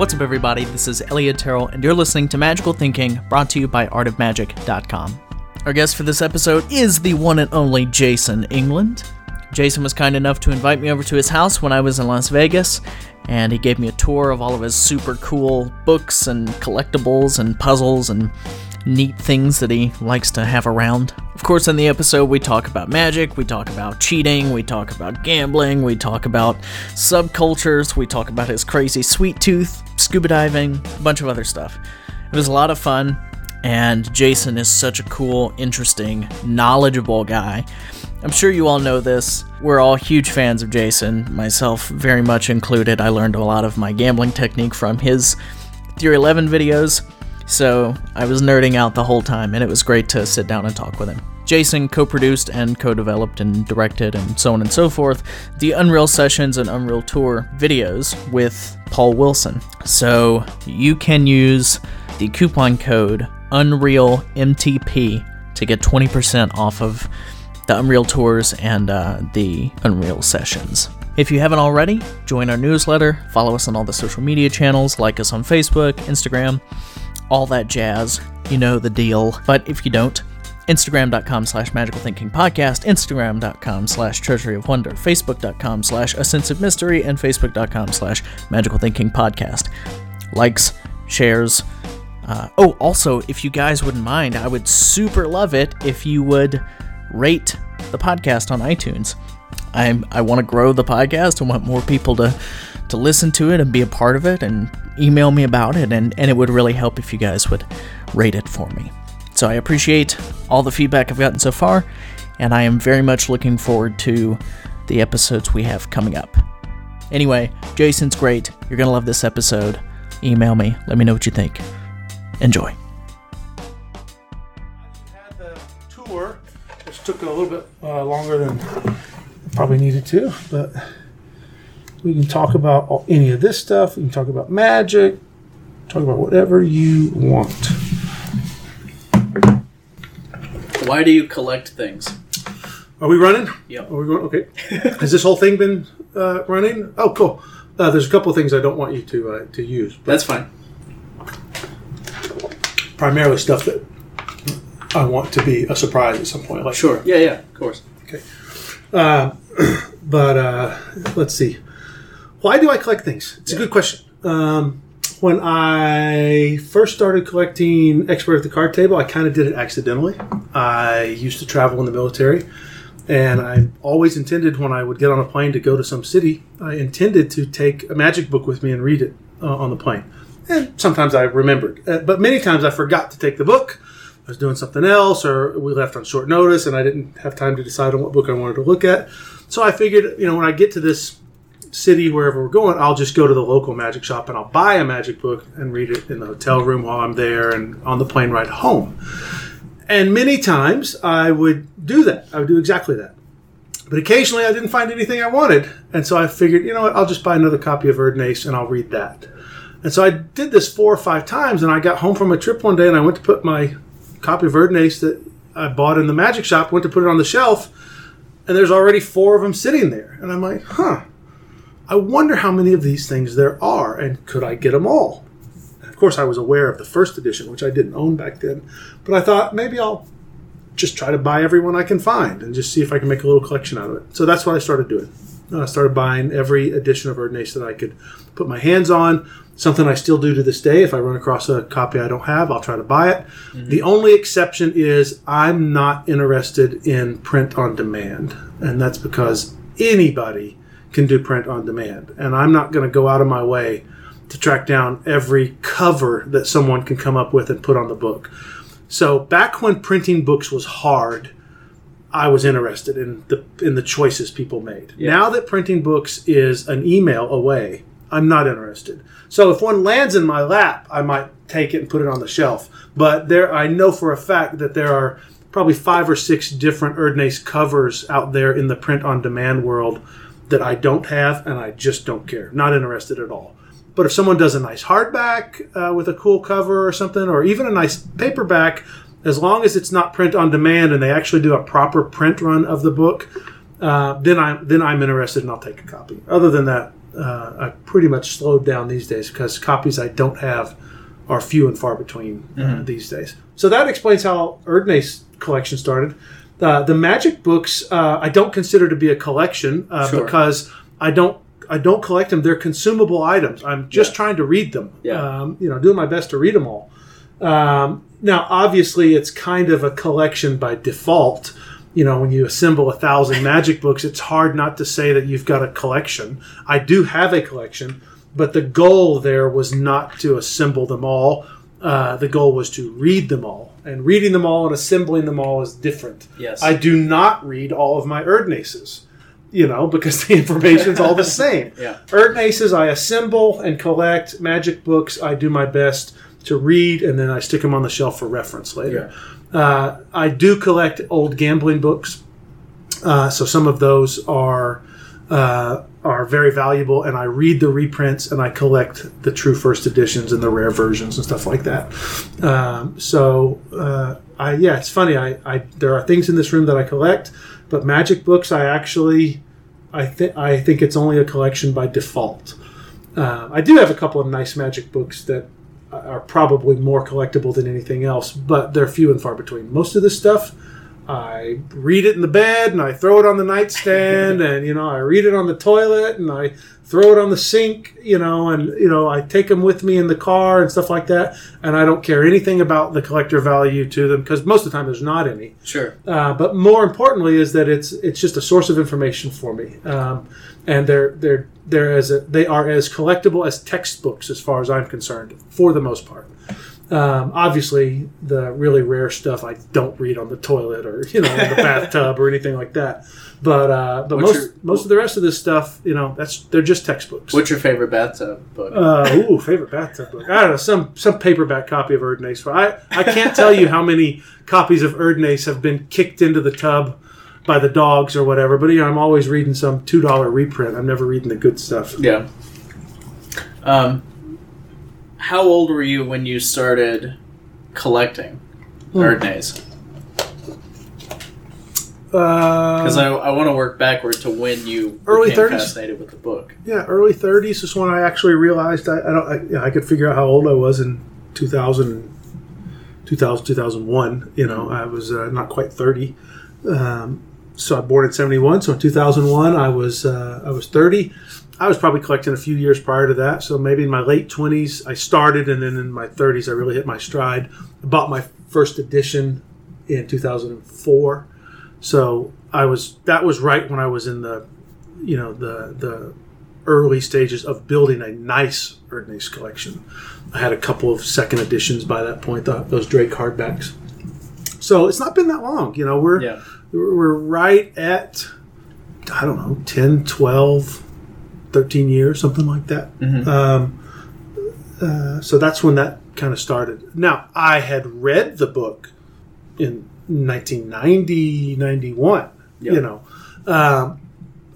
What's up, everybody? This is Elliot Terral, and you're listening to Magical Thinking, brought to you by artofmagic.com. Our guest for this episode is the one and only Jason England. Jason was kind enough to invite me over to his house when I was in Las Vegas, and he gave me a tour of all of his super cool books and collectibles and puzzles and neat things that he likes to have around. Of course, in the episode, we talk about magic, we talk about cheating, we talk about gambling, we talk about subcultures, we talk about his crazy sweet tooth, scuba diving, a bunch of other stuff. It was a lot of fun, and Jason is such a cool, interesting, knowledgeable guy. I'm sure you all know this. We're all huge fans of Jason, myself very much included. I learned a lot of my gambling technique from his Theory 11 videos, so I was nerding out the whole time, and it was great to sit down and talk with him. Jason co produced and co developed and directed, and so on and so forth, the Unreal Sessions and Unreal Tour videos with Paul Wilson. So you can use the coupon code UnrealMTP to get 20% off of the Unreal Tours and uh, the Unreal Sessions. If you haven't already, join our newsletter, follow us on all the social media channels, like us on Facebook, Instagram, all that jazz. You know the deal. But if you don't, Instagram.com slash magical thinking podcast, Instagram.com slash treasury of wonder, Facebook.com slash a sense of mystery, and Facebook.com slash magical thinking podcast. Likes, shares. Uh, oh, also, if you guys wouldn't mind, I would super love it if you would rate the podcast on iTunes. I'm, I want to grow the podcast. I want more people to to listen to it and be a part of it and email me about it and, and it would really help if you guys would rate it for me. So I appreciate all the feedback I've gotten so far, and I am very much looking forward to the episodes we have coming up. Anyway, Jason's great. You're going to love this episode. Email me. Let me know what you think. Enjoy. had the tour, which took a little bit uh, longer than probably needed to, but we can talk about all, any of this stuff. We can talk about magic, talk about whatever you want. Why do you collect things? Are we running? Yep. Are we going? Okay. Has this whole thing been uh, running? Oh, cool. Uh, there's a couple of things I don't want you to uh, to use, but That's fine. primarily stuff that I want to be a surprise at some point. Like Sure. Yeah, yeah, of course. Uh, but uh, let's see. Why do I collect things? It's a good question. Um, when I first started collecting Expert at the Card Table, I kind of did it accidentally. I used to travel in the military, and I always intended when I would get on a plane to go to some city, I intended to take a magic book with me and read it uh, on the plane. And sometimes I remembered, uh, but many times I forgot to take the book. I was doing something else, or we left on short notice, and I didn't have time to decide on what book I wanted to look at. So I figured, you know, when I get to this city, wherever we're going, I'll just go to the local magic shop and I'll buy a magic book and read it in the hotel room while I'm there and on the plane ride home. And many times I would do that. I would do exactly that. But occasionally I didn't find anything I wanted. And so I figured, you know what, I'll just buy another copy of Erdnase and I'll read that. And so I did this four or five times and I got home from a trip one day and I went to put my copy of Erdnase that I bought in the magic shop, went to put it on the shelf, and there's already four of them sitting there. And I'm like, huh, I wonder how many of these things there are, and could I get them all? And of course, I was aware of the first edition, which I didn't own back then, but I thought maybe I'll just try to buy everyone I can find and just see if I can make a little collection out of it. So that's what I started doing. Uh, I started buying every edition of Erdnase that I could put my hands on. Something I still do to this day. If I run across a copy I don't have, I'll try to buy it. Mm-hmm. The only exception is I'm not interested in print on demand, and that's because anybody can do print on demand, and I'm not going to go out of my way to track down every cover that someone can come up with and put on the book. So back when printing books was hard, I was interested in the in the choices people made. Now that printing books is an email away, I'm not interested. So if one lands in my lap, I might take it and put it on the shelf. But there, I know for a fact that there are probably five or six different Erdnase covers out there in the print on demand world that I don't have, and I just don't care. Not interested at all. But if someone does a nice hardback uh, with a cool cover or something, or even a nice paperback, as long as it's not print on demand and they actually do a proper print run of the book, uh, then I'm then I'm interested and I'll take a copy. Other than that, uh, I pretty much slowed down these days because copies I don't have are few and far between uh, these days. So that explains how Erdnase collection started. Uh, the magic books uh, I don't consider to be a collection uh, Sure. because I don't I don't collect them. They're consumable items. I'm just Yeah. trying to read them. Yeah. Um, you know, doing my best to read them all. Um, now, obviously, it's kind of a collection by default. You know, when you assemble a thousand magic books, it's hard not to say that you've got a collection. I do have a collection, but the goal there was not to assemble them all. Uh, the goal was to read them all. And reading them all and assembling them all is different. Yes. I do not read all of my Erdnases, you know, because the information's all the same. Yeah. Erdnases I assemble and collect. Magic books I do my best to read, and then I stick them on the shelf for reference later. Uh, I do collect old gambling books, uh, so some of those are uh, are very valuable, and I read the reprints and I collect the true first editions and the rare versions and stuff like that. Um, so uh, I yeah, it's funny. I, I there are things in this room that I collect, but magic books I actually I think I think it's only a collection by default. Uh, I do have a couple of nice magic books that are probably more collectible than anything else, but they're few and far between. Most of this stuff, I read it in the bed and I throw it on the nightstand, and you know I read it on the toilet and I throw it on the sink, you know, and you know I take them with me in the car and stuff like that, and I don't care anything about the collector value to them because most of the time there's not any. Sure. Uh, but more importantly is that it's it's just a source of information for me, um, and they're they're they're as a, they are as collectible as textbooks as far as I'm concerned for the most part. Um, obviously, the really rare stuff I don't read on the toilet or you know in the bathtub or anything like that. But uh, but What's most your- most of the rest of this stuff, you know, that's they're just textbooks. What's your favorite bathtub book? Uh, ooh, favorite bathtub book. I don't know, some some paperback copy of Erdnase. I I can't tell you how many copies of Erdnase have been kicked into the tub by the dogs or whatever. But you know, I'm always reading some two dollar reprint. I'm never reading the good stuff. yeah. Um, how old were you when you started collecting Hmm. Erdnase? Because Uh, I, I want to work backward to when you Early became 30s. fascinated with the book. yeah, early 30s is when I actually realized I, I don't. I, I could figure out how old I was in 2000, 2000 2001. You know, I was uh, not quite 30. Um, so I born in 71. So in 2001, I was uh, I was 30. I was probably collecting a few years prior to that. So maybe in my late 20s, I started, and then in my 30s, I really hit my stride. I bought my first edition in 2004. So I was that was right when I was in the, you know, the the early stages of building a nice Erdnase collection. I had a couple of second editions by that point, the, those Drake hardbacks. So it's not been that long. You know, we're Yeah. we're right at I don't know 10, 12, 13 years, something like that. Mhm. Um, uh, so that's when that kind of started. Now, I had read the book in 1990, 91, Yep. you know, um,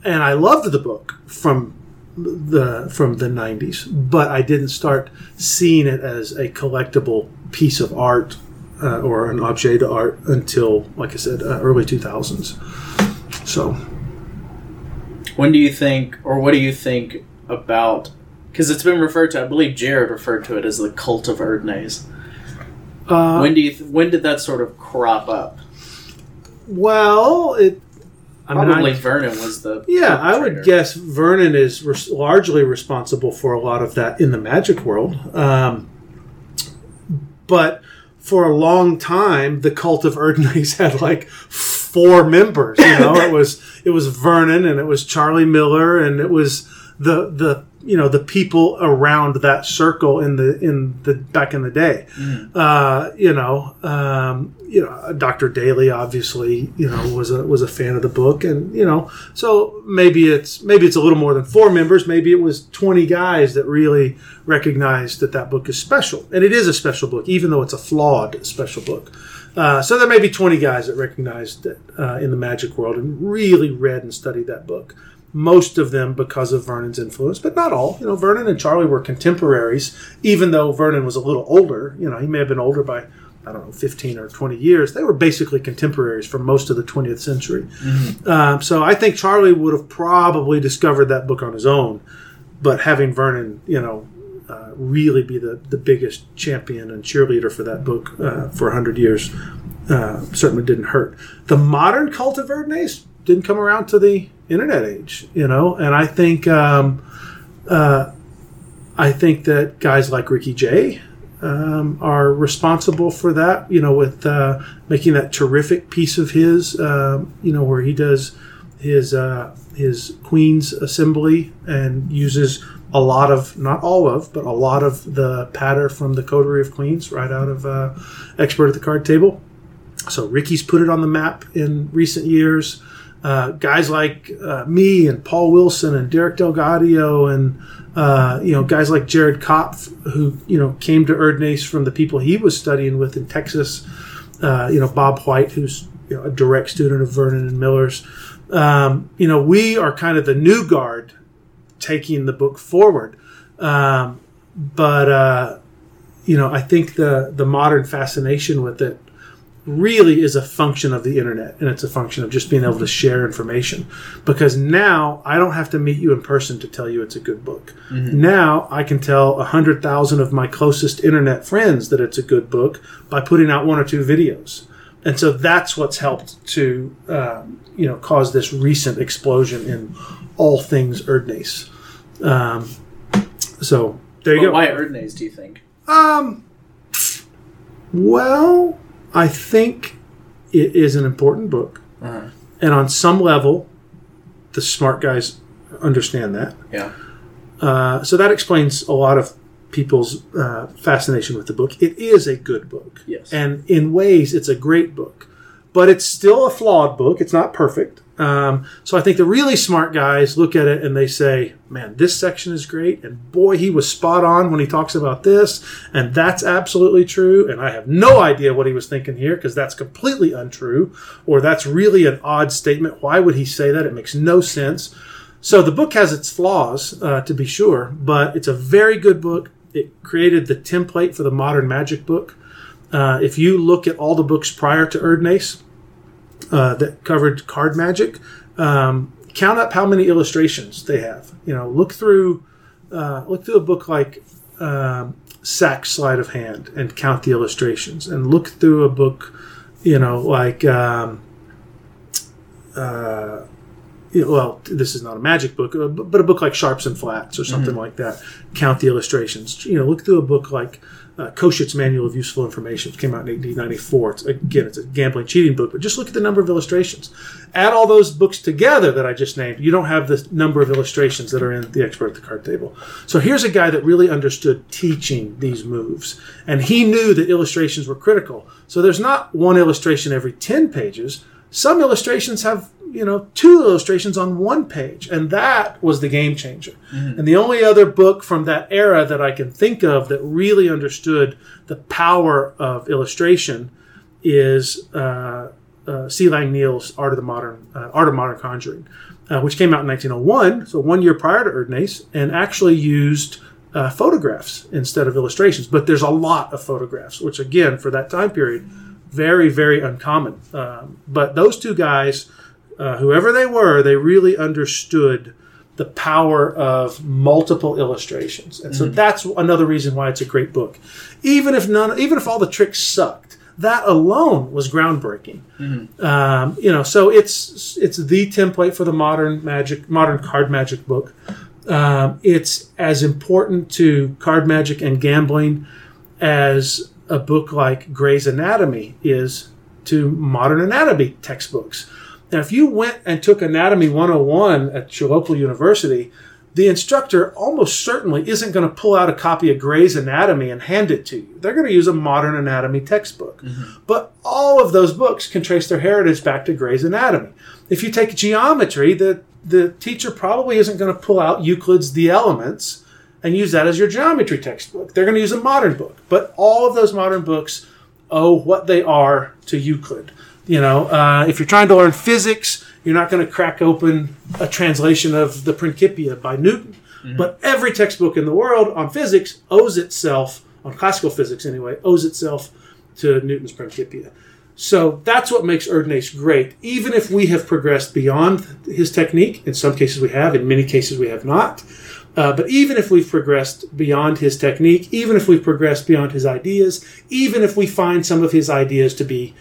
and I loved the book from the from the 90s, but I didn't start seeing it as a collectible piece of art uh, or an objet d'art until, like I said, uh, early 2000s. So, When do you think, or what do you think about? Because it's been referred to, I believe Jared referred to it as the cult of Erdnase. uh, when do you? Th- when did that sort of crop up? well, it. I mean, Probably I- Vernon was the Yeah, I would guess Vernon is res- largely responsible for a lot of that in the magic world. Um, but for a long time, the cult of Erdnase had like four members. You know, it was it was Vernon and it was Charlie Miller and it was the the you know the people around that circle in the in the back in the day. Uh, you know, um, you know, Dr. Daly obviously, you know, was a was a fan of the book, and you know, so maybe it's maybe it's a little more than four members. Maybe it was twenty guys that really recognized that that book is special, and it is a special book, even though it's a flawed special book. Uh, so there may be twenty guys that recognized it uh, in the magic world and really read and studied that book. Most of them because of Vernon's influence, but not all. You know, Vernon and Charlie were contemporaries, even though Vernon was a little older. You know, he may have been older by I don't know, 15 or 20 years, they were basically contemporaries for most of the 20th century. Um, so I think Charlie would have probably discovered that book on his own but having Vernon, you know, uh, really be the, the biggest champion and cheerleader for that book uh, for 100 years uh, certainly didn't hurt. The modern cult of Erdnase didn't come around to the internet age, you know, and I think um, uh, I think that guys like Ricky Jay um, are responsible for that, you know, with uh, making that terrific piece of his, you know, where he does his uh, his Queen's Assembly and uses a lot of, not all of, but a lot of the patter from the Coterie of Queens right out of uh, Expert at the Card Table. So Ricky's put it on the map in recent years. Uh, guys like uh, me and Paul Wilson and Derek DelGaudio and uh, you know guys like Jared Kopf who you know came to Erdnase from the people he was studying with in Texas. Uh, you know Bob White, who's you know, a direct student of Vernon and Miller's. Um, you know we are kind of the new guard taking the book forward, um, but uh, you know I think the the modern fascination with it really is a function of the internet and it's a function of just being able to share information. Because now i don't have to meet you in person to tell you it's a good book. Now i can tell a hundred thousand of my closest internet friends that it's a good book by putting out one or two videos. And so that's what's helped to um, you know cause this recent explosion in all things erdnase um, so there you But go why Erdnase, do you think? um, well, I think it is an important book, Uh-huh. and on some level, the smart guys understand that. Yeah. Uh, so that explains a lot of people's uh, fascination with the book. It is a good book, Yes. and in ways, it's a great book, but it's still a flawed book. It's not perfect. Um, so I think the really smart guys look at it and they say, "Man, this section is great, and boy, he was spot on when he talks about this, and that's absolutely true." And I have no idea what he was thinking here because that's completely untrue, or that's really an odd statement. Why would he say that? It makes no sense. So the book has its flaws, uh, to be sure, but it's a very good book. It created the template for the modern magic book. Uh, if you look at all the books prior to Erdnase uh, that covered card magic, um, count up how many illustrations they have. You know, look through uh, look through a book like um, Sachs' Sleight of Hand and count the illustrations, and look through a book, you know, like. Um, uh, you know, well, this is not a magic book, uh, but but a book like Sharps and Flats or something like that. Count the illustrations. You know, look through a book like uh, Koschitz's Manual of Useful Information. It came out in 1894. It's, again, it's a gambling cheating book, but just look at the number of illustrations. Add all those books together that I just named. You don't have the number of illustrations that are in the expert at the card table. So here's a guy that really understood teaching these moves, and he knew that illustrations were critical. So there's not one illustration every 10 pages. Some illustrations have you know two illustrations on one page and that was the game changer and the only other book from that era that i can think of that really understood the power of illustration is uh, uh, C. Lang Neil's Art of the Modern uh, Art of Modern Conjuring, uh, which came out in 1901, so one year prior to Erdnase, and actually used uh, photographs instead of illustrations. But there's a lot of photographs, which again for that time period, very very uncommon. Um, but those two guys, uh, whoever they were, they really understood the power of multiple illustrations, and so that's another reason why it's a great book. Even if none, even if all the tricks sucked, that alone was groundbreaking. Um, you know, so it's it's the template for the modern magic, modern card magic book. Um, it's as important to card magic and gambling as a book like Gray's Anatomy is to modern anatomy textbooks. Now, if you went and took Anatomy 101 at your local university, the instructor almost certainly isn't going to pull out a copy of Gray's Anatomy and hand it to you. They're going to use a modern anatomy textbook. Mm-hmm. But all of those books can trace their heritage back to Gray's Anatomy. If you take geometry, the, the teacher probably isn't going to pull out Euclid's The Elements and use that as your geometry textbook. They're going to use a modern book. But all of those modern books owe what they are to Euclid. You know, uh, if you're trying to learn physics, you're not going to crack open a translation of the Principia by Newton. But every textbook in the world on physics owes itself, on classical physics anyway, owes itself to Newton's Principia. So that's what makes Erdnase great. Even if we have progressed beyond his technique, in some cases we have, in many cases we have not. Uh, but even if we've progressed beyond his technique, even if we've progressed beyond his ideas, even if we find some of his ideas to be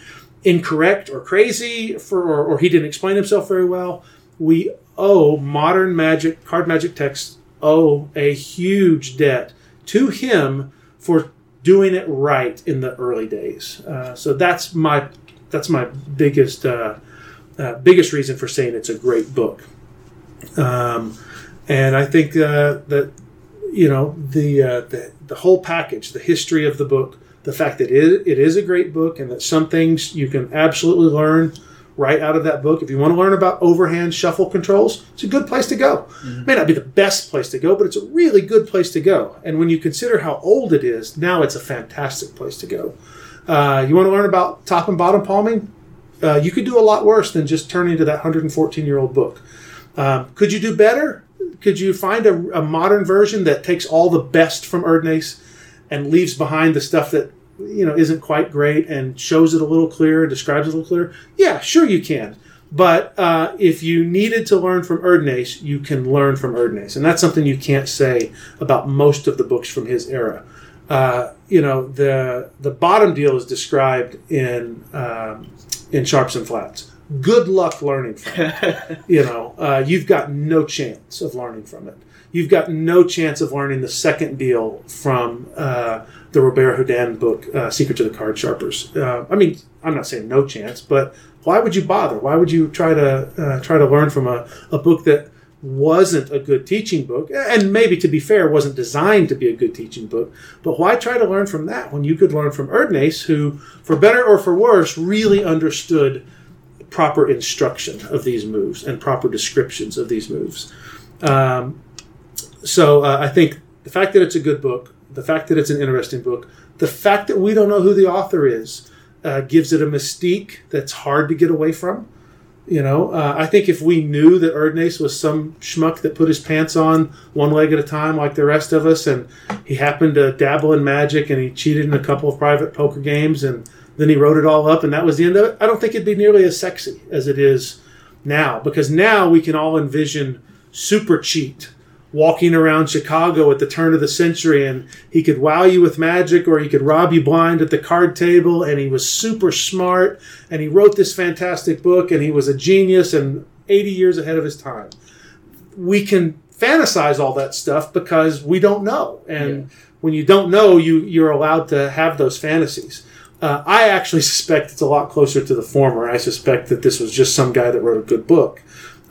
incorrect or crazy, for, or, or he didn't explain himself very well, we owe modern magic, card magic texts, owe a huge debt to him for doing it right in the early days. Uh, so that's my that's my biggest uh, uh, biggest reason for saying it's a great book. Um, and I think uh, that you know the, uh, the the whole package, the history of the book, the fact that it, it is a great book, and that some things you can absolutely learn right out of that book. If you want to learn about overhand shuffle controls, it's a good place to go. Mm-hmm. May not be the best place to go, but it's a really good place to go. And when you consider how old it is, now it's a fantastic place to go. Uh, you want to learn about top and bottom palming? Uh, you could do a lot worse than just turning to that 114 year old book. Um, could you do better? Could you find a, a, modern version that takes all the best from Erdnase and leaves behind the stuff that you know isn't quite great and shows it a little clearer, describes it a little clearer? Yeah, sure you can. But uh, if you needed to learn from Erdnase, you can learn from Erdnase, and that's something you can't say about most of the books from his era. Uh, you know, the the bottom deal is described in um, in sharps and flats. Good luck learning from it. you know, uh, you've got no chance of learning from it. You've got no chance of learning the second deal from uh, the Robert Houdin book, uh, Secrets of the Card Sharpers. Uh, I mean, I'm not saying no chance, but why would you bother? Why would you try to uh, try to learn from a, a book that wasn't a good teaching book, and maybe to be fair, wasn't designed to be a good teaching book. But why try to learn from that when you could learn from Erdnase, who, for better or for worse, really understood proper instruction of these moves and proper descriptions of these moves. Um, so uh, I think the fact that it's a good book, the fact that it's an interesting book, the fact that we don't know who the author is, uh, gives it a mystique that's hard to get away from. You know, uh, I think if we knew that Erdnase was some schmuck that put his pants on one leg at a time like the rest of us, and he happened to dabble in magic and he cheated in a couple of private poker games, and then he wrote it all up, and that was the end of it, I don't think it'd be nearly as sexy as it is now, because now we can all envision super cheat walking around Chicago at the turn of the century, and he could wow you with magic or he could rob you blind at the card table, and he was super smart, and he wrote this fantastic book, and he was a genius and 80 years ahead of his time. We can fantasize all that stuff because we don't know, and yeah. when you don't know, you you're allowed to have those fantasies. Uh, I actually suspect it's a lot closer to the former. I suspect that this was just some guy that wrote a good book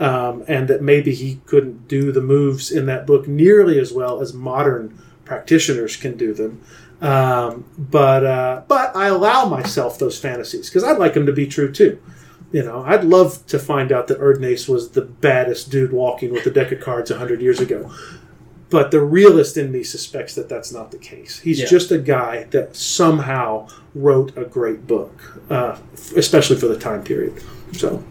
um, and that maybe he couldn't do the moves in that book nearly as well as modern practitioners can do them. Um, but uh, but I allow myself those fantasies because I'd like them to be true too. You know, I'd love to find out that Erdnase was the baddest dude walking with a deck of cards hundred years ago. But the realist in me suspects that that's not the case. He's yeah. just a guy that somehow wrote a great book, uh, especially for the time period. So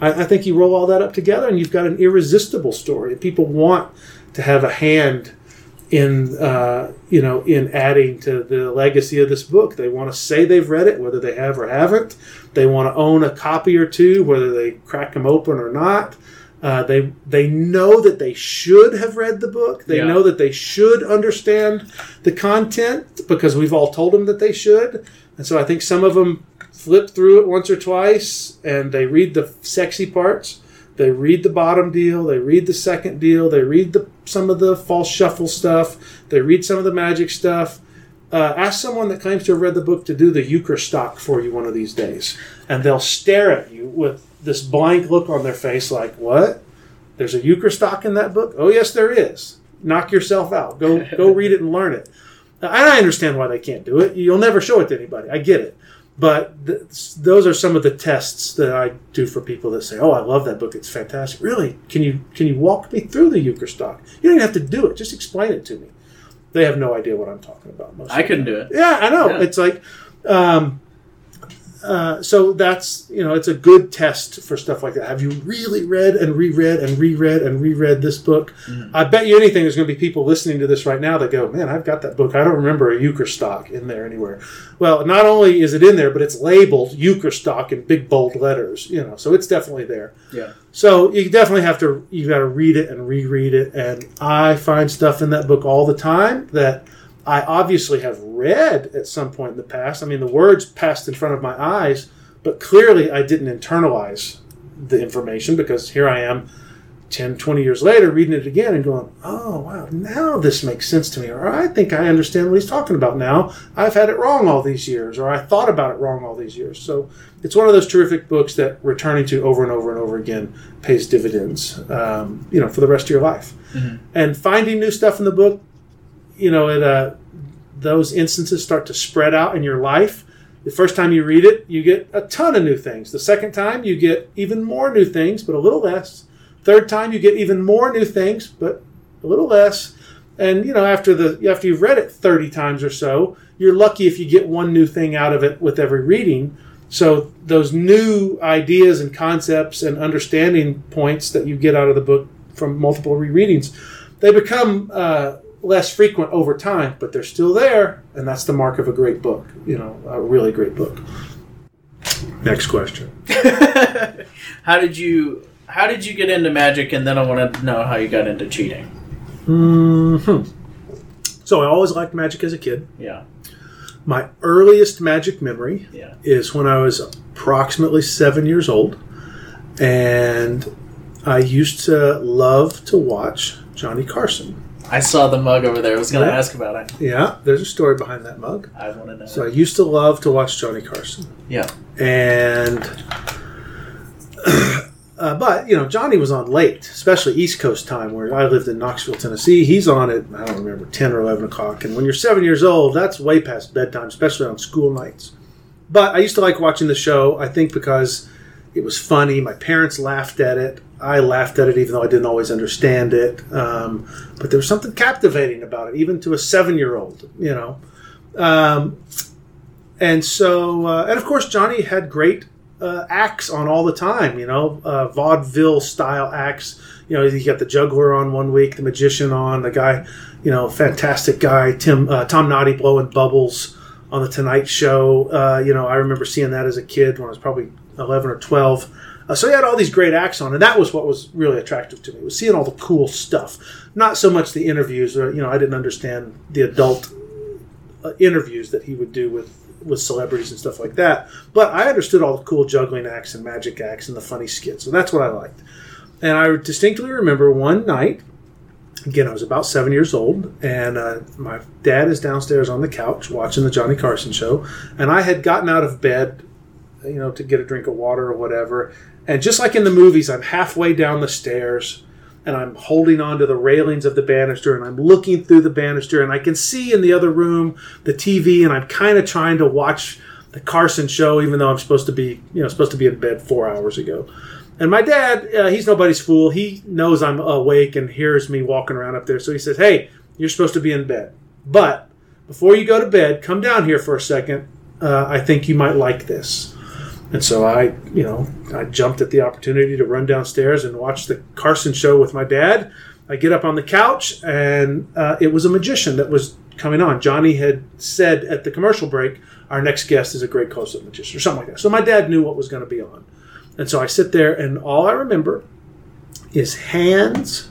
I, I think you roll all that up together and you've got an irresistible story. People want to have a hand in uh, you know in adding to the legacy of this book. They want to say they've read it, whether they have or haven't. They want to own a copy or two, whether they crack them open or not. Uh, they they know that they should have read the book. They yeah. know that they should understand the content because we've all told them that they should. And so I think some of them flip through it once or twice and they read the sexy parts. They read the bottom deal. They read the second deal. They read the some of the false shuffle stuff. They read some of the magic stuff. Uh, ask someone that claims to have read the book to do the euchre stock for you one of these days, and they'll stare at you with this blank look on their face, like, "What? There's a euchre stock in that book? Oh yes, there is. Knock yourself out. Go go read it and learn it." And I understand why they can't do it. You'll never show it to anybody. I get it. But th- those are some of the tests that I do for people that say, "Oh, I love that book; it's fantastic." Really, can you can you walk me through the euchre stock? You don't even have to do it; just explain it to me. They have no idea what I'm talking about. Most I couldn't do it. Yeah, I know. Yeah. It's like, um, uh, so that's you know it's a good test for stuff like that. Have you really read and reread and reread and reread this book? I bet you anything there's going to be people listening to this right now that go, "Man, I've got that book. I don't remember a euchre stock in there anywhere." Well, not only is it in there, but it's labeled euchre stock in big bold letters. You know, so it's definitely there. Yeah. So you definitely have to you got to read it and reread it. And I find stuff in that book all the time that I obviously have read at some point in the past. I mean, the words passed in front of my eyes, but clearly I didn't internalize the information because here I am 10, 20 years later reading it again and going, oh, wow, now this makes sense to me. Or I think I understand what he's talking about now. I've had it wrong all these years, or I thought about it wrong all these years. So it's one of those terrific books that returning to over and over and over again pays dividends, um, you know, for the rest of your life. And finding new stuff in the book, you know, it, uh, those instances start to spread out in your life. The first time you read it, you get a ton of new things. The second time, you get even more new things, but a little less. Third time, you get even more new things, but a little less. And you know, after the after you've read it thirty times or so, you're lucky if you get one new thing out of it with every reading. So those new ideas and concepts and understanding points that you get out of the book from multiple rereadings, they become uh, less frequent over time, but they're still there, and that's the mark of a great book. You know, a really great book. Next question. How did you How did you get into magic? And then I want to know how you got into cheating. hmm So I always liked magic as a kid. Yeah. My earliest magic memory Yeah. is when I was approximately seven years old, and I used to love to watch Johnny Carson. I saw the mug over there. I was going to Yeah. ask about it. Yeah, there's a story behind that mug. I want to know. So I used to love to watch Johnny Carson. yeah. and uh, but you know Johnny was on late, especially East Coast time where I lived in Knoxville, Tennessee. He's on at I don't remember ten or eleven o'clock, and when you're seven years old, that's way past bedtime, especially on school nights. But I used to like watching the show. I think because it was funny. My parents laughed at it. I laughed at it, even though I didn't always understand it. Um, but there was something captivating about it, even to a seven-year-old. You know. Um, and so, uh, and of course, Johnny had great uh, acts on all the time. You know, uh, vaudeville style acts. You know, he got the juggler on one week, the magician on, the guy, you know, fantastic guy, Tim uh, Tom Noddy blowing bubbles on the Tonight Show. Uh, you know, I remember seeing that as a kid when I was probably eleven or twelve. Uh, so he had all these great acts on, and that was what was really attractive to me. Was seeing all the cool stuff, not so much the interviews. Or you know, I didn't understand the adult uh, interviews that he would do with with celebrities and stuff like that. But I understood all the cool juggling acts and magic acts and the funny skits, so that's what I liked. And I distinctly remember one night. Again, I was about seven years old, and uh, my dad is downstairs on the couch watching the Johnny Carson show, and I had gotten out of bed, you know, to get a drink of water or whatever. And just like in the movies, I'm halfway down the stairs, and I'm holding on to the railings of the banister and I'm looking through the banister and I can see in the other room the TV and I'm kind of trying to watch the Carson show even though I'm supposed to be, you know, supposed to be in bed 4 hours ago. And my dad, uh, he's nobody's fool. He knows I'm awake and hears me walking around up there. So he says, "Hey, you're supposed to be in bed. But before you go to bed, come down here for a second. Uh, I think you might like this." And so I, you know, I jumped at the opportunity to run downstairs and watch the Carson show with my dad. I get up on the couch, and uh, it was a magician that was coming on. Johnny had said at the commercial break, "Our next guest is a great close-up magician," or something like that. So my dad knew what was going to be on, and so I sit there, and all I remember is hands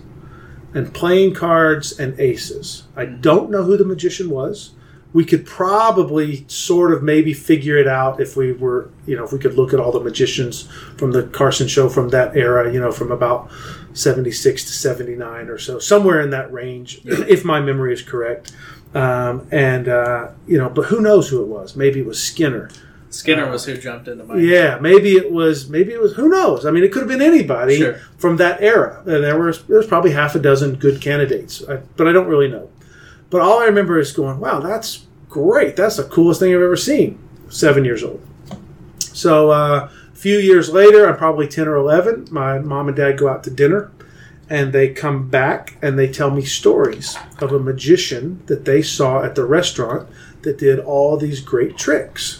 and playing cards and aces. I don't know who the magician was we could probably sort of maybe figure it out if we were, you know, if we could look at all the magicians from the Carson show from that era, you know, from about 76 to 79 or so, somewhere in that range, if my memory is correct. Um, and, uh, you know, but who knows who it was? Maybe it was Skinner. Skinner was who jumped into my. Yeah, maybe it was. Maybe it was. Who knows? I mean, it could have been anybody Sure. from that era. And there was there was probably half a dozen good candidates, I, but I don't really know. But all I remember is going, "Wow, that's great! That's the coolest thing I've ever seen." Seven years old. So uh, a few years later, I'm probably ten or eleven. My mom and dad go out to dinner, and they come back and they tell me stories of a magician that they saw at the restaurant that did all these great tricks.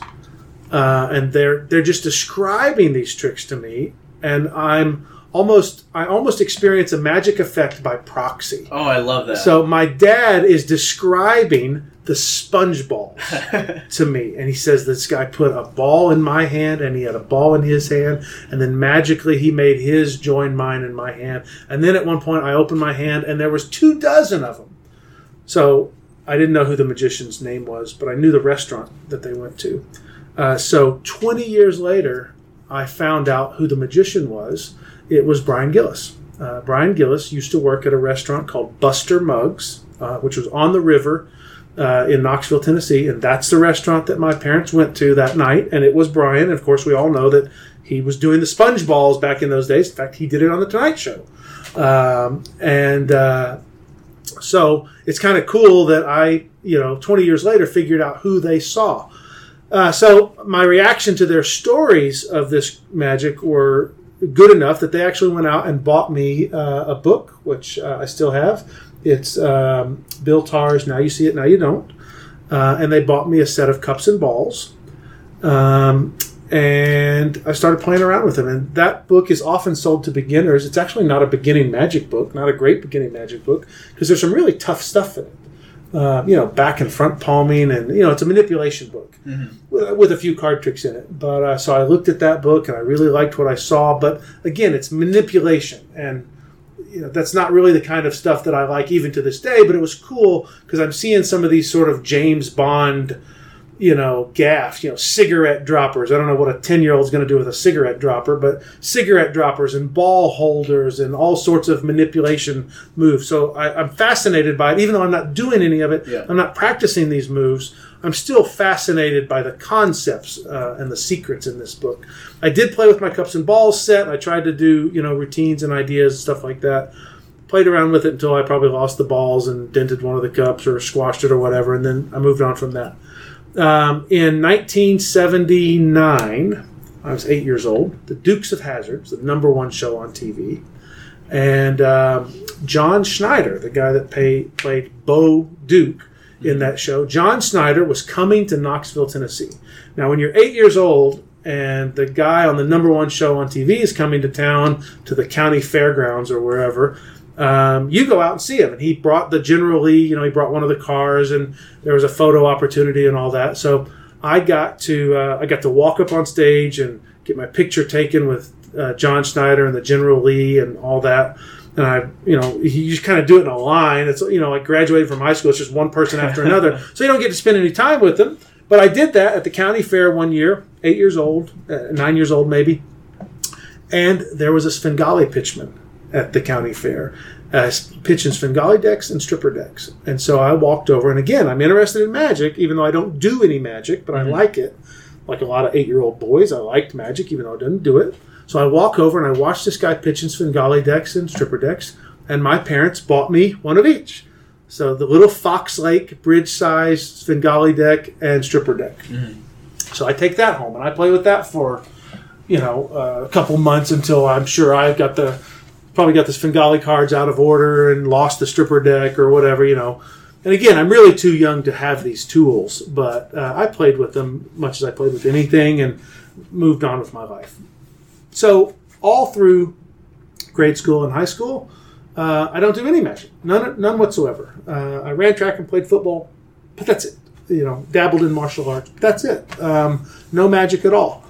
uh, and they're they're just describing these tricks to me, and I'm almost I almost experience a magic effect by proxy. Oh, I love that. So my dad is describing the sponge balls to me, and he says this guy put a ball in my hand, and he had a ball in his hand, and then magically he made his join mine in my hand, and then at one point I opened my hand, and there was two dozen of them. So I didn't know who the magician's name was, but I knew the restaurant that they went to. Uh, so 20 years later, I found out who the magician was. It was Brian Gillis. Uh, Brian Gillis used to work at a restaurant called Buster Mugs, uh, which was on the river uh, in Knoxville, Tennessee, and that's the restaurant that my parents went to that night. And it was Brian. Of course, we all know that he was doing the sponge balls back in those days. In fact, he did it on the Tonight Show. Um, and uh, so it's kind of cool that I, you know, 20 years later figured out who they saw. Uh, so my reaction to their stories of this magic were good enough that they actually went out and bought me uh, a book, which uh, I still have. It's um, Bill Tarr's Now You See It, Now You Don't. Uh, and they bought me a set of cups and balls. Um, and I started playing around with them. And that book is often sold to beginners. It's actually not a beginning magic book, not a great beginning magic book, because there's some really tough stuff in it. Uh, you know, back and front palming, and you know, it's a manipulation book mm-hmm. with, with, a few card tricks in it. But uh, so I looked at that book and I really liked what I saw. But again, it's manipulation, and you know, that's not really the kind of stuff that I like even to this day. But it was cool because I'm seeing some of these sort of James Bond you know, gaff, you know, cigarette droppers. I don't know what a 10 year old is going to do with a cigarette dropper, but cigarette droppers and ball holders and all sorts of manipulation moves. So I, am fascinated by it. Even though I'm not doing any of it, yeah. I'm not practicing these moves. I'm still fascinated by the concepts uh, and the secrets in this book. I did play with my cups and balls set. I tried to do, you know, routines and ideas and stuff like that. Played around with it until I probably lost the balls and dented one of the cups or squashed it or whatever, and then I moved on from that. Um, in 1979, I was eight years old. The Dukes of Hazzard was the number one show on TV, and um, John Schneider, the guy that pay, played Bo Duke in that show, John Schneider was coming to Knoxville, Tennessee. Now, when you're eight years old and the guy on the number one show on TV is coming to town to the county fairgrounds or wherever, um, you go out and see him. And he brought the General Lee, you know, he brought one of the cars, and there was a photo opportunity and all that. So I got to uh, I got to walk up on stage and get my picture taken with uh, John Schneider and the General Lee and all that. And I, you know, you just kind of do it in a line. It's you know, like graduating from high school, it's just one person after another, so you don't get to spend any time with them. But I did that at the county fair one year, eight years old, uh, nine years old maybe, and there was a Svengali pitchman at the county fair, uh, pitching Svengali decks and stripper decks. And so I walked over, and again, I'm interested in magic, even though I don't do any magic, but mm-hmm. I like it. Like a lot of eight year old boys, I liked magic, even though I didn't do it. So I walk over and I watch this guy pitching Svengali decks and stripper decks, and my parents bought me one of each. So the little Fox Lake bridge size Svengali deck and stripper deck. Mm-hmm. So I take that home and I play with that for, you know, uh, a couple months until I'm sure I've got the probably got the Svengali cards out of order and lost the stripper deck or whatever, you know. And again, I'm really too young to have these tools, but uh, I played with them much as I played with anything and moved on with my life. So, all through grade school and high school, uh, I don't do any magic, none, none whatsoever. Uh, I ran track and played football, but that's it. You know, dabbled in martial arts, but that's it. Um, no magic at all.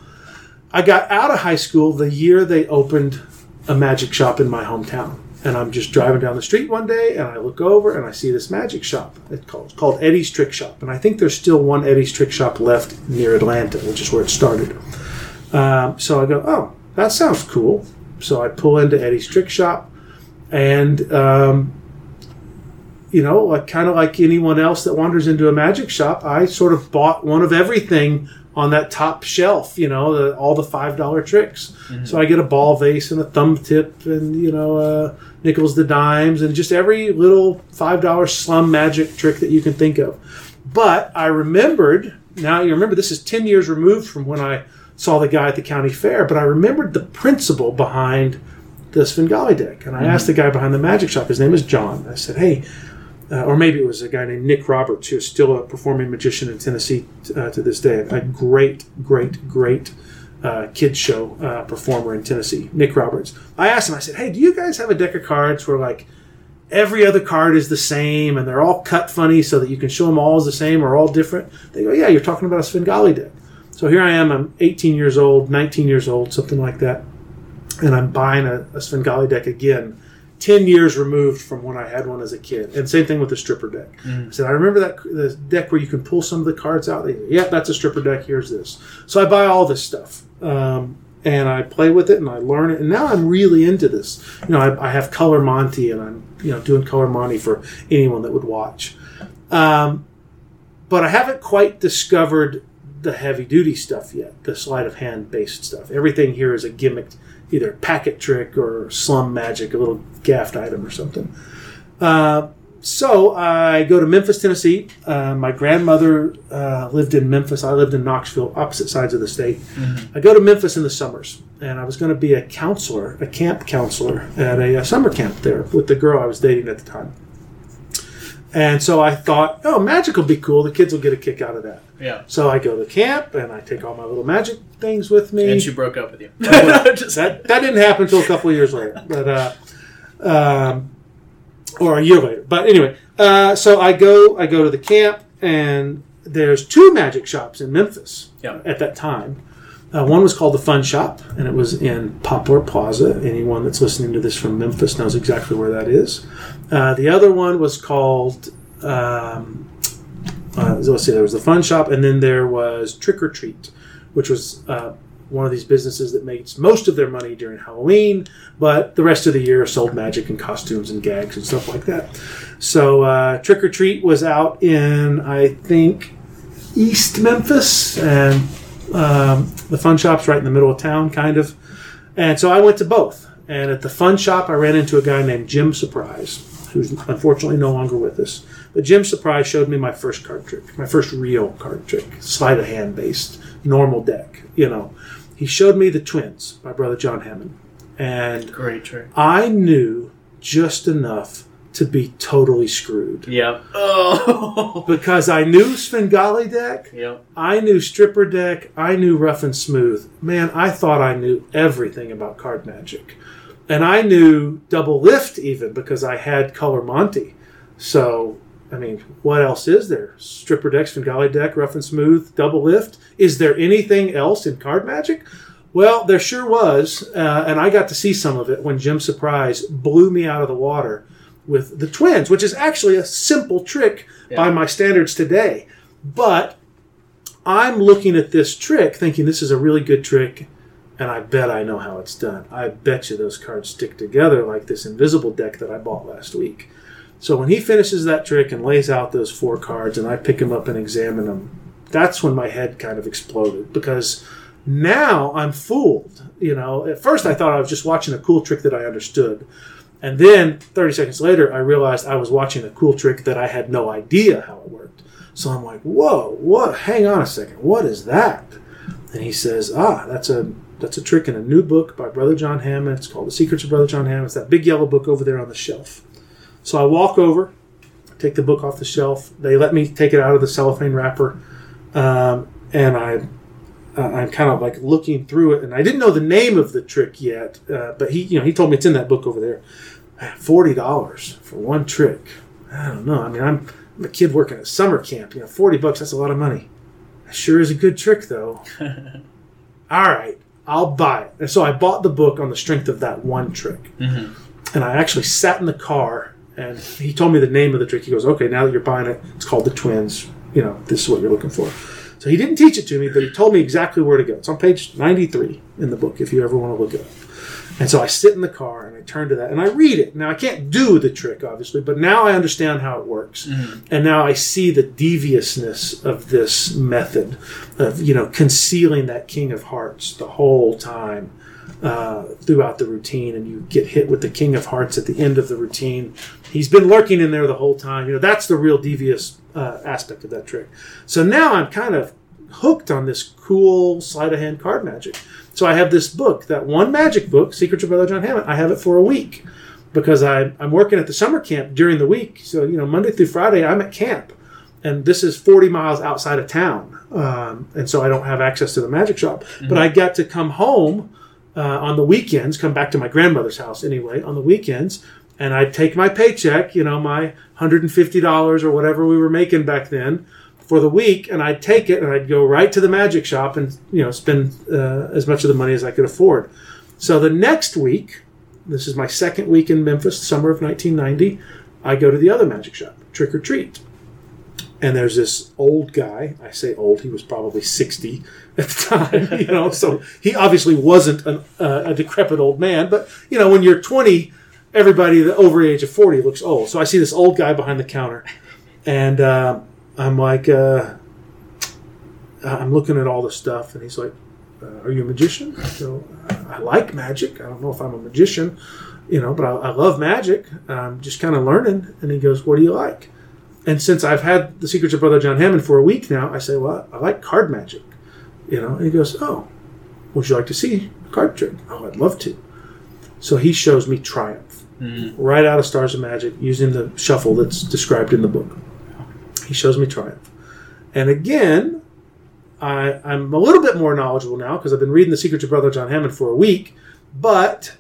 I got out of high school the year they opened a magic shop in my hometown. And I'm just driving down the street one day and I look over and I see this magic shop. It's called, called Eddie's Trick Shop. And I think there's still one Eddie's Trick Shop left near Atlanta, which is where it started. Um, so I go, oh, that sounds cool. So I pull into Eddie's Trick Shop and, um, you know, like kind of like anyone else that wanders into a magic shop, I sort of bought one of everything on that top shelf, you know, the, all the five dollar tricks. Mm-hmm. So I get a ball vase and a thumb tip and you know uh, nickels the dimes and just every little five dollar slum magic trick that you can think of. But I remembered now. You remember this is ten years removed from when I saw the guy at the county fair, but I remembered the principle behind the Svengali deck, and I mm-hmm. asked the guy behind the magic shop. His name is John. I said, "Hey." Uh, or maybe it was a guy named Nick Roberts, who is still a performing magician in Tennessee uh, to this day. A great, great, great uh, kids show uh, performer in Tennessee, Nick Roberts. I asked him, I said, "Hey, do you guys have a deck of cards where like every other card is the same and they're all cut funny so that you can show them all as the same or all different?" They go, "Yeah, you're talking about a Svengali deck." So here I am. I'm 18 years old, 19 years old, something like that, and I'm buying a, a Svengali deck again. 10 years removed from when I had one as a kid. And same thing with the stripper deck. I said, I remember that the deck where you can pull some of the cards out. They yeah, that's a stripper deck. Here's this. So I buy all this stuff. Um, and I play with it and I learn it. And now I'm really into this. You know, I, I have Color Monte and I'm, you know, doing Color Monte for anyone that would watch. Um, but I haven't quite discovered the heavy duty stuff yet, the sleight of hand based stuff. Everything here is a gimmicked, either packet trick or slum magic, a little gaffed item or something. Uh, so I go to Memphis, Tennessee. Uh, my grandmother uh, lived in Memphis. I lived in Knoxville, opposite sides of the state. I go to Memphis in the summers, and I was going to be a counselor, a camp counselor at a, a summer camp there with the girl I was dating at the time. And so I thought, oh, magic will be cool. The kids will get a kick out of that. Yeah. So I go to camp and I take all my little magic things with me. And she broke up with you. Just- that that didn't happen until a couple of years later, but uh, um, or a year later. But anyway, uh, so I go I go to the camp and there's two magic shops in Memphis Yeah. at that time. Uh, one was called the Fun Shop, and it was in Poplar Plaza. Anyone that's listening to this from Memphis knows exactly where that is. Uh, the other one was called. Um, uh, let's see, there was the Fun Shop, and then there was Trick or Treat, which was uh, one of these businesses that makes most of their money during Halloween, but the rest of the year sold magic and costumes and gags and stuff like that. So uh, Trick or Treat was out in, I think, East Memphis, and um, the Fun Shop's right in the middle of town, kind of. And so I went to both. And at the Fun Shop, I ran into a guy named Jim Surprise, who's unfortunately no longer with us. But Jim Surprise showed me my first card trick, my first real card trick, sleight of hand based, normal deck. You know, he showed me the Twins by Brother John Hammond, and Great trick. I knew just enough to be totally screwed Yep. Oh. because I knew Svengali deck. Yep. I knew stripper deck. I knew rough and smooth. Man, I thought I knew everything about card magic. And I knew double lift even because I had color Monte. So, I mean, what else is there? Stripper deck, Svengali deck, rough and smooth, double lift. Is there anything else in card magic? Well, there sure was. Uh, and I got to see some of it when Jim Surprise blew me out of the water with the twins, which is actually a simple trick by my standards today. But I'm looking at this trick thinking this is a really good trick, and I bet I know how it's done. I bet you those cards stick together like this invisible deck that I bought last week. So when he finishes that trick and lays out those four cards, and I pick them up and examine them, that's when my head kind of exploded because now I'm fooled. You know, at first I thought I was just watching a cool trick that I understood. And then 30 seconds later, I realized I was watching a cool trick that I had no idea how it worked. So I'm like, whoa, what? Hang on a second. What is that? And he says, ah, that's a that's a trick in a new book by Brother John Hammond. It's called The Secrets of Brother John Hammond. It's that big yellow book over there on the shelf. So I walk over, take the book off the shelf. They let me take it out of the cellophane wrapper, um, and I uh, I'm kind of like looking through it, and I didn't know the name of the trick yet, uh, but he, you know, he told me it's in that book over there. Forty dollars for one trick. I don't know. I mean, I'm, I'm a kid working at summer camp. You know, forty bucks—that's a lot of money. It sure is a good trick, though. All right, I'll buy it. And so I bought the book on the strength of that one trick. Mhm. And I actually sat in the car, and he told me the name of the trick. He goes, "Okay, now that you're buying it, it's called the Twins. You know, this is what you're looking for." So he didn't teach it to me, but he told me exactly where to go. It's on page 93 in the book if you ever want to look it up. And so I sit in the car and I turn to that and I read it. Now I can't do the trick, obviously, but now I understand how it works. And now I see the deviousness of this method of, you know, concealing that King of Hearts the whole time uh, throughout the routine. And you get hit with the King of Hearts at the end of the routine. He's been lurking in there the whole time. You know, that's the real devious uh, aspect of that trick. So now I'm kind of hooked on this cool sleight of hand card magic. So I have this book, that one magic book, Secrets of Brother John Hammond. I have it for a week. because I, I'm working at the summer camp during the week. So, you know, Monday through Friday, I'm at camp. And this is 40 miles outside of town. Um, and so I don't have access to the magic shop. But I got to come home uh, on the weekends, come back to my grandmother's house anyway, on the weekends. And I'd take my paycheck, you know, my $150 or whatever we were making back then for the week, and I'd take it and I'd go right to the magic shop and, you know, spend uh, as much of the money as I could afford. So the next week, this is my second week in Memphis, summer of 1990. I go to the other magic shop, Trick or Treat. And there's this old guy. I say old, he was probably 60 at the time, you know, so he obviously wasn't an, uh, a decrepit old man. But, you know, when you're 20, everybody over the age of 40 looks old. So I see this old guy behind the counter. And uh, I'm like, uh, I'm looking at all the stuff. And he's like, uh, Are you a magician? I go, I like magic. I don't know if I'm a magician, you know, but I, I love magic. I'm just kind of learning. And he goes, What do you like? And since I've had the Secrets of Brother John Hammond for a week now, I say, Well, I like card magic, you know. And he goes, Oh, would you like to see a card trick? Oh, I'd love to. So he shows me Triumph right out of Stars of Magic using the shuffle that's described in the book. He shows me Triumph. And again, I, I'm a little bit more knowledgeable now because I've been reading The Secrets of Brother John Hammond for a week, but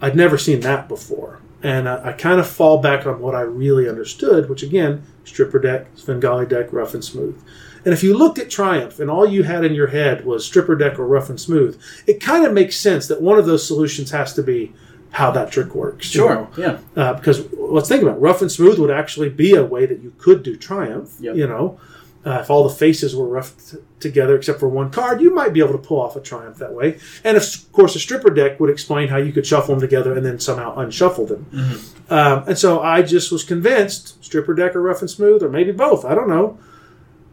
I'd never seen that before. And I, I kind of fall back on what I really understood, which again, stripper deck, Svengali deck, rough and smooth. And if you looked at Triumph and all you had in your head was stripper deck or rough and smooth, it kind of makes sense that one of those solutions has to be how that trick works. you know? Yeah. Uh, because let's think about it. rough and smooth would actually be a way that you could do triumph. Yep. You know, uh, if all the faces were rough t- together except for one card, you might be able to pull off a triumph that way. And of course, a stripper deck would explain how you could shuffle them together and then somehow unshuffle them. Um, and so I just was convinced stripper deck or rough and smooth or maybe both. I don't know.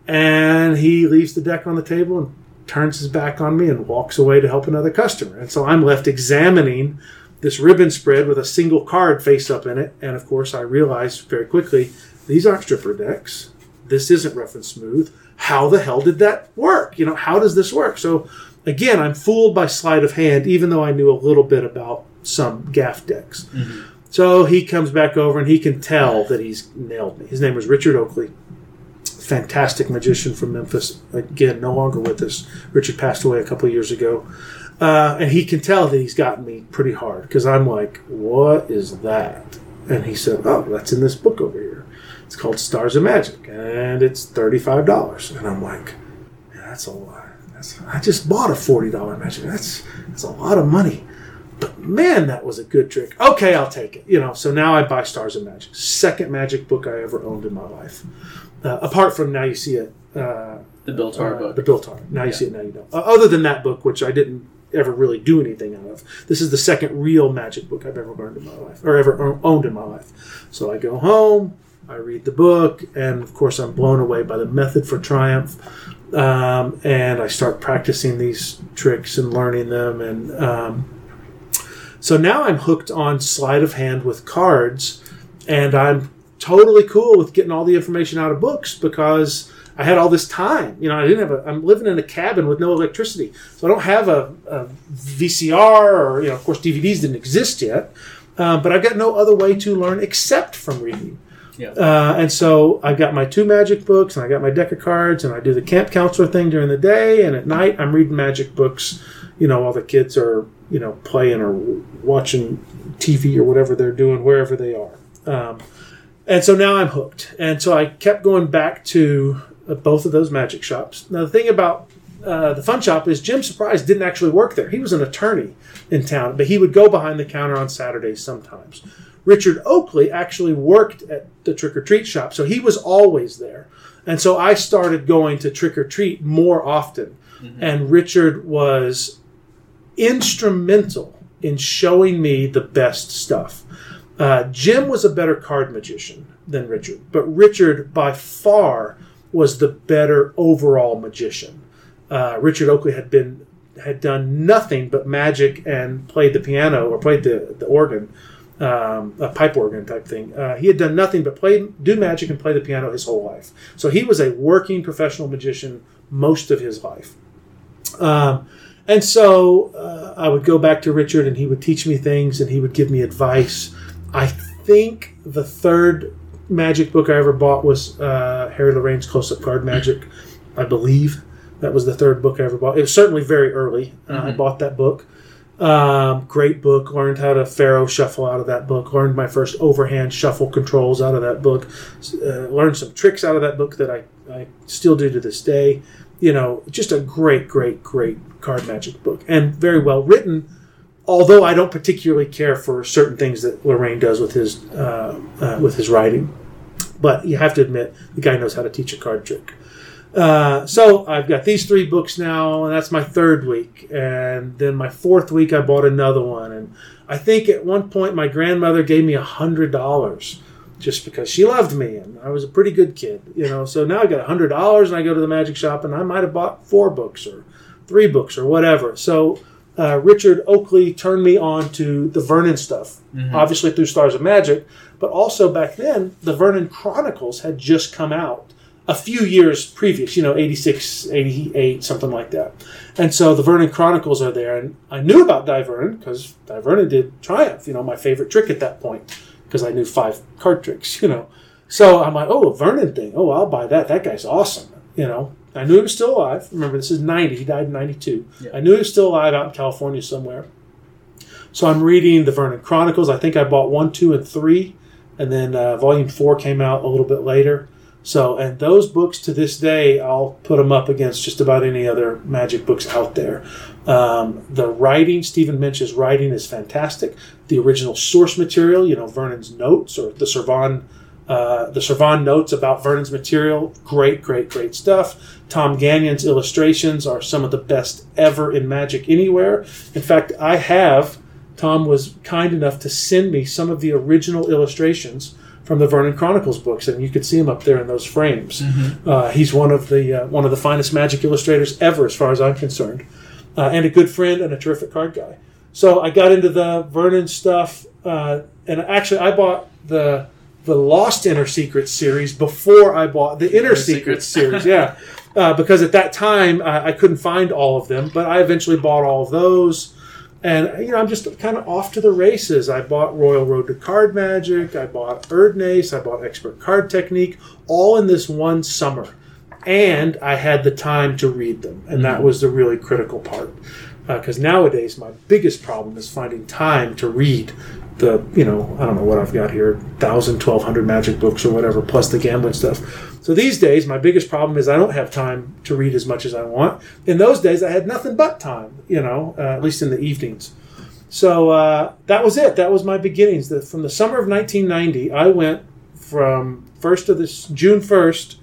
And he leaves the deck on the table and turns his back on me and walks away to help another customer. And so I'm left examining this ribbon spread with a single card face up in it. And of course, I realized very quickly these aren't stripper decks. This isn't rough and smooth. How the hell did that work? You know, how does this work? So again, I'm fooled by sleight of hand, even though I knew a little bit about some gaff decks. Mm-hmm. So he comes back over and he can tell that he's nailed me. His name was Richard Oakley fantastic magician from Memphis. Again, no longer with us. Richard passed away a couple of years ago. Uh, and he can tell that he's gotten me pretty hard because I'm like, what is that? And he said, oh, that's in this book over here. It's called Stars of Magic and it's $35. And I'm like, "Man, that's a lot. That's, I just bought a $40 magic. That's, that's a lot of money. But man, that was a good trick. Okay, I'll take it. You know, so now I buy Stars of Magic. Second magic book I ever owned in my life. Uh, apart from now you see it, uh, The Bill Tarr uh, book. the Bill Tarr. Now you Yeah. see it, now you don't. Uh, other than that book, which I didn't ever really do anything out of. This is the second real magic book I've ever learned in my life, or ever owned in my life. So I go home, I read the book, and of course I'm blown away by the method for triumph. Um, and I start practicing these tricks and learning them, and um, so now I'm hooked on sleight of hand with cards, and I'm totally cool with getting all the information out of books because I had all this time. You know, I didn't have a. I'm living in a cabin with no electricity, so I don't have a, a VCR or you know, of course, DVDs didn't exist yet. Uh, but I've got no other way to learn except from reading. Yeah. Uh, and so I've got my two magic books, and I got my deck of cards, and I do the camp counselor thing during the day, and at night I'm reading magic books. You know, while the kids are you know playing or watching TV or whatever they're doing wherever they are. Um, and so now I'm hooked. And so I kept going back to uh, both of those magic shops. Now the thing about uh, the fun shop is Jim Surprise didn't actually work there. He was an attorney in town, but he would go behind the counter on Saturdays sometimes. Richard Oakley actually worked at the trick or treat shop, so he was always there. And so I started going to trick or treat more often. And Richard was instrumental in showing me the best stuff. Uh, Jim was a better card magician than Richard, but Richard by far was the better overall magician. Uh, Richard Oakley had been had done nothing but magic and played the piano or played the, the organ, um, a pipe organ type thing. Uh, he had done nothing but play do magic and play the piano his whole life. So he was a working professional magician most of his life. Um, and so uh, I would go back to Richard, and he would teach me things, and he would give me advice. I think the third Magic book I ever bought was uh, Harry Lorayne's Close Up Card Magic. I believe that was the third book I ever bought. It was certainly very early. Uh, I Mhm. bought that book. Um, great book. Learned how to Faro shuffle out of that book. Learned my first overhand shuffle controls out of that book. Uh, learned some tricks out of that book that I, I still do to this day. You know, just a great, great, great card magic book and very well written. Although I don't particularly care for certain things that Lorayne does with his uh, uh, with his writing, but you have to admit the guy knows how to teach a card trick. Uh, so I've got these three books now, and that's my third week. And then my fourth week, I bought another one. And I think at one point, my grandmother gave me a hundred dollars just because she loved me, and I was a pretty good kid, you know. So now I got a hundred dollars, and I go to the magic shop, and I might have bought four books or three books or whatever. So uh, Richard Oakley turned me on to the Vernon stuff, obviously through Stars of Magic, but also back then the Vernon Chronicles had just come out a few years previous, you know, 86, 88, something like that. And so the Vernon Chronicles are there, and I knew about Dai Vernon because Dai Vernon did Triumph, you know, my favorite trick at that point, because I knew five card tricks, you know. So I'm like, oh, a Vernon thing. Oh, I'll buy that. That guy's awesome, you know. I knew he was still alive. Remember, this is 90. He died in 92. Yeah. I knew he was still alive out in California somewhere. So I'm reading the Vernon Chronicles. I think I bought one, two, and three, and then uh, volume four came out a little bit later. So, and those books to this day, I'll put them up against just about any other magic books out there. Um, the writing, Stephen Minch's writing is fantastic. The original source material, you know, Vernon's notes or the Servan, uh, the Servan notes about Vernon's material, great, great, great stuff. Tom Gagnon's illustrations are some of the best ever in Magic anywhere. In fact, I have. Tom was kind enough to send me some of the original illustrations from the Vernon Chronicles books, and you could see him up there in those frames. Uh, he's one of the uh, one of the finest magic illustrators ever, as far as I'm concerned, uh, and a good friend and a terrific card guy. So I got into the Vernon stuff, uh, and actually I bought the the Lost Inner Secrets series before I bought the Inner Inner Secrets series. Yeah, uh, because at that time I, I couldn't find all of them, but I eventually bought all of those. And you know, I'm just kind of off to the races. I bought Royal Road to Card Magic. I bought Erdnase. I bought Expert Card Technique, all in this one summer, and I had the time to read them, and that was the really critical part. Because nowadays, my biggest problem is finding time to read the you know I don't know what I've got here, thousand, twelve hundred magic books or whatever, plus the gambling stuff. So these days, my biggest problem is I don't have time to read as much as I want. In those days, I had nothing but time, you know, uh, at least in the evenings. So uh, that was it. That was my beginnings. The, from the summer of 1990, I went from first of this June 1st.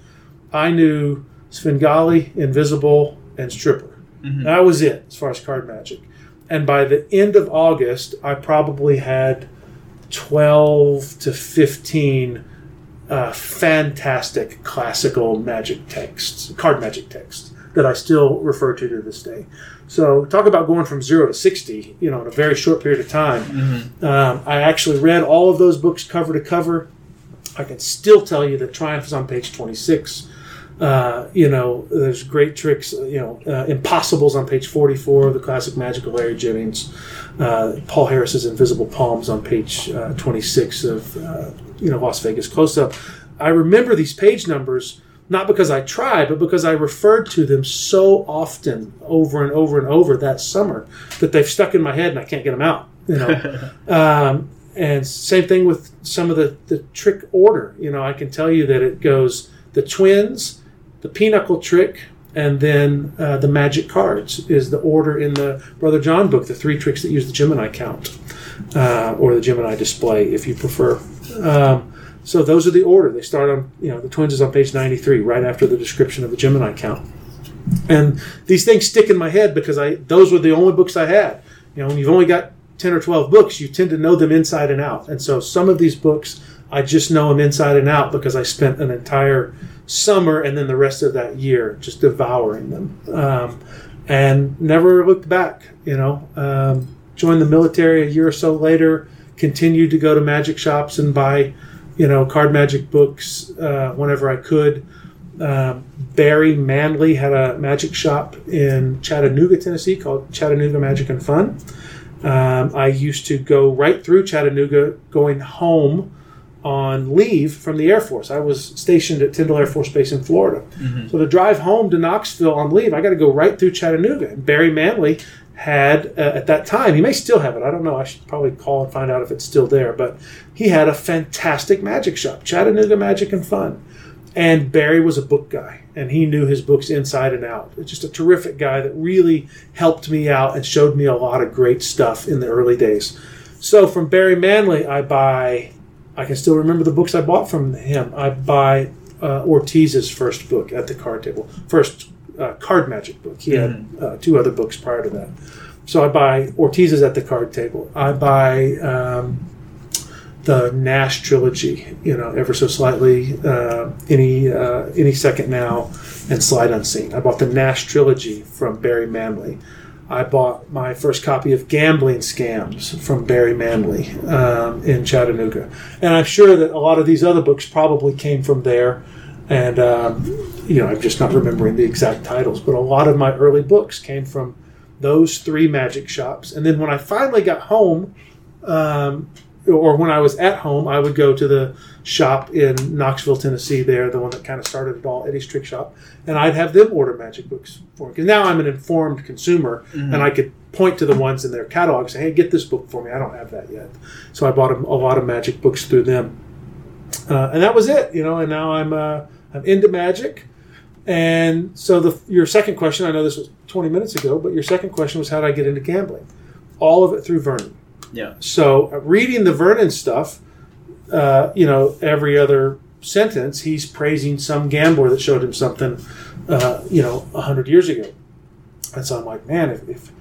I knew Svengali, Invisible, and Stripper. That was it as far as card magic. And by the end of August, I probably had 12 to 15 uh, fantastic classical magic texts, card magic texts that I still refer to to this day. So talk about going from zero to 60, you know, in a very short period of time. Um, I actually read all of those books cover to cover. I can still tell you that Triumph is on page 26. Uh, you know, there's great tricks. You know, uh, Impossibles on page 44, the classic magical Larry Jennings. Uh, Paul Harris's Invisible Palms on page uh, 26 of, uh, you know, Las Vegas Close Up. I remember these page numbers not because I tried, but because I referred to them so often over and over and over that summer that they've stuck in my head and I can't get them out. You know, um, and same thing with some of the, the trick order. You know, I can tell you that it goes the twins, the pinochle trick, and then uh, the magic cards is the order in the Brother John book, the three tricks that use the Gemini count, uh, or the Gemini display, if you prefer. Um, so those are the order. They start on, you know, the twins is on page 93, right after the description of the Gemini count. And these things stick in my head because I those were the only books I had. You know, when you've only got 10 or 12 books, you tend to know them inside and out. And so some of these books, I just know them inside and out because I spent an entire summer and then the rest of that year just devouring them. Um, and never looked back, you know. Um, joined the military a year or so later, continued to go to magic shops and buy, you know, card magic books uh, whenever I could. Um, Barry Manley had a magic shop in Chattanooga, Tennessee called Chattanooga Magic and Fun. Um, I used to go right through Chattanooga, going home on leave from the Air Force. I was stationed at Tyndall Air Force Base in Florida. So to drive home to Knoxville on leave, I got to go right through Chattanooga. And Barry Manley had uh, at that time, he may still have it. I don't know. I should probably call and find out if it's still there. But he had a fantastic magic shop, Chattanooga Magic and Fun. And Barry was a book guy, and he knew his books inside and out. Just a terrific guy that really helped me out and showed me a lot of great stuff in the early days. So from Barry Manley, I buy. I can still remember the books I bought from him. I buy uh, Ortiz's first book at the card table, first uh, card magic book. He had uh, two other books prior to that. So I buy Ortiz's at the card table. I buy um, the Nash trilogy, you know, ever so slightly, uh, any uh, any second now, and Sleight Unseen. I bought the Nash trilogy from Barry Manley. I bought my first copy of Gambling Scams from Barry Manley um, in Chattanooga, and I'm sure that a lot of these other books probably came from there. And um, you know, I'm just not remembering the exact titles, but a lot of my early books came from those three magic shops. And then when I finally got home, um, or when I was at home, I would go to the shop in Knoxville, Tennessee. There, the one that kind of started it all, Eddie's Trick Shop, and I'd have them order magic books for me. Because now I'm an informed consumer, and I could point to the ones in their catalog and say, "Hey, get this book for me. I don't have that yet." So I bought a, a lot of magic books through them, uh, and that was it. You know, and now I'm uh, I'm into magic. And so the your second question, I know this was 20 minutes ago, but your second question was how did I get into gambling? All of it through Vernon. Yeah. So uh, reading the Vernon stuff, uh, you know, every other sentence he's praising some gambler that showed him something, uh, you know, hundred years ago. And so I'm like, man, if, if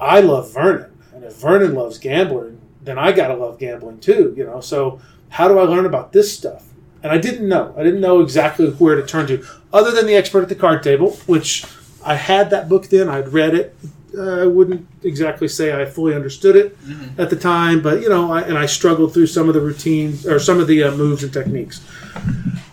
I love Vernon and if Vernon loves gambling, then I gotta love gambling too, you know. So how do I learn about this stuff? And I didn't know. I didn't know exactly where to turn to, other than the expert at the card table, which I had that book then. I'd read it. Uh, I wouldn't exactly say I fully understood it at the time, but you know, I, and I struggled through some of the routines or some of the uh, moves and techniques.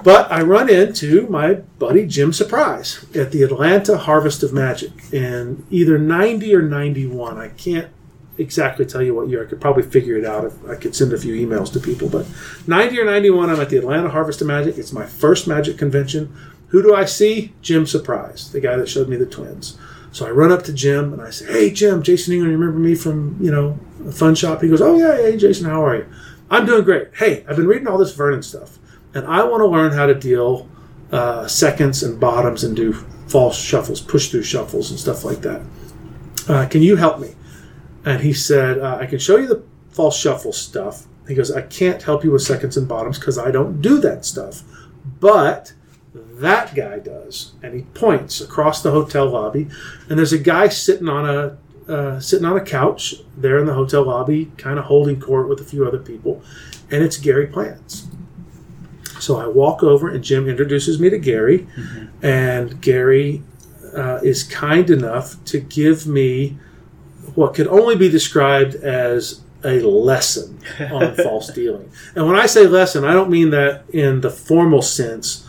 But I run into my buddy Jim Surprise at the Atlanta Harvest of Magic in either 90 or 91. I can't exactly tell you what year. I could probably figure it out if I could send a few emails to people. But 90 or 91, I'm at the Atlanta Harvest of Magic. It's my first magic convention. Who do I see? Jim Surprise, the guy that showed me the twins. So I run up to Jim and I say, "Hey, Jim, Jason England, you remember me from you know a fun shop?" He goes, "Oh yeah, hey Jason, how are you? I'm doing great. Hey, I've been reading all this Vernon stuff, and I want to learn how to deal uh, seconds and bottoms and do false shuffles, push through shuffles, and stuff like that. Uh, can you help me?" And he said, uh, "I can show you the false shuffle stuff." He goes, "I can't help you with seconds and bottoms because I don't do that stuff, but." That guy does and he points across the hotel lobby and there's a guy sitting on a uh, sitting on a couch there in the hotel lobby kind of holding court with a few other people and it's gary plants. So i walk over and jim introduces me to gary and gary uh, is kind enough to give me what could only be described as a lesson on false dealing. And when i say lesson i don't mean that in the formal sense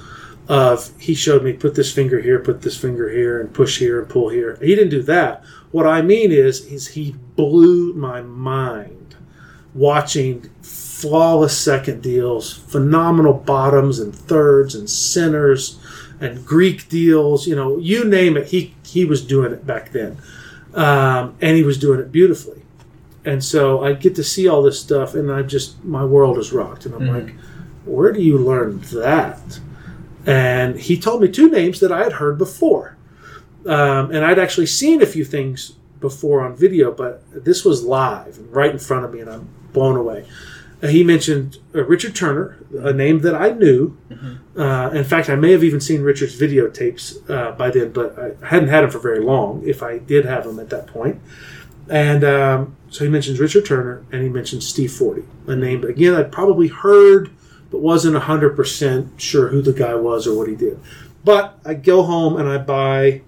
of he showed me put this finger here, put this finger here, and push here and pull here. He didn't do that. What I mean is, is he blew my mind watching flawless second deals, phenomenal bottoms and thirds and centers and Greek deals. You know, you name it. He he was doing it back then, um, and he was doing it beautifully. And so I get to see all this stuff, and I just my world is rocked, and I'm like, where do you learn that? And he told me two names that I had heard before, um, and I'd actually seen a few things before on video, but this was live and right in front of me, and I'm blown away. Uh, he mentioned uh, Richard Turner, a name that I knew. Uh, in fact, I may have even seen Richard's videotapes uh, by then, but I hadn't had him for very long. If I did have him at that point, and um, so he mentions Richard Turner, and he mentions Steve Forte, a name again I'd probably heard but wasn't 100% sure who the guy was or what he did. But I go home and I buy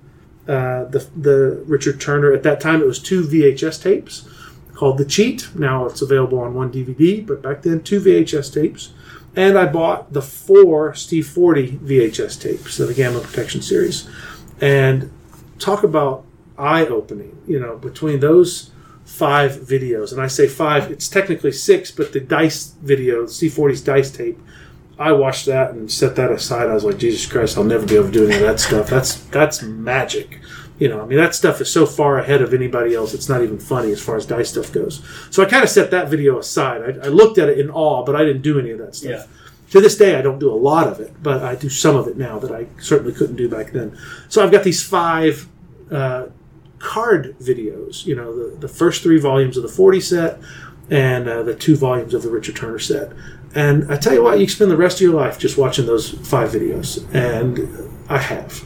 uh, the, the Richard Turner. At that time, it was two VHS tapes called The Cheat. Now it's available on one DVD, but back then, two VHS tapes. And I bought the four Steve Forte VHS tapes of the Gamma Protection series. And talk about eye opening, you know, between those five videos, and I say five. It's technically six, but the dice video, the C40's dice tape, I watched that and set that aside. I was like, Jesus Christ, I'll never be able to do any of that stuff. That's that's magic. You know, I mean, that stuff is so far ahead of anybody else. It's not even funny as far as dice stuff goes. So I kind of set that video aside. I, I looked at it in awe, but I didn't do any of that stuff. Yeah. To this day, I don't do a lot of it, but I do some of it now that I certainly couldn't do back then. So I've got these five uh, card videos. You know, the, the first three volumes of the Forte set and uh, the two volumes of the Richard Turner set. And I tell you what, you spend the rest of your life just watching those five videos. And I have.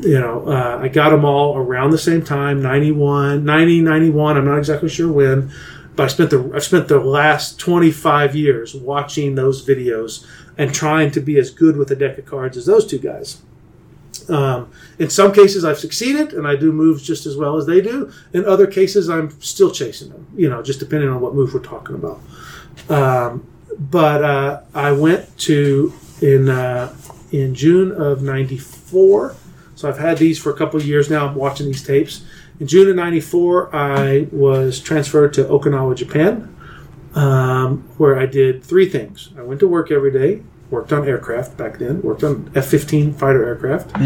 You know, uh, I got them all around the same time 91, 90, 91. I'm not exactly sure when. But I spent the I've spent the last 25 years watching those videos and trying to be as good with a deck of cards as those two guys. Um, in some cases, I've succeeded and I do moves just as well as they do. In other cases, I'm still chasing them, you know, just depending on what move we're talking about. Um, but uh, I went to in uh, in June of '94. So I've had these for a couple of years now. I'm watching these tapes. In June of '94, I was transferred to Okinawa, Japan, um, where I did three things. I went to work every day, worked on aircraft back then, worked on F-15 fighter aircraft.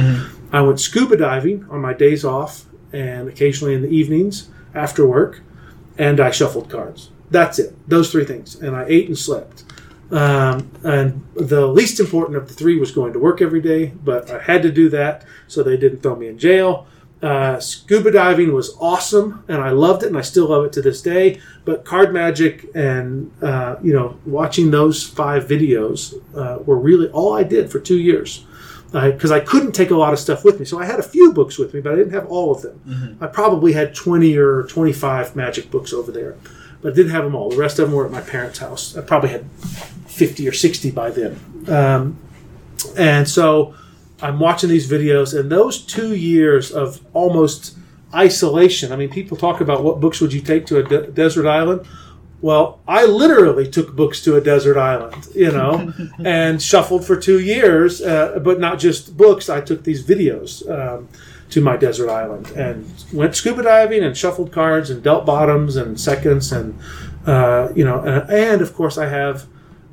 I went scuba diving on my days off and occasionally in the evenings after work, and I shuffled cards. That's it. Those three things. And I ate and slept. Um, and the least important of the three was going to work every day, but I had to do that so they didn't throw me in jail. Uh, scuba diving was awesome, and I loved it, and I still love it to this day. But card magic and uh, you know watching those five videos uh, were really all I did for two years because I couldn't take a lot of stuff with me. So I had a few books with me, but I didn't have all of them. I probably had 20 or 25 magic books over there, but I didn't have them all. The rest of them were at my parents' house. I probably had 50 or 60 by then. Um, and so I'm watching these videos, and those two years of almost isolation. I mean, people talk about what books would you take to a de- desert island. Well, I literally took books to a desert island, you know, and shuffled for two years, uh, but not just books. I took these videos um, to my desert island and went scuba diving and shuffled cards and dealt bottoms and seconds and, uh, you know, and, and of course I have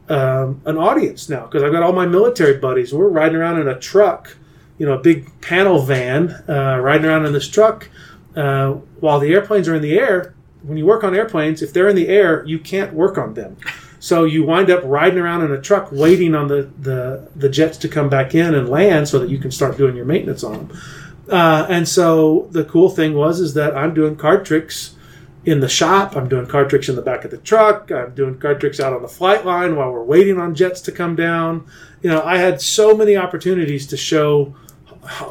um, an audience now because I've got all my military buddies. We're riding around in a truck, you know, a big panel van, uh, riding around in this truck uh, while the airplanes are in the air. When you work on airplanes, if they're in the air, you can't work on them. So you wind up riding around in a truck, waiting on the, the, the jets to come back in and land, so that you can start doing your maintenance on them. Uh, and so the cool thing was is that I'm doing card tricks in the shop. I'm doing card tricks in the back of the truck. I'm doing card tricks out on the flight line while we're waiting on jets to come down. You know, I had so many opportunities to show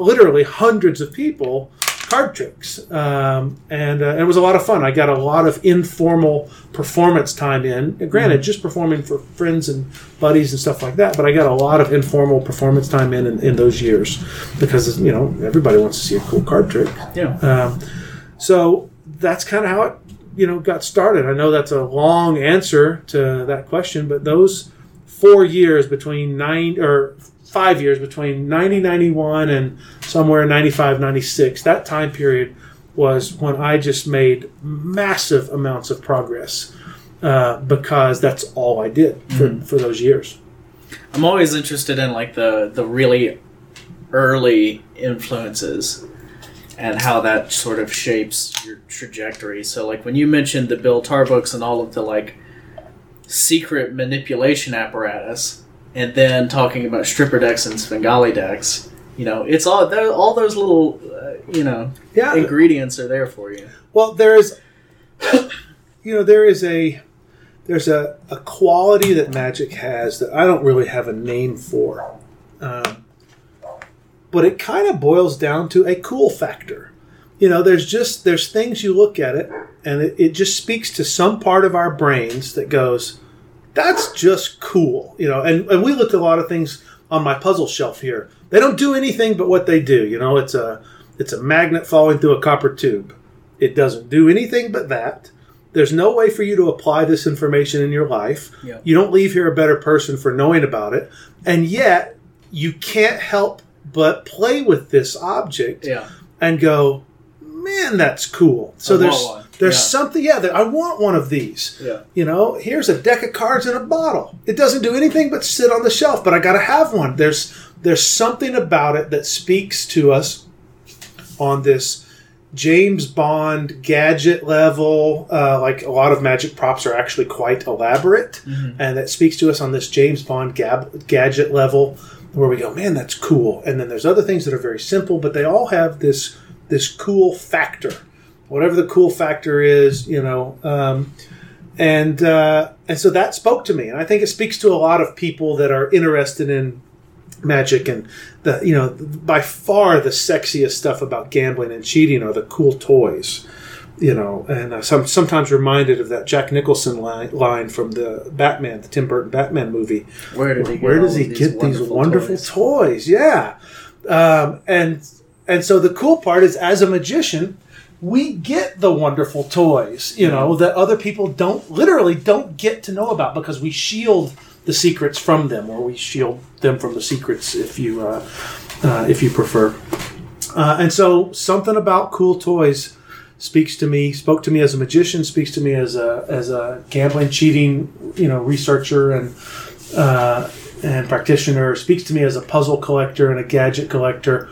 literally hundreds of people card tricks, um, and, uh, it was a lot of fun. I got a lot of informal performance time in. Granted, just performing for friends and buddies and stuff like that, but I got a lot of informal performance time in in, in those years because you know everybody wants to see a cool card trick. Yeah. Um, so that's kind of how it, you know, got started. I know that's a long answer to that question, but those four years between nine or five years between 1991 and somewhere in 95, 96, that time period was when I just made massive amounts of progress uh, because that's all I did for, for those years. I'm always interested in like the the really early influences and how that sort of shapes your trajectory. So like when you mentioned the Bill Tarr books and all of the like secret manipulation apparatus and then talking about stripper decks and Svengali decks, you know, it's all all those little uh, you know Yeah. ingredients are there for you. Well, there is, you know, there is a there's a, a quality that magic has that I don't really have a name for, um, but it kind of boils down to a cool factor. You know, there's just there's things you look at it and it, it just speaks to some part of our brains that goes, that's just cool. You know, and, and we looked at a lot of things on my puzzle shelf here. They don't do anything but what they do. You know, it's a it's a magnet falling through a copper tube. It doesn't do anything but that. There's no way for you to apply this information in your life. Yeah. You don't leave here a better person for knowing about it. And yet, you can't help but play with this object Yeah. and go, man, that's cool. So there's one. There's Yeah. something, yeah, that I want one of these. Yeah. You know, here's a deck of cards in a bottle. It doesn't do anything but sit on the shelf, but I got to have one. There's there's something about it that speaks to us on this James Bond gadget level. Uh, like a lot of magic props are actually quite elaborate, and that speaks to us on this James Bond gab- gadget level where we go, man, that's cool. And then there's other things that are very simple, but they all have this this cool factor, whatever the cool factor is, you know. Um, and uh, and so that spoke to me, and I think it speaks to a lot of people that are interested in magic and the you know by far the sexiest stuff about gambling and cheating are the cool toys you know and uh, some, sometimes reminded of that jack nicholson line, line from the batman the tim burton batman movie. Where did he where does he of get these wonderful toys? toys, yeah. Um, and and so the cool part is as a magician we get the wonderful toys you know that other people don't literally don't get to know about because we shield the secrets from them or we shield them from the secrets if you uh, uh, if you prefer. Uh, and so something about cool toys speaks to me spoke to me as a magician speaks to me as a as a gambling cheating you know researcher and uh, and practitioner speaks to me as a puzzle collector and a gadget collector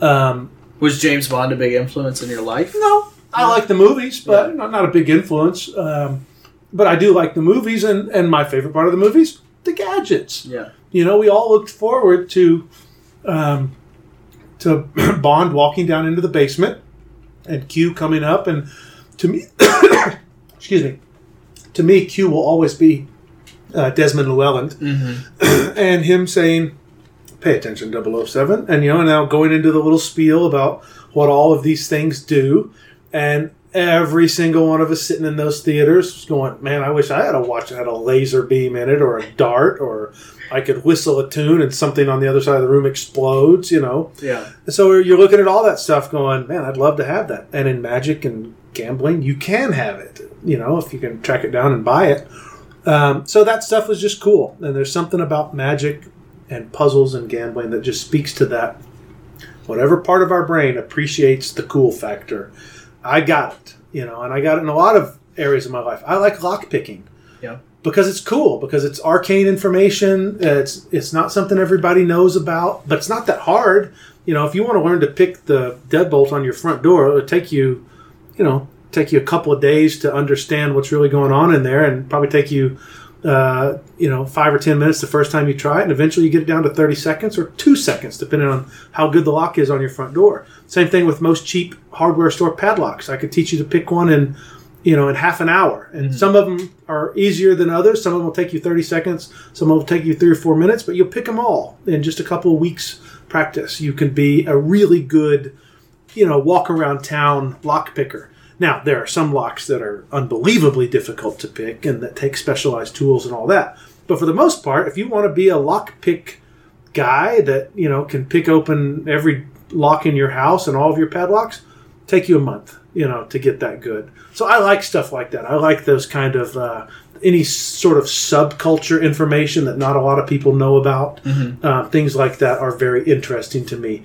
um, Was James Bond a big influence in your life? no I like the movies but Yeah. not, not a big influence um, but I do like the movies and and my favorite part of the movies the gadgets Yeah. you know, we all looked forward to um, to Bond walking down into the basement and Q coming up, and to me, excuse me, to me, Q will always be uh, Desmond Llewellyn, and him saying, "Pay attention, 007," and you know, now going into the little spiel about what all of these things do, and every single one of us sitting in those theaters was going, "Man, I wish I had a watch that had a laser beam in it, or a dart, or I could whistle a tune and something on the other side of the room explodes." You know, Yeah. and so you're looking at all that stuff going, man, I'd love to have that. And in magic and gambling, you can have it, you know, if you can track it down and buy it. Um, so that stuff was just cool. And there's something about magic and puzzles and gambling that just speaks to that. Whatever part of our brain appreciates the cool factor, I got it, you know, and I got it in a lot of areas of my life. I like lock picking Yeah. Because it's cool because it's arcane information it's it's not something everybody knows about but it's not that hard. You know if you want to learn to pick the deadbolt on your front door it'll take you you know take you a couple of days to understand what's really going on in there and probably take you uh, you know five or ten minutes the first time you try it and eventually you get it down to 30 seconds or two seconds depending on how good the lock is on your front door. Same thing with most cheap hardware store padlocks. I could teach you to pick one in you know, in half an hour. And mm-hmm. some of them are easier than others. Some of them will take you 30 seconds. Some will take you three or four minutes, but you'll pick them all in just a couple of weeks practice. You can be a really good, you know, walk around town lock picker. Now, there are some locks that are unbelievably difficult to pick and that take specialized tools and all that. But for the most part, if you want to be a lock pick guy that, you know, can pick open every lock in your house and all of your padlocks, take you a month, you know, to get that good. So I like stuff like that. I like those kind of uh, any sort of subculture information that not a lot of people know about. Uh, things like that are very interesting to me.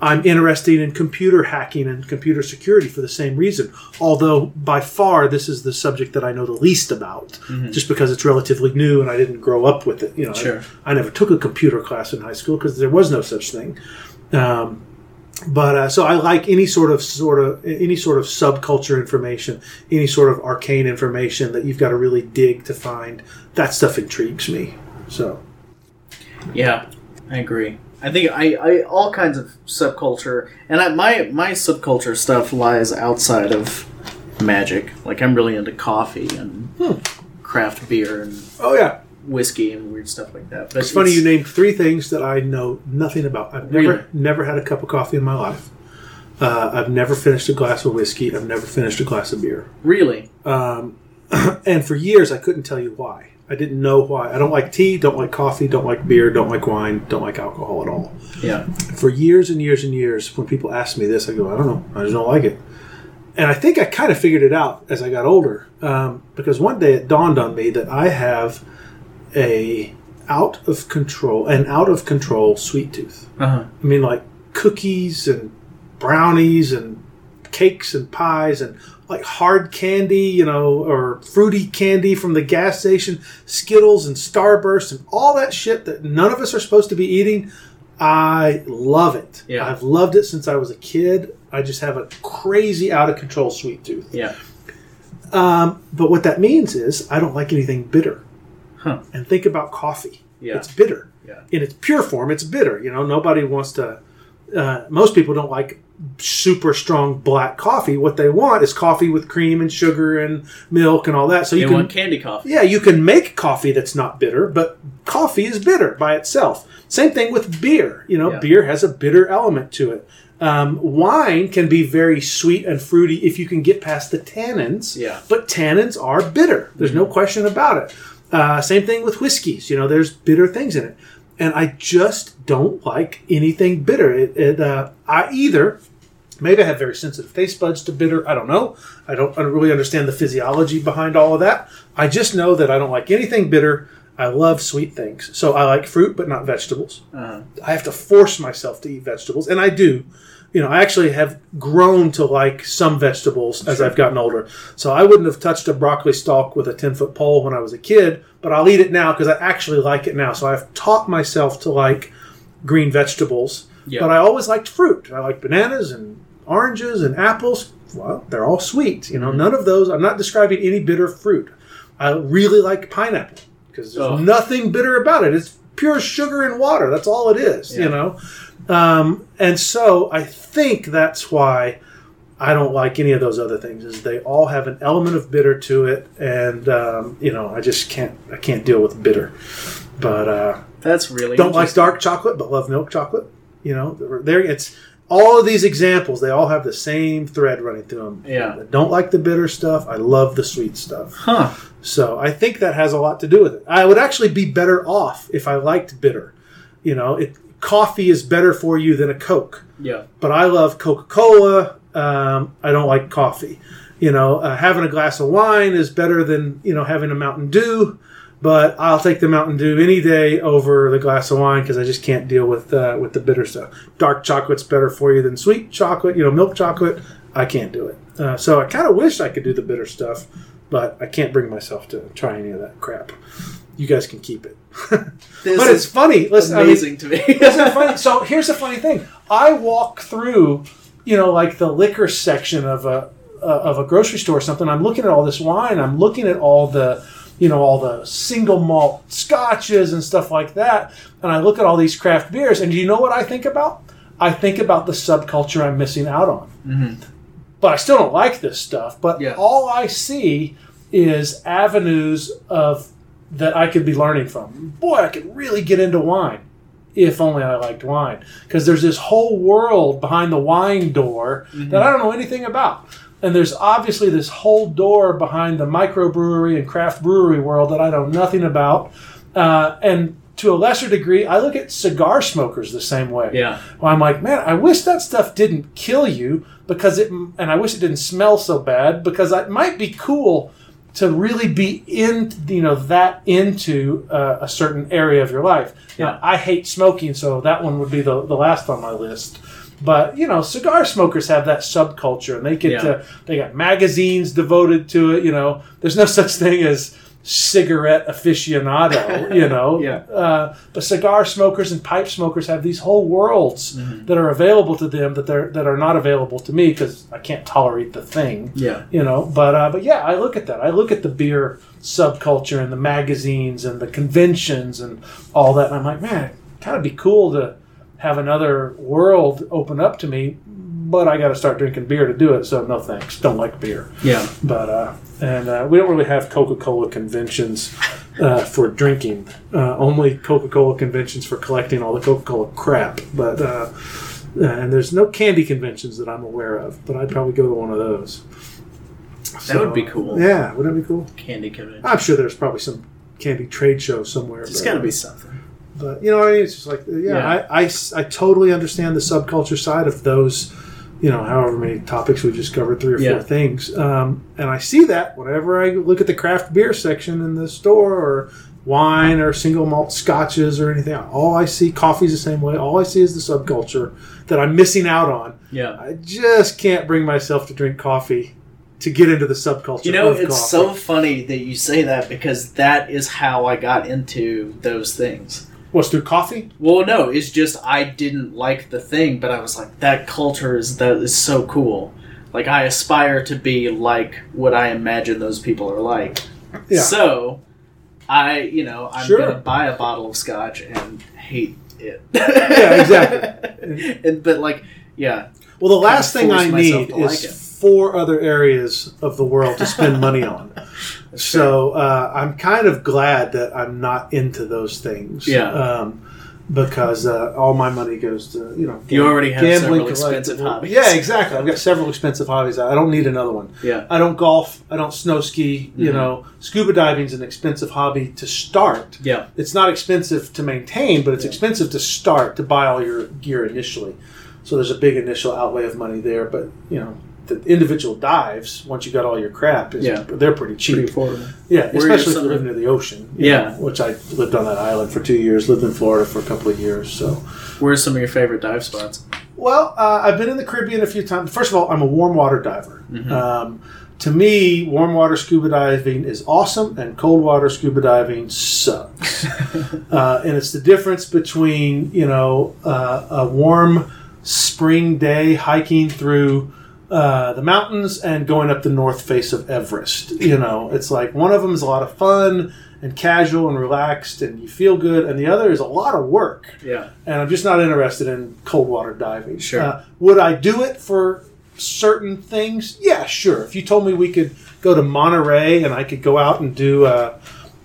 I'm interested in computer hacking and computer security for the same reason. Although by far this is the subject that I know the least about, just because it's relatively new and I didn't grow up with it. You know, I- I, never took a computer class in high school because there was no such thing. Um, but uh, so I like any sort of sort of any sort of subculture information, any sort of arcane information that you've got to really dig to find. That stuff intrigues me. So Yeah, I agree. I think I, I all kinds of subculture, and I, my my subculture stuff lies outside of magic. Like I'm really into coffee and craft beer and oh yeah, whiskey and weird stuff like that. But it's funny you named three things that I know nothing about. I've never Really? never had a cup of coffee in my life. Uh, I've never finished a glass of whiskey. I've never finished a glass of beer. really. and for years I couldn't tell you why. I didn't know why. I don't like tea, don't like coffee, don't like beer, don't like wine, don't like alcohol at all. Yeah. For years and years and years, when people ask me this, I go, I don't know, I just don't like it. And I think I kind of figured it out as I got older, um, because one day it dawned on me that I have a out of control, an out of control sweet tooth. Uh huh. I mean, like cookies and brownies and cakes and pies and like hard candy, you know, or fruity candy from the gas station, Skittles and Starburst and all that shit that none of us are supposed to be eating. I love it. Yeah. I've loved it since I was a kid. I just have a crazy out of control sweet tooth. Yeah. Um, but what that means is I don't like anything bitter. Huh. And think about coffee. Yeah. It's bitter. Yeah. In its pure form, it's bitter. You know, nobody wants to. Uh, most people don't like super strong black coffee. What they want is coffee with cream and sugar and milk and all that. So you You can, want candy coffee? yeah, you can make coffee that's not bitter, but coffee is bitter by itself. Same thing with beer. You know, Yeah. beer has a bitter element to it. Um, wine can be very sweet and fruity if you can get past the tannins. Yeah. But tannins are bitter. There's no question about it. Uh, same thing with whiskeys. You know, there's bitter things in it, and I just don't like anything bitter. It, it uh, I either maybe I have very sensitive taste buds to bitter. I don't know. I don't, I don't really understand the physiology behind all of that. I just know that I don't like anything bitter. I love sweet things, so I like fruit, but not vegetables. Uh-huh. I have to force myself to eat vegetables, and I do. You know, I actually have grown to like some vegetables as I've gotten older. So I wouldn't have touched a broccoli stalk with a 10 foot pole when I was a kid, but I'll eat it now because I actually like it now. So I've taught myself to like green vegetables, Yeah. but I always liked fruit. I like bananas and oranges and apples. Well, they're all sweet. You know, mm-hmm. none of those, I'm not describing any bitter fruit. I really like pineapple because there's Oh. nothing bitter about it. It's pure sugar and water. That's all it is, Yeah. you know? Um, and so I think that's why I don't like any of those other things. Is they all have an element of bitter to it, and um, you know I just can't I can't deal with bitter. But uh, That's really don't like dark chocolate, but love milk chocolate. You know, there it's all of these examples. They all have the same thread running through them. Yeah. I don't like the bitter stuff. I love the sweet stuff. Huh. So I think that has a lot to do with it. I would actually be better off if I liked bitter. You know, it, coffee is better for you than a Coke, Yeah. but I love Coca Cola. Um, I don't like coffee. You know, uh, having a glass of wine is better than you know having a Mountain Dew. But I'll take the Mountain Dew any day over the glass of wine because I just can't deal with uh, with the bitter stuff. Dark chocolate's better for you than sweet chocolate. You know, milk chocolate. I can't do it. Uh, so I kind of wish I could do the bitter stuff, but I can't bring myself to try any of that crap. You guys can keep it. But it's funny. Listen, I mean, amazing to me. isn't funny? So here's the funny thing. I walk through, you know, like the liquor section of a uh, of a grocery store or something. I'm looking at all this wine. I'm looking at all the, you know, all the single malt scotches and stuff like that. And I look at all these craft beers. And do you know what I think about? I think about the subculture I'm missing out on. But I still don't like this stuff. But Yeah. all I see is avenues of that I could be learning from. Boy, I could really get into wine if only I liked wine. Because there's this whole world behind the wine door that I don't know anything about. And there's obviously this whole door behind the microbrewery and craft brewery world that I know nothing about. Uh, and to a lesser degree, I look at cigar smokers the same way. Yeah. Well, I'm like, man, I wish that stuff didn't kill you because it, and I wish it didn't smell so bad because it might be cool to really be in, you know, that into uh, a certain area of your life. Yeah. Now, I hate smoking, so that one would be the, the last on my list. But you know, cigar smokers have that subculture, and they get Yeah. to they got magazines devoted to it. You know, there's no such thing as cigarette aficionado. You know, Yeah. uh, but cigar smokers and pipe smokers have these whole worlds Mm-hmm. that are available to them that they're that are not available to me because I can't tolerate the thing. Yeah. You know, but uh, but yeah, I look at that. I look at the beer subculture and the magazines and the conventions and all that, and I'm like, man, kind of be cool to have another world open up to me. But I got to start drinking beer to do it. So no thanks. Don't like beer. Yeah. But uh, and uh, we don't really have Coca Cola conventions uh, for drinking. Uh, only Coca Cola conventions for collecting all the Coca Cola crap. But uh, and there's no candy conventions that I'm aware of. But I'd probably go to one of those. That would be cool. Yeah, wouldn't that be cool? Candy convention. I'm sure there's probably some candy trade show somewhere. It's but- got to be something. but you know what I mean? It's just like, yeah, Yeah. I, I s- I totally understand the subculture side of those, you know, however many topics we just covered, three or Yeah. four things. Um, and I see that whenever I look at the craft beer section in the store or wine or single malt scotches or anything. All I see, coffee's the same way. All I see is the subculture that I'm missing out on. Yeah. I just can't bring myself to drink coffee to get into the subculture. You know, it's golf. so funny that you say that because that is how I got into those things. What's through coffee? Well, no, it's just I didn't like the thing, but I was like, that culture is that is so cool. Like I aspire to be like what I imagine those people are like. Yeah. So, I you know I'm Sure. gonna buy a bottle of scotch and hate it. Yeah, exactly. and but like, yeah, Well, the last thing I need like is it. Four other areas of the world to spend money on. So uh, I'm kind of glad that I'm not into those things. Yeah. Um, because uh, all my money goes to you know You already have several collectible- expensive hobbies. Yeah, exactly. I've got several expensive hobbies. I don't need another one. yeah, I don't golf. I don't snow ski. You Mhm. know, scuba diving's an expensive hobby to start. yeah, It's not expensive to maintain, but it's Yeah. expensive to start to buy all your gear initially. So there's a big initial outlay of money there. But you know, the individual dives once you got all your crap, is, Yeah. they're pretty cheap. pretty affordable. yeah, Where especially are if you some live near the ocean. Yeah. know, which I lived on that island for two years. Lived in Florida for a couple of years. So. Where's some of your favorite dive spots? Well, uh, I've been in the Caribbean a few times. First of all, I'm a warm water diver. Mhm. Um, to me, warm water scuba diving is awesome, and cold water scuba diving sucks. uh, and it's the difference between you know uh, a warm spring day hiking through uh, the mountains and going up the north face of Everest. You know, it's like one of them is a lot of fun and casual and relaxed, and you feel good, and the other is a lot of work Yeah, and I'm just not interested in cold water diving. Sure. Uh, would I do it for certain things? Yeah, sure. If you told me we could go to Monterey and I could go out and do, uh,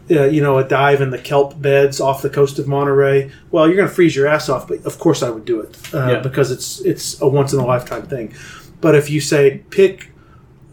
uh, you know, a dive in the kelp beds off the coast of Monterey, well, you're going to freeze your ass off. But of course, I would do it uh, Yeah. because it's it's a once in a lifetime thing. But if you say pick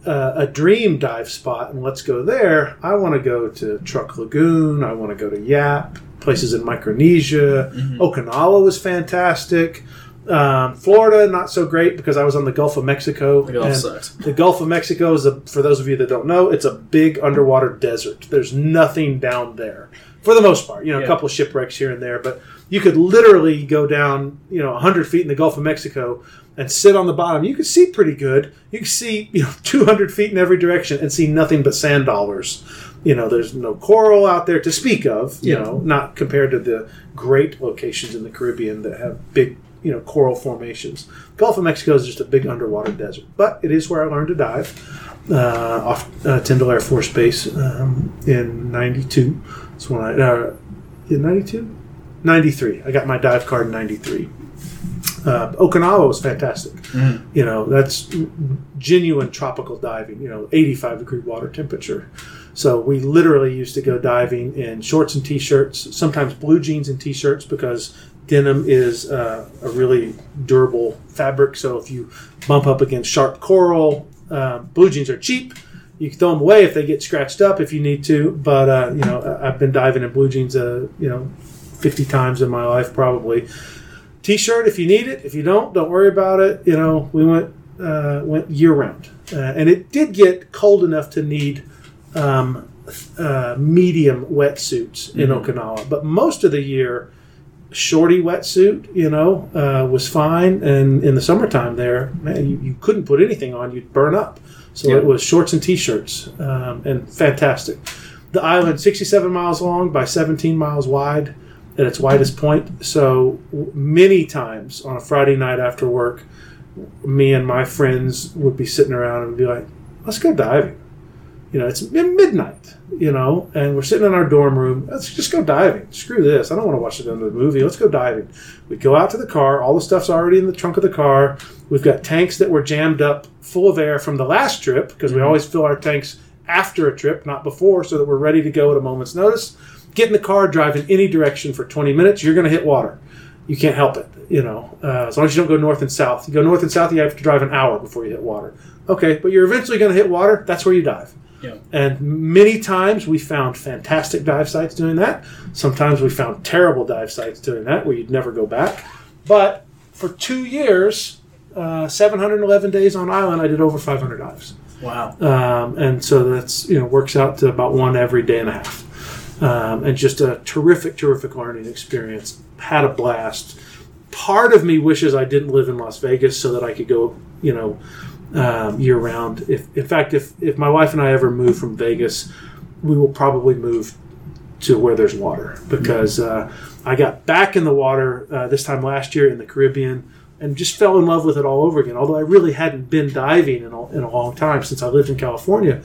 uh, a dream dive spot and let's go there. I want to go to Truk Lagoon. I want to go to Yap, places in Micronesia. Okinawa was fantastic. Um, Florida, not so great because I was on the Gulf of Mexico. the and sucks. The Gulf of Mexico is, a, for those of you that don't know, it's a big underwater desert. There's nothing down there for the most part. You know, Yeah. a couple of shipwrecks here and there, but you could literally go down, you know, 100 feet in the Gulf of Mexico and sit on the bottom. You can see pretty good. You can see, you know, 200 feet in every direction and see nothing but sand dollars. You know, there's no coral out there to speak of. You Yeah. know, not compared to the great locations in the Caribbean that have big, you know, coral formations. Gulf of Mexico is just a big underwater desert, but it is where I learned to dive uh, off uh, Tyndall Air Force Base um, in '92. That's when I uh, in '92, '93. I got my dive card in '93. Uh, Okinawa was fantastic. Mhm. You know, that's genuine tropical diving. You know, 85 degree water temperature. So we literally used to go diving in shorts and t-shirts, sometimes blue jeans and t-shirts because denim is uh, a really durable fabric. So if you bump up against sharp coral, uh, blue jeans are cheap. You can throw them away if they get scratched up if you need to. But uh, you know, I've been diving in blue jeans, uh, you know, 50 times in my life probably. T-shirt if you need it. If you don't, don't worry about it. You know, we went uh, went year round, uh, and it did get cold enough to need um, uh, medium wetsuits in Mhm. Okinawa. But most of the year, shorty wetsuit, you know, uh, was fine. And in the summertime, there, man, you, you couldn't put anything on; you'd burn up. So Yeah. it was shorts and t-shirts, um, and fantastic. The island, 67 miles long by 17 miles wide at its widest point. So many times on a Friday night after work, me and my friends would be sitting around and be like, "Let's go diving." You know, it's midnight. You know, and we're sitting in our dorm room. Let's just go diving. Screw this. I don't want to watch it another movie. Let's go diving. We go out to the car. All the stuff's already in the trunk of the car. We've got tanks that were jammed up full of air from the last trip because we Mhm. always fill our tanks after a trip, not before, so that we're ready to go at a moment's notice. Get in the car, drive in any direction for 20 minutes. You're going to hit water. You can't help it, you know. Uh, as long as you don't go north and south. You go north and south, you have to drive an hour before you hit water. Okay, but you're eventually going to hit water. That's where you dive. Yeah. And many times we found fantastic dive sites doing that. Sometimes we found terrible dive sites doing that where you'd never go back. But for two years, uh, 711 days on island, I did over 500 dives. Wow. Um, and so that's, you know, works out to about one every day and a half. Um, and just a terrific, terrific learning experience. Had a blast. Part of me wishes I didn't live in Las Vegas so that I could go, you know, um, year round. If in fact, if if my wife and I ever move from Vegas, we will probably move to where there's water because uh, I got back in the water uh, this time last year in the Caribbean and just fell in love with it all over again. Although I really hadn't been diving in a, in a long time since I lived in California,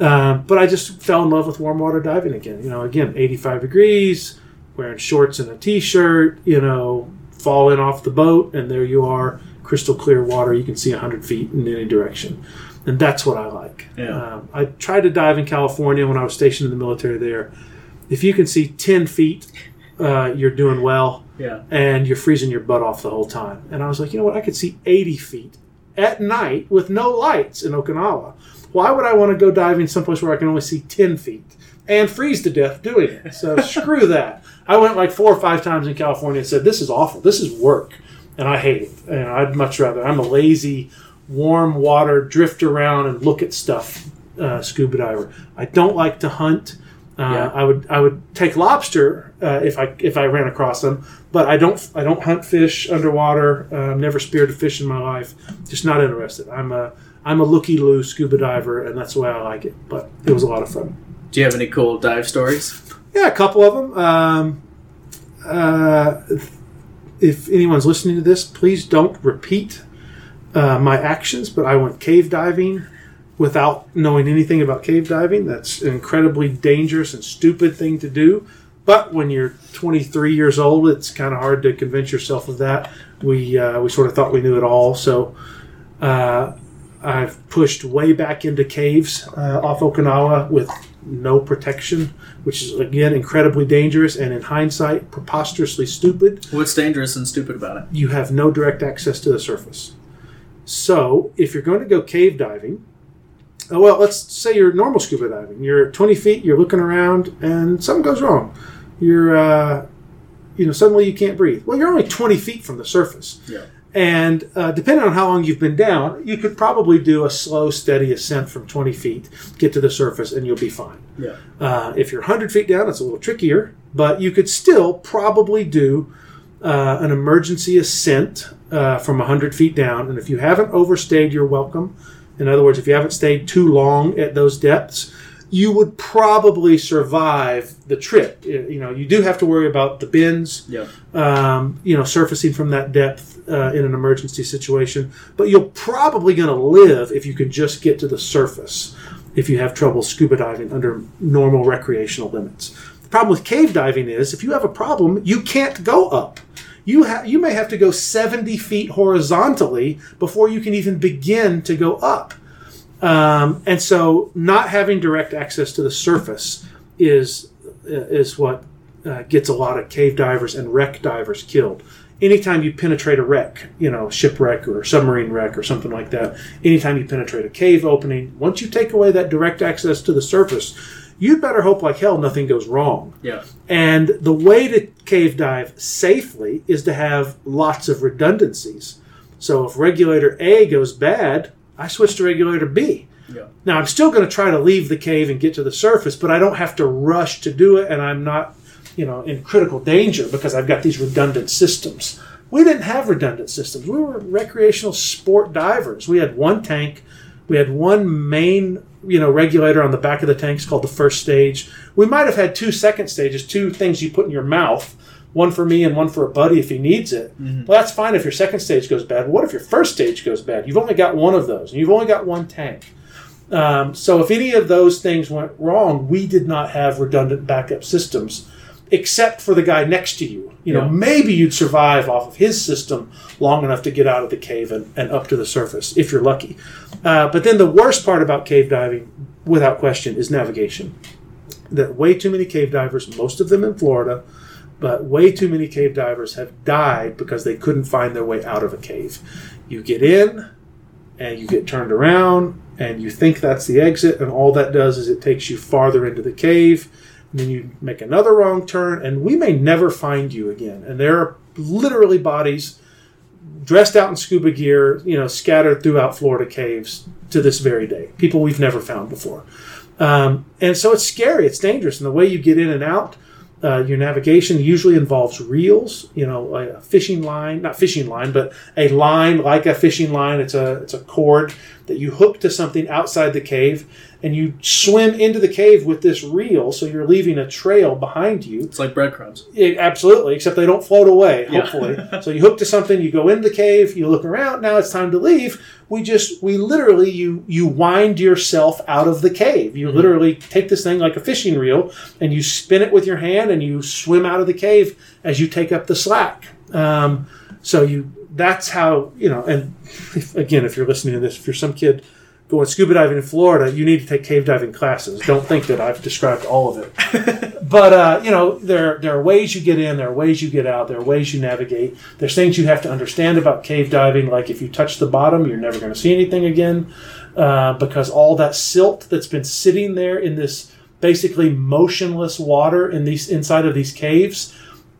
um, but I just fell in love with warm water diving again. You know, again, 85 degrees, wearing shorts and a t-shirt. You know, falling off the boat, and there you are, crystal clear water. You can see 100 feet in any direction, and that's what I like. Yeah. Um, I tried to dive in California when I was stationed in the military there. If you can see 10 feet, uh, you're doing well Yeah. and you're freezing your butt off the whole time. And I was like, you know what? I could see 80 feet at night with no lights in Okinawa. Why would I want to go diving someplace where I can only see 10 feet and freeze to death doing it? So screw that. I went like four or five times in California and said, this is awful. This is work. And I hate it. And I'd much rather, I'm a lazy, warm water, drift around and look at stuff uh, scuba diver. I don't like to hunt. Uh, Yeah. I would I would take lobster uh, if I if I ran across them, but I don't I don't hunt fish underwater. Uh, I've never speared a fish in my life. Just not interested. I'm a I'm a looky loo scuba diver, and that's the way I like it. But it was a lot of fun. Do you have any cool dive stories? Yeah, a couple of them. Um, uh, if anyone's listening to this, please don't repeat uh, my actions. But I went cave diving without knowing anything about cave diving. That's an incredibly dangerous and stupid thing to do. But when you're 23 years old, it's kind of hard to convince yourself of that. We uh, we sort of thought we knew it all, so. Uh, I've pushed way back into caves uh, off Okinawa with no protection, which is again incredibly dangerous and in hindsight preposterously stupid. What's dangerous and stupid about it? You have no direct access to the surface. So if you're going to go cave diving, uh, well, let's say you're normal scuba diving. You're 20 feet, you're looking around, and something goes wrong. You're, uh, you know, suddenly you can't breathe. Well, you're only 20 feet from the surface. Yeah. And uh, depending on how long you've been down, you could probably do a slow, steady ascent from 20 feet, get to the surface, and you'll be fine. Yeah. Uh, if you're 100 feet down, it's a little trickier, but you could still probably do uh, an emergency ascent uh, from 100 feet down. And if you haven't overstayed your welcome, in other words, if you haven't stayed too long at those depths, you would probably survive the trip. You know, you do have to worry about the bends, Yeah. um, you know, surfacing from that depth uh, in an emergency situation. But you're probably going to live if you can just get to the surface. If you have trouble scuba diving under normal recreational limits, the problem with cave diving is if you have a problem, you can't go up. You ha- you may have to go 70 feet horizontally before you can even begin to go up. Um, and so, not having direct access to the surface is is what uh, gets a lot of cave divers and wreck divers killed. Anytime you penetrate a wreck, you know, shipwreck or submarine wreck or something like that, anytime you penetrate a cave opening, once you take away that direct access to the surface, you'd better hope like hell nothing goes wrong. Yeah. And the way to cave dive safely is to have lots of redundancies. So if regulator A goes bad, I switch to regulator B. Yeah. Now I'm still going to try to leave the cave and get to the surface, but I don't have to rush to do it, and I'm not, you know, in critical danger because I've got these redundant systems. We didn't have redundant systems. We were recreational sport divers. We had one tank, we had one main, you know, regulator on the back of the tanks called the first stage. We might have had two second stages, two things you put in your mouth. One for me and one for a buddy if he needs it. Well, that's fine if your second stage goes bad. But what if your first stage goes bad? You've only got one of those, and you've only got one tank. Um, so if any of those things went wrong, we did not have redundant backup systems, except for the guy next to you. You know, Yeah. maybe you'd survive off of his system long enough to get out of the cave and, and up to the surface if you're lucky. Uh, but then the worst part about cave diving, without question, is navigation. That way too many cave divers, most of them in Florida, but way too many cave divers have died because they couldn't find their way out of a cave. You get in and you get turned around and you think that's the exit, and all that does is it takes you farther into the cave. And then you make another wrong turn, and we may never find you again. And there are literally bodies dressed out in scuba gear, you know, scattered throughout Florida caves to this very day. People we've never found before. Um, and so it's scary, it's dangerous, and the way you get in and out Uh, your navigation usually involves reels, you know, like a fishing line, not fishing line, but a line like a fishing line. It's a it's a cord that you hook to something outside the cave, and you swim into the cave with this reel, so you're leaving a trail behind you. It's like breadcrumbs. Yeah, absolutely, except they don't float away. Yeah. Hopefully, so you hook to something, you go in the cave, you look around. Now it's time to leave. We just we literally you you wind yourself out of the cave. You literally take this thing like a fishing reel and you spin it with your hand and you swim out of the cave as you take up the slack. Um, so you that's how you know. And if, again, if you're listening to this, if you're some kid going scuba diving in Florida, you need to take cave diving classes. Don't think that I've described all of it. but uh, you know, there there are ways you get in, there are ways you get out, there are ways you navigate. There's things you have to understand about cave diving, like if you touch the bottom, you're never going to see anything again, uh, because all that silt that's been sitting there in this basically motionless water in these inside of these caves,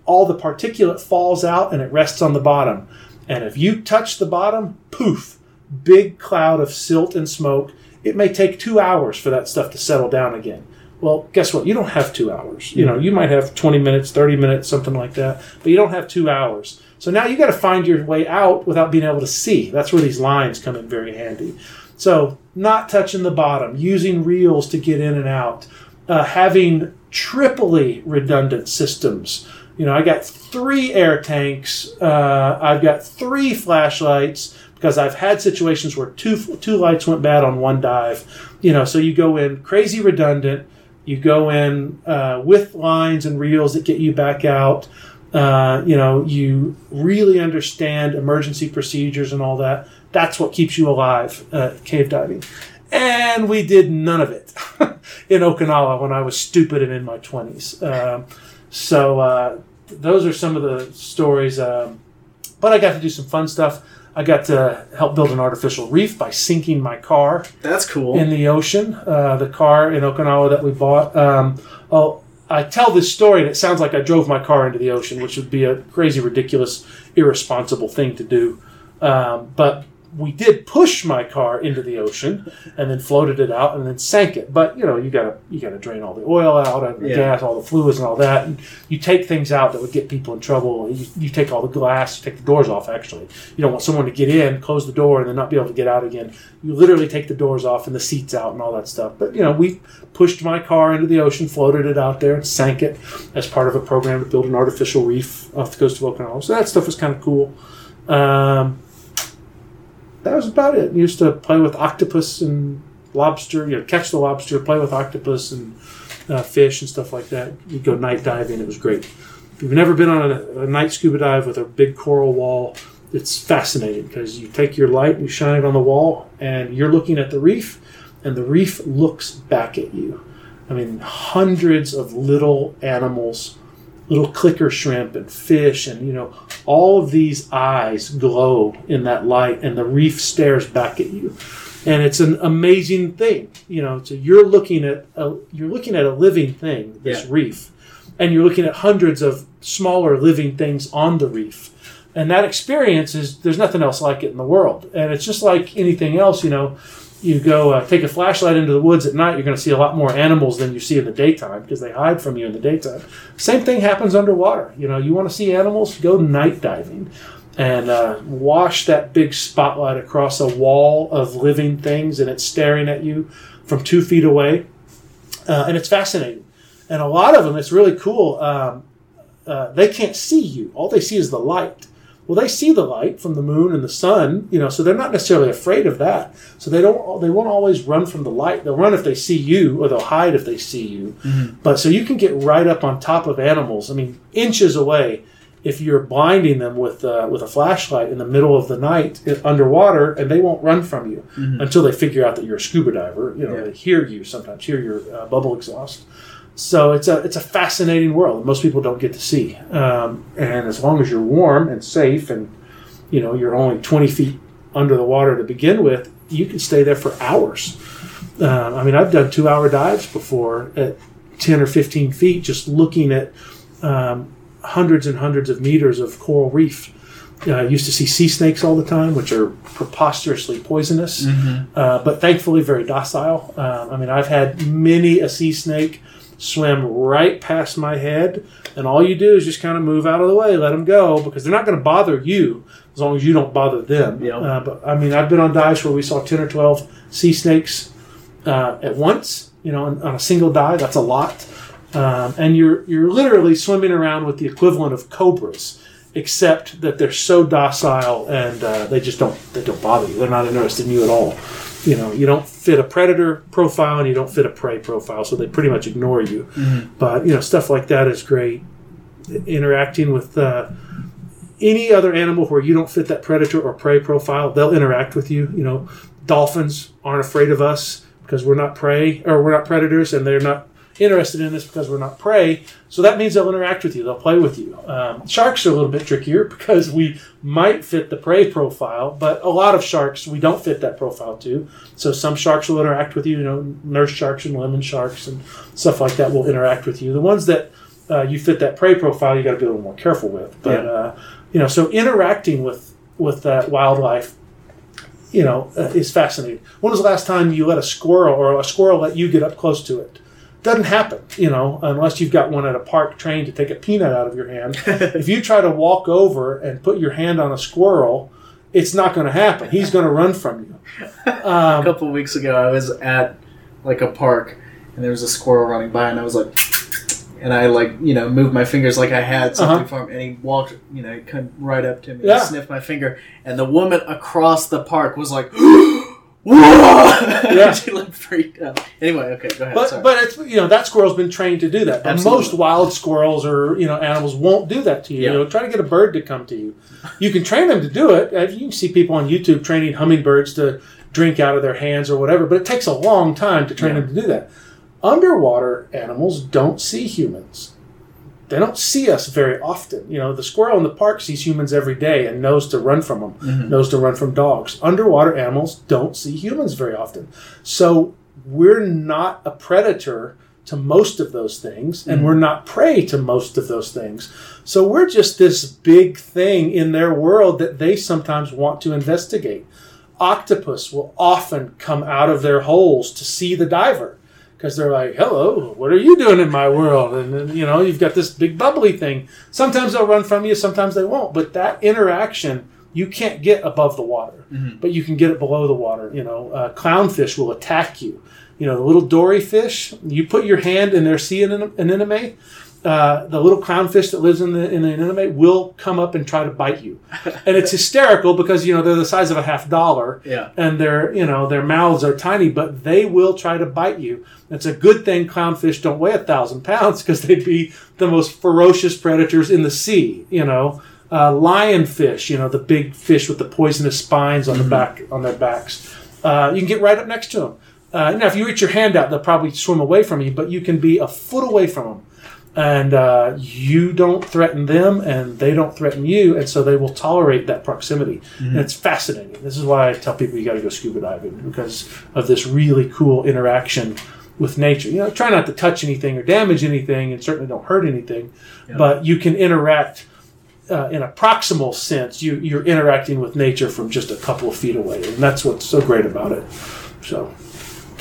all the particulate falls out and it rests on the bottom. And if you touch the bottom, poof, big cloud of silt and smoke. It may take two hours for that stuff to settle down again. Well, guess what? You don't have two hours. You know, you might have 20 minutes, 30 minutes, something like that, but you don't have two hours. So now you got to find your way out without being able to see. That's where these lines come in very handy. So, not touching the bottom, using reels to get in and out, uh, having triply redundant systems. You know, I got three air tanks, uh, I've got three flashlights because I've had situations where two two lights went bad on one dive. You know, so you go in crazy redundant. You go in uh, with lines and reels that get you back out. Uh, you know, you really understand emergency procedures and all that. That's what keeps you alive, uh, cave diving. And we did none of it in Okinawa when I was stupid and in my 20s. Um, so uh, those are some of the stories. Um, but I got to do some fun stuff. I got to help build an artificial reef by sinking my car That's cool. in the ocean. Uh, the car in Okinawa that we bought. Um, oh, I tell this story and it sounds like I drove my car into the ocean, which would be a crazy, ridiculous, irresponsible thing to do. Um, but we did push my car into the ocean and then floated it out and then sank it. But you know, you gotta you gotta drain all the oil out and the Yeah. gas, all the fluids and all that. And you take things out that would get people in trouble. You, you take all the glass, you take the doors off. Actually, you don't want someone to get in, close the door, and then not be able to get out again. You literally take the doors off and the seats out and all that stuff. But you know, we pushed my car into the ocean, floated it out there, and sank it as part of a program to build an artificial reef off the coast of Okinawa. So that stuff was kind of cool. Um, that was about it. Used to play with octopus and lobster. You know, catch the lobster, play with octopus and uh, fish and stuff like that. You'd go night diving. It was great. If you've never been on a, a night scuba dive with a big coral wall, it's fascinating because you take your light and you shine it on the wall, and you're looking at the reef, and the reef looks back at you. I mean, hundreds of little animals, little clicker shrimp and fish, and you know, all of these eyes glow in that light, and the reef stares back at you, and it's an amazing thing. You know, so you're looking at a, you're looking at a living thing, this Yeah. reef, and you're looking at hundreds of smaller living things on the reef. And that experience is there's nothing else like it in the world. And it's just like anything else, you know, you go uh, take a flashlight into the woods at night, you're going to see a lot more animals than you see in the daytime because they hide from you in the daytime. Same thing happens underwater. You know, you want to see animals, go night diving and uh, wash that big spotlight across a wall of living things and it's staring at you from two feet away. Uh, and it's fascinating. And a lot of them, it's really cool. Um, uh, they can't see you. All they see is the light. Well, they see the light from the moon and the sun, you know, so they're not necessarily afraid of that. So they don't, they won't always run from the light. They'll run if they see you, or they'll hide if they see you. But so you can get right up on top of animals. I mean, inches away. If you're blinding them with uh, with a flashlight in the middle of the night underwater, and they won't run from you until they figure out that you're a scuba diver. You know, Yeah. they hear you sometimes, hear your uh, bubble exhaust. So it's a it's a fascinating world that most people don't get to see. Um, and as long as you're warm and safe, and you know you're only 20 feet under the water to begin with, you can stay there for hours. Um, I mean, I've done two hour dives before at 10 or 15 feet, just looking at um, hundreds and hundreds of meters of coral reef. Uh, I used to see sea snakes all the time, which are preposterously poisonous, uh, but thankfully very docile. Uh, I mean, I've had many a sea snake swam right past my head, and all you do is just kind of move out of the way, let them go, because they're not going to bother you as long as you don't bother them. Yeah. Uh, but I mean, I've been on dives where we saw ten or twelve sea snakes uh, at once. You know, on, on a single dive, that's a lot. Um, and you're you're literally swimming around with the equivalent of cobras, except that they're so docile and uh, they just don't they don't bother you. They're not interested in you at all. You know, you don't fit a predator profile and you don't fit a prey profile, so they pretty much ignore you. But you know, stuff like that is great. Interacting with uh, any other animal where you don't fit that predator or prey profile, they'll interact with you. You know, dolphins aren't afraid of us because we're not prey or we're not predators, and they're not interested in this because we're not prey. So that means they'll interact with you. They'll play with you. Um, sharks are a little bit trickier because we might fit the prey profile, but a lot of sharks we don't fit that profile to. So some sharks will interact with you. You know, nurse sharks and lemon sharks and stuff like that will interact with you. The ones that uh, you fit that prey profile, you got to be a little more careful with. But Yeah. uh, you know, so interacting with with that wildlife you know, uh, is fascinating. When was the last time you let a squirrel or a squirrel let you get up close to it? Doesn't happen, you know, unless you've got one at a park trained to take a peanut out of your hand. if you try to walk over and put your hand on a squirrel, it's not going to happen. He's going to run from you. a couple weeks ago, I was at like a park, and there was a squirrel running by, and I was like, and I like you know moved my fingers like I had something Uh-huh. for him, and he walked, you know, come right up to me, Yeah. and sniffed my finger, and the woman across the park was like. Whoa! Yeah. she looked freaked out. Anyway, okay, go ahead. But sorry. but it's you know that squirrel's been trained to do that. But Absolutely. most wild squirrels or you know animals won't do that to you. Yeah. You know, try to get a bird to come to you. You can train them to do it. Uh, You can see people on YouTube training hummingbirds to drink out of their hands or whatever. But it takes a long time to train Yeah. them to do that. Underwater animals don't see humans. They don't see us very often. You know, the squirrel in the park sees humans every day and knows to run from them, Mhm. knows to run from dogs. Underwater animals don't see humans very often. So we're not a predator to most of those things, and we're not prey to most of those things. So we're just this big thing in their world that they sometimes want to investigate. Octopus will often come out of their holes to see the diver because they're like, "Hello, what are you doing in my world?" And then you know you've got this big bubbly thing. Sometimes they'll run from you, sometimes they won't. But that interaction you can't get above the water, but you can get it below the water. You know, uh, clownfish will attack you. You know, the little dory fish. You put your hand in their sea anem- anemone. Uh, the little clownfish that lives in the in the anemone will come up and try to bite you, and it's hysterical because you know they're the size of a half dollar, yeah. and their you know their mouths are tiny, but they will try to bite you. It's a good thing clownfish don't weigh a thousand pounds because they'd be the most ferocious predators in the sea. You know, uh, lionfish, you know the big fish with the poisonous spines on the back on their backs. Uh, you can get right up next to them. Uh, now, if you reach your hand out, they'll probably swim away from you, but you can be a foot away from them and uh, you don't threaten them and they don't threaten you. And so they will tolerate that proximity. And it's fascinating. This is why i tell people you got to go scuba diving because of this really cool interaction with nature. You know try not to touch anything or damage anything and certainly don't hurt anything Yeah. but you can interact uh, in a proximal sense you, you're interacting with nature from just a couple of feet away. And that's what's so great about it. So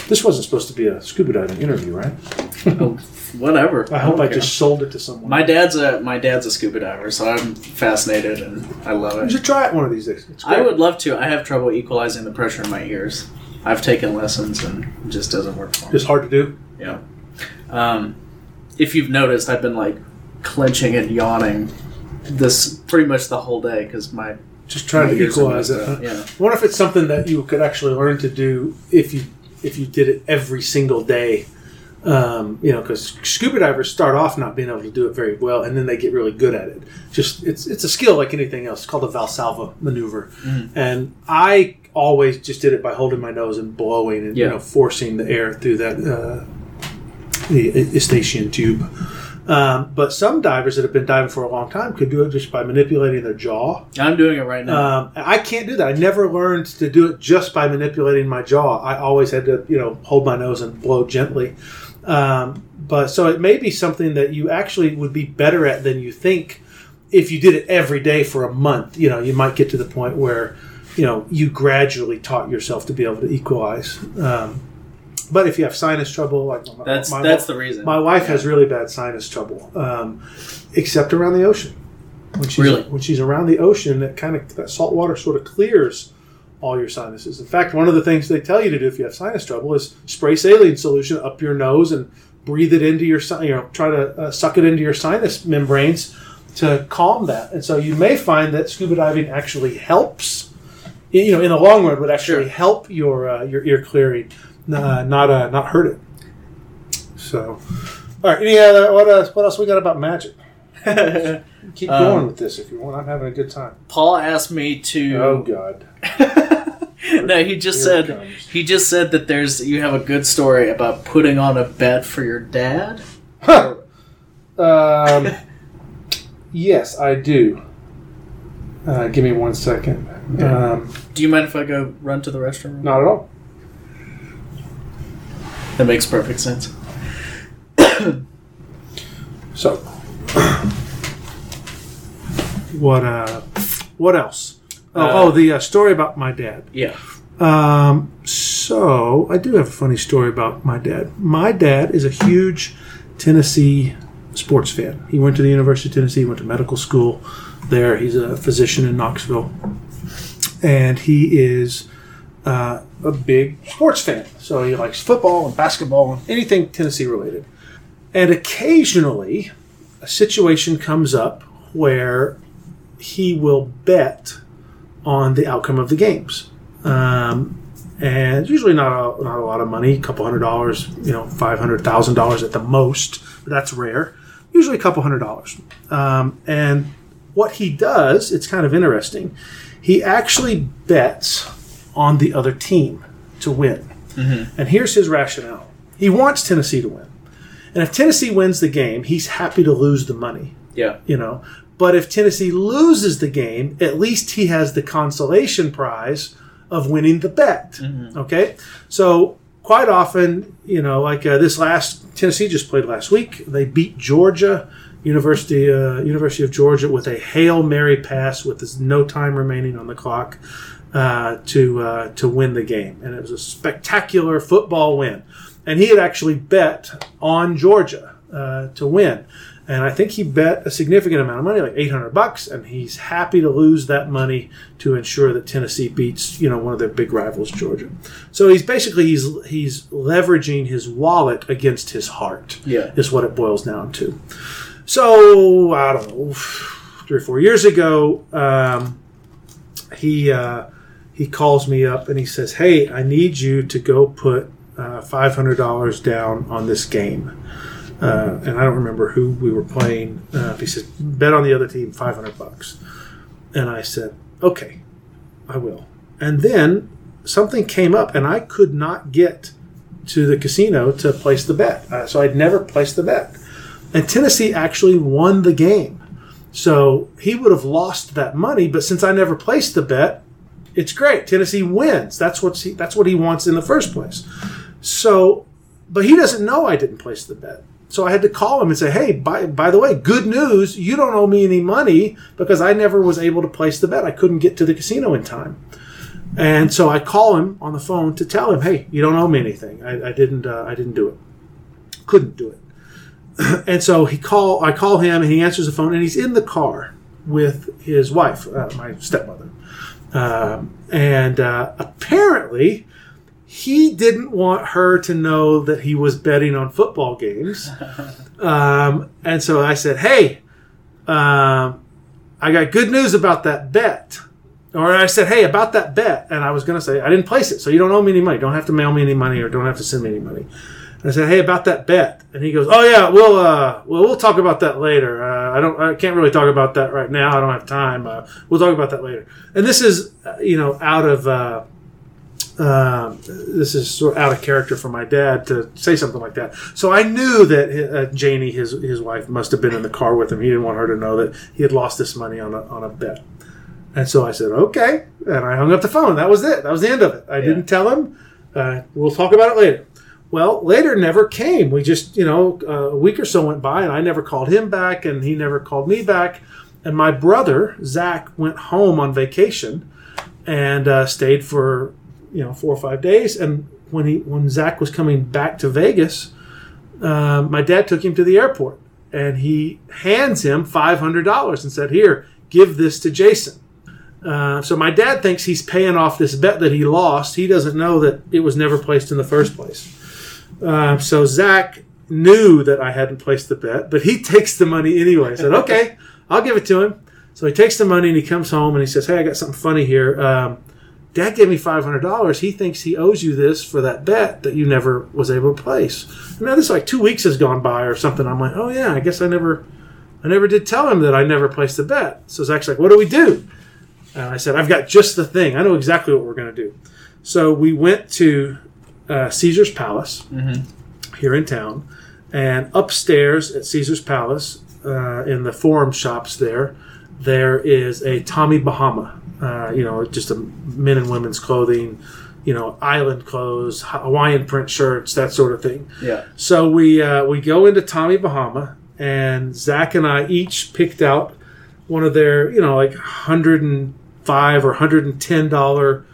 this wasn't supposed to be a scuba diving interview right Oh, whatever. I hope don't I just sold it to someone. My dad's a my dad's a scuba diver, so I'm fascinated and I love it. you should try it one of these days. It's I would love to. I have trouble equalizing the pressure in my ears. I've taken lessons and it just doesn't work for me. Just hard to do. Yeah. Um, if you've noticed, I've been like clenching and yawning this pretty much the whole day because my Just trying to equalize it. Huh? Yeah. I wonder if it's something that you could actually learn to do if you if you did it every single day. Um, you know, because scuba divers start off not being able to do it very well, and then they get really good at it. Just it's it's a skill like anything else. It's called the Valsalva maneuver, Mhm. and I always just did it by holding my nose and blowing and you know forcing the air through that uh, the eustachian tube. Um, but some divers that have been diving for a long time could do it just by manipulating their jaw. I'm doing it right now. Um, I can't do that. I never learned to do it just by manipulating my jaw. I always had to, you know, hold my nose and blow gently. Um, but so it may be something that you actually would be better at than you think if you did it every day for a month. You know, you might get to the point where, you know, you gradually taught yourself to be able to equalize. Um, but if you have sinus trouble, like my, That's my, that's the reason. my wife has really bad sinus trouble, um, except around the ocean. When she's, Really? when she's around the ocean, that kind of that salt water sort of clears all your sinuses. In fact, one of the things they tell you to do if you have sinus trouble is spray saline solution up your nose and breathe it into your you know try to uh, suck it into your sinus membranes to calm that. And so you may find that scuba diving actually helps. You know, in the long run, would actually Sure. help your uh, your ear clearing, uh, not uh, not hurt it. So, all right. Any other what else? What else we got about magic? Keep Um, going with this if you want. I'm having a good time. Paul asked me to. Oh God! no, he just Here said he just said that there's you have a good story about putting on a bet for your dad. Huh. Um, yes, I do. Uh, give me one second. Um, Do you mind if I go run to the restroom? not at all. That makes perfect sense. So, what? Uh, what else? Oh, Uh, oh the uh, story about my dad. Yeah. Um, so I do have a funny story about my dad. My dad is a huge Tennessee sports fan. He went to the University of Tennessee, went to medical school there. He's a physician in Knoxville, and he is uh, a big sports fan. So he likes football and basketball and anything Tennessee related. And occasionally, a situation comes up where he will bet on the outcome of the games um, and usually not a, not a lot of money, a couple hundred dollars, you know, five hundred thousand dollars at the most. But that's rare. Usually a couple hundred dollars. Um, and what he does, it's kind of interesting. He actually bets on the other team to win. And here's his rationale: he wants Tennessee to win, and if Tennessee wins the game, he's happy to lose the money Yeah. you know. But if Tennessee loses the game, at least he has the consolation prize of winning the bet. Okay, so quite often, you know, like uh, this last Tennessee just played last week. They beat Georgia University uh, University of Georgia with a hail mary pass with no time remaining on the clock uh, to uh, to win the game, and it was a spectacular football win. And he had actually bet on Georgia uh, to win, and I think he bet a significant amount of money, like eight hundred bucks, and he's happy to lose that money to ensure that Tennessee beats you know one of their big rivals, Georgia. So he's basically he's he's leveraging his wallet against his heart Yeah. is what it boils down to. So I don't know, three or four years ago, um, he uh, he calls me up and he says, "Hey, I need you to go put uh, five hundred dollars down on this game." Uh, and I don't remember who we were playing. Uh, he says, "Bet on the other team, five hundred bucks." And I said, "Okay, I will." And then something came up, and I could not get to the casino to place the bet. Uh, so I'd never placed the bet. And Tennessee actually won the game. So he would have lost that money, but since I never placed the bet, it's great. Tennessee wins. That's what's he, that's what he wants in the first place. So, but he doesn't know I didn't place the bet. So I had to call him and say, "Hey, by by the way, good news. You don't owe me any money because I never was able to place the bet. I couldn't get to the casino in time." And so I call him on the phone to tell him, "Hey, you don't owe me anything. I, I didn't. Uh, I didn't do it. Couldn't do it." and so he call. I call him, and he answers the phone, and he's in the car with his wife, uh, my stepmother, um, and uh, apparently he didn't want her to know that he was betting on football games. um, and so I said, "Hey, um, I got good news about that bet." Or I said, "Hey, about that bet," and I was going to say I didn't place it, so you don't owe me any money. Don't have to mail me any money, or don't have to send me any money. And I said, "Hey, about that bet," and he goes, "Oh yeah, we'll uh, well we'll talk about that later. Uh, I don't, I can't really talk about that right now. I don't have time. Uh, we'll talk about that later." And this is, uh, you know, out of uh, um, this is sort of out of character for my dad to say something like that. So I knew that uh, Janie, his his wife, must have been in the car with him. He didn't want her to know that he had lost this money on a on a bet. And so I said, "Okay," and I hung up the phone. That was it. That was the end of it. I didn't tell him. Uh, we'll talk about it later. Well, later never came. We just, you know, uh, a week or so went by, and I never called him back, and he never called me back. And my brother Zach went home on vacation and uh, stayed for you know four or five days and when he when Zach was coming back to Vegas, um, my dad took him to the airport and he hands him five hundred dollars and said, "Here, give this to Jason." Uh, so my dad thinks he's paying off this bet that he lost. He doesn't know that it was never placed in the first place. Uh, so Zach knew that I hadn't placed the bet, but he takes the money anyway. I said, "Okay, I'll give it to him." So he takes the money and he comes home and he says, "Hey, I got something funny here. Um, Dad gave me five hundred dollars. He thinks he owes you this for that bet that you never was able to place." And now this like two weeks has gone by or something. I'm like, "Oh yeah, I guess I never, I never did tell him that I never placed the bet." So Zach's like, "What do we do?" And I said, "I've got just the thing. I know exactly what we're going to do." So we went to uh, Caesar's Palace here in town, and upstairs at Caesar's Palace, uh, in the forum shops there, there is a Tommy Bahama. Uh, you know, just a men and women's clothing, you know, island clothes, Hawaiian print shirts, that sort of thing. Yeah. So we uh, we go into Tommy Bahama, and Zach and I each picked out one of their, you know, like hundred and five or hundred and ten dollar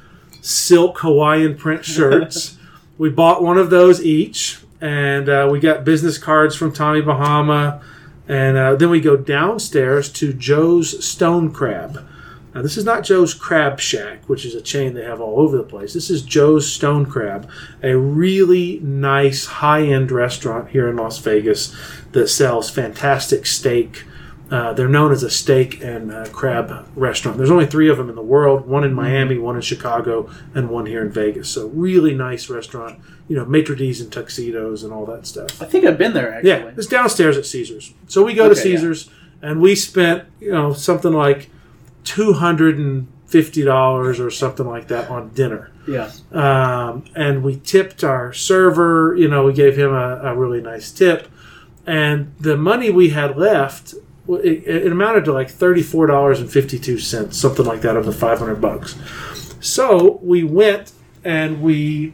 silk Hawaiian print shirts. We bought one of those each, and uh, we got business cards from Tommy Bahama, and uh, then we go downstairs to Joe's Stone Crab. Now, this is not Joe's Crab Shack, which is a chain they have all over the place. This is Joe's Stone Crab, a really nice high end restaurant here in Las Vegas that sells fantastic steak. Uh, they're known as a steak and uh, crab restaurant. There's only three of them in the world one in Miami, one in Chicago, and one here in Vegas. So, really nice restaurant. You know, maitre d's and tuxedos and all that stuff. I think I've been there actually. Yeah, it's downstairs at Caesars. So we go to Okay, yeah. Caesars and we spent, you know, something like two hundred and fifty dollars or something like that on dinner. Yeah. Um, and we tipped our server. You know, we gave him a, a really nice tip, and the money we had left. It, it amounted to like thirty-four dollars and fifty-two cents, something like that, of the five hundred bucks. So we went and we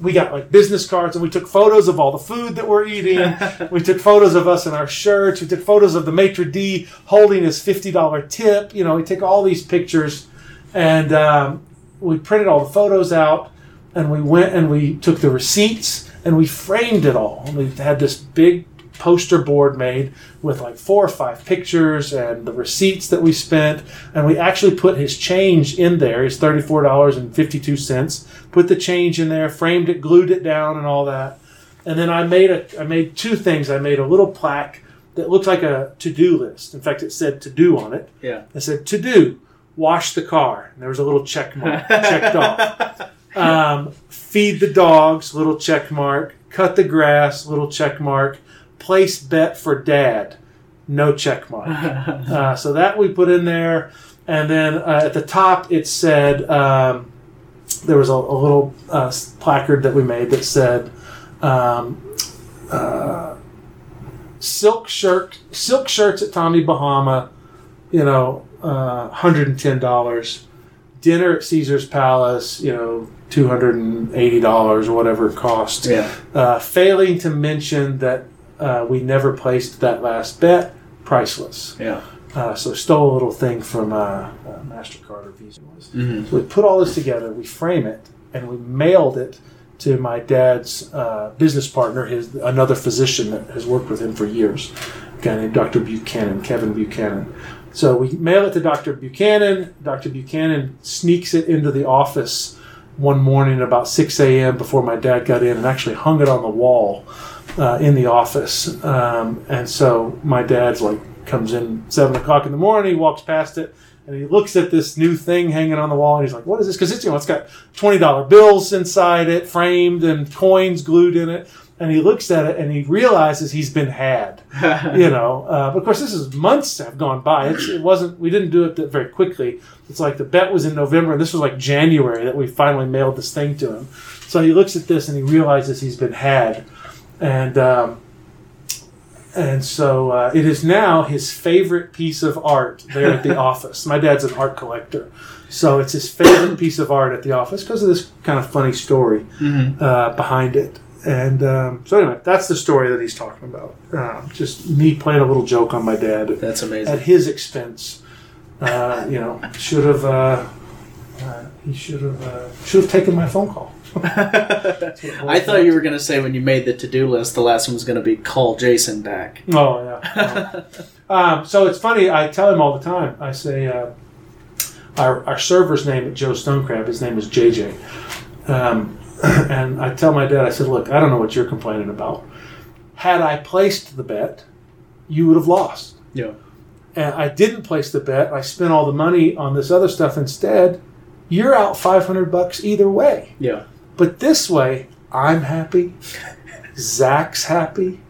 we got like business cards and we took photos of all the food that we're eating. we took photos of us in our shirts. We took photos of the maitre d holding his fifty dollar tip. You know, we take all these pictures and um, we printed all the photos out and we went and we took the receipts and we framed it all. And we had this big poster board made with like four or five pictures and the receipts that we spent and we actually put his change in there his $34.52 put the change in there framed it glued it down and all that and then i made a i made two things i made a little plaque that looked like a to-do list in fact it said to do on it Yeah. It said to do, wash the car. And there was a little check mark checked off. Um, feed the dogs, little check mark. Cut the grass, little check mark. Place bet for dad, no check mark. Uh, so that we put in there, and then uh, at the top it said um, there was a, a little uh, placard that we made that said. Um, uh, silk shirt, silk shirts at Tommy Bahama, you know, uh, hundred and ten dollars. Dinner at Caesar's Palace, you know, two hundred and eighty dollars or whatever it cost. Yeah. Uh, failing to mention that uh, we never placed that last bet, priceless. Yeah. Uh, so stole a little thing from uh, uh, Mastercard or Visa. was. Mhm. So we put all this together, we frame it, and we mailed it to my dad's uh, business partner, his another physician that has worked with him for years, a guy named Dr. Buchanan, Kevin Buchanan. So we mail it to Dr. Buchanan. Dr. Buchanan sneaks it into the office one morning about 6 a.m. before my dad got in and actually hung it on the wall uh, in the office. Um, and so my dad's like comes in seven o'clock in the morning, he walks past it, and he looks at this new thing hanging on the wall, and he's like, "What is this?" Because it's you know it's got twenty dollar bills inside it, framed, and coins glued in it. And he looks at it and he realizes he's been had. You know, uh, but of course, this is months have gone by. It's, it wasn't. We didn't do it that very quickly. It's like the bet was in November, and this was like January that we finally mailed this thing to him. So he looks at this and he realizes he's been had, and um, and so uh, it is now his favorite piece of art there at the office. My dad's an art collector, so it's his favorite piece of art at the office because of this kind of funny story Mhm. uh, behind it. And um, so anyway, that's the story that he's talking about. Uh, just me playing a little joke on my dad That's amazing. at his expense. Uh, you know, should have uh, Uh, he should have uh, should have taken my phone call. I thought you were going to say when you made the to do list, the last one was going to be call Jason back. Oh yeah. No. um, so it's funny. I tell him all the time. I say uh, our our server's name at Joe Stonecrab. His name is JJ. Um, and I tell my dad. I said, look, I don't know what you're complaining about. Had I placed the bet, you would have lost. Yeah. And I didn't place the bet. I spent all the money on this other stuff instead. You're out 500 bucks either way. Yeah. But this way, I'm happy. Zach's happy.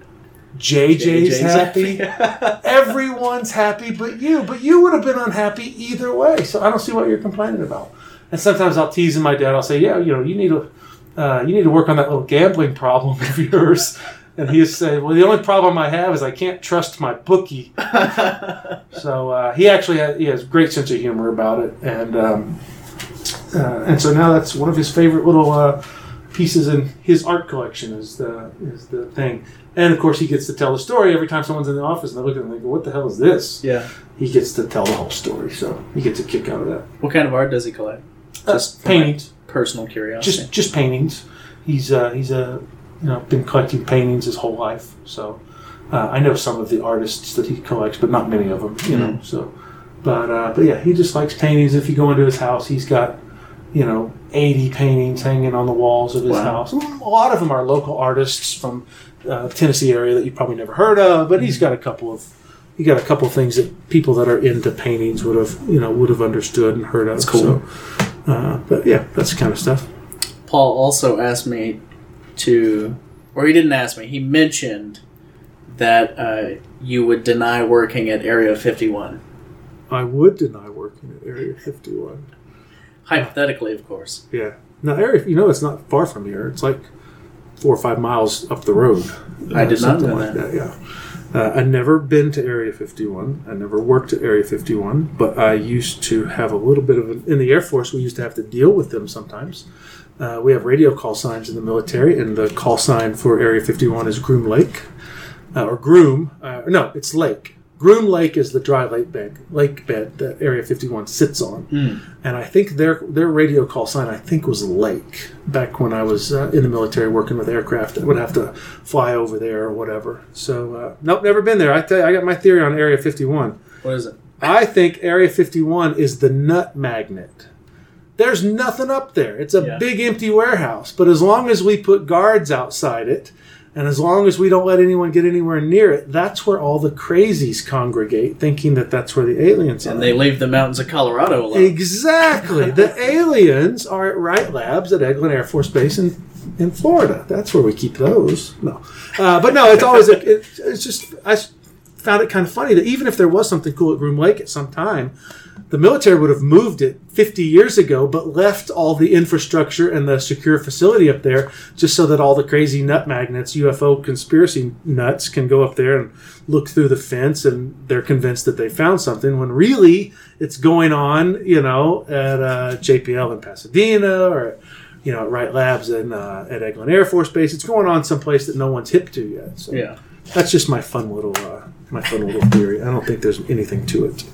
JJ's, happy. Everyone's happy but you. But you would have been unhappy either way. So I don't see what you're complaining about. And sometimes I'll tease my dad. I'll say, "Yeah, you know, you need to, uh, you need to work on that little gambling problem of yours." And he'll say, "Well, the only problem I have is I can't trust my bookie." so uh, he actually has, he has great sense of humor about it, and um, uh, and so now that's one of his favorite little uh, pieces in his art collection is the is the thing. And of course, he gets to tell the story every time someone's in the office and they look at him and they go, "What the hell is this?" Yeah. He gets to tell the whole story, so he gets a kick out of that. What kind of art does he collect? Just for paintings, Personal curiosity. just just paintings. He's uh, he's a you know been collecting paintings his whole life, so uh, I know some of the artists that he collects, but not many of them. You know, so but uh, but yeah, he just likes paintings. If you go into his house, he's got you know 80 paintings hanging on the walls of his Wow. house. A lot of them are local artists from uh, Tennessee area that you probably never heard of, but he's got a couple of he got a couple of things that people that are into paintings would have you know would have understood and heard of. That's cool. So, uh, but yeah, that's the kind of stuff. Paul also asked me to, or he didn't ask me. He mentioned that uh, you would deny working at Area 51. I would deny working at Area 51. Hypothetically, of course. Yeah. Now, Area, you know, it's not far from here. It's like four or five miles up the road. I did not know like that. that. Yeah. Uh, I've never been to Area 51. I never worked at Area 51, but I used to have a little bit of an, in the Air Force. We used to have to deal with them sometimes. Uh, we have radio call signs in the military, and the call sign for Area 51 is Groom Lake, uh, or Groom. Uh, no, it's Lake. Groom Lake is the dry lake bed, lake bed that Area 51 sits on, and I think their their radio call sign I think was Lake back when I was uh, in the military working with aircraft. I would have to fly over there or whatever. So uh, nope, never been there. I tell you, I got my theory on Area 51. What is it? I think Area 51 is the nut magnet. There's nothing up there. It's a Yeah. big empty warehouse. But as long as we put guards outside it, and as long as we don't let anyone get anywhere near it, that's where all the crazies congregate, thinking that that's where the aliens are. And they leave the mountains of Colorado alone. Exactly. the aliens are at Wright Labs at Eglin Air Force Base in, in Florida. That's where we keep those. No, uh, but no, it's always a, it, it's just I found it kind of funny that even if there was something cool at Groom Lake at some time, the military would have moved it 50 years ago, but left all the infrastructure and the secure facility up there just so that all the crazy nut magnets, UFO conspiracy nuts, can go up there and look through the fence and they're convinced that they found something when really it's going on, you know, at uh, JPL in Pasadena or, you know, at Wright Labs and uh, at Eglin Air Force Base. It's going on someplace that no one's hip to yet. So Yeah. that's just my fun little. Uh, my fun little theory. I don't think there's anything to it.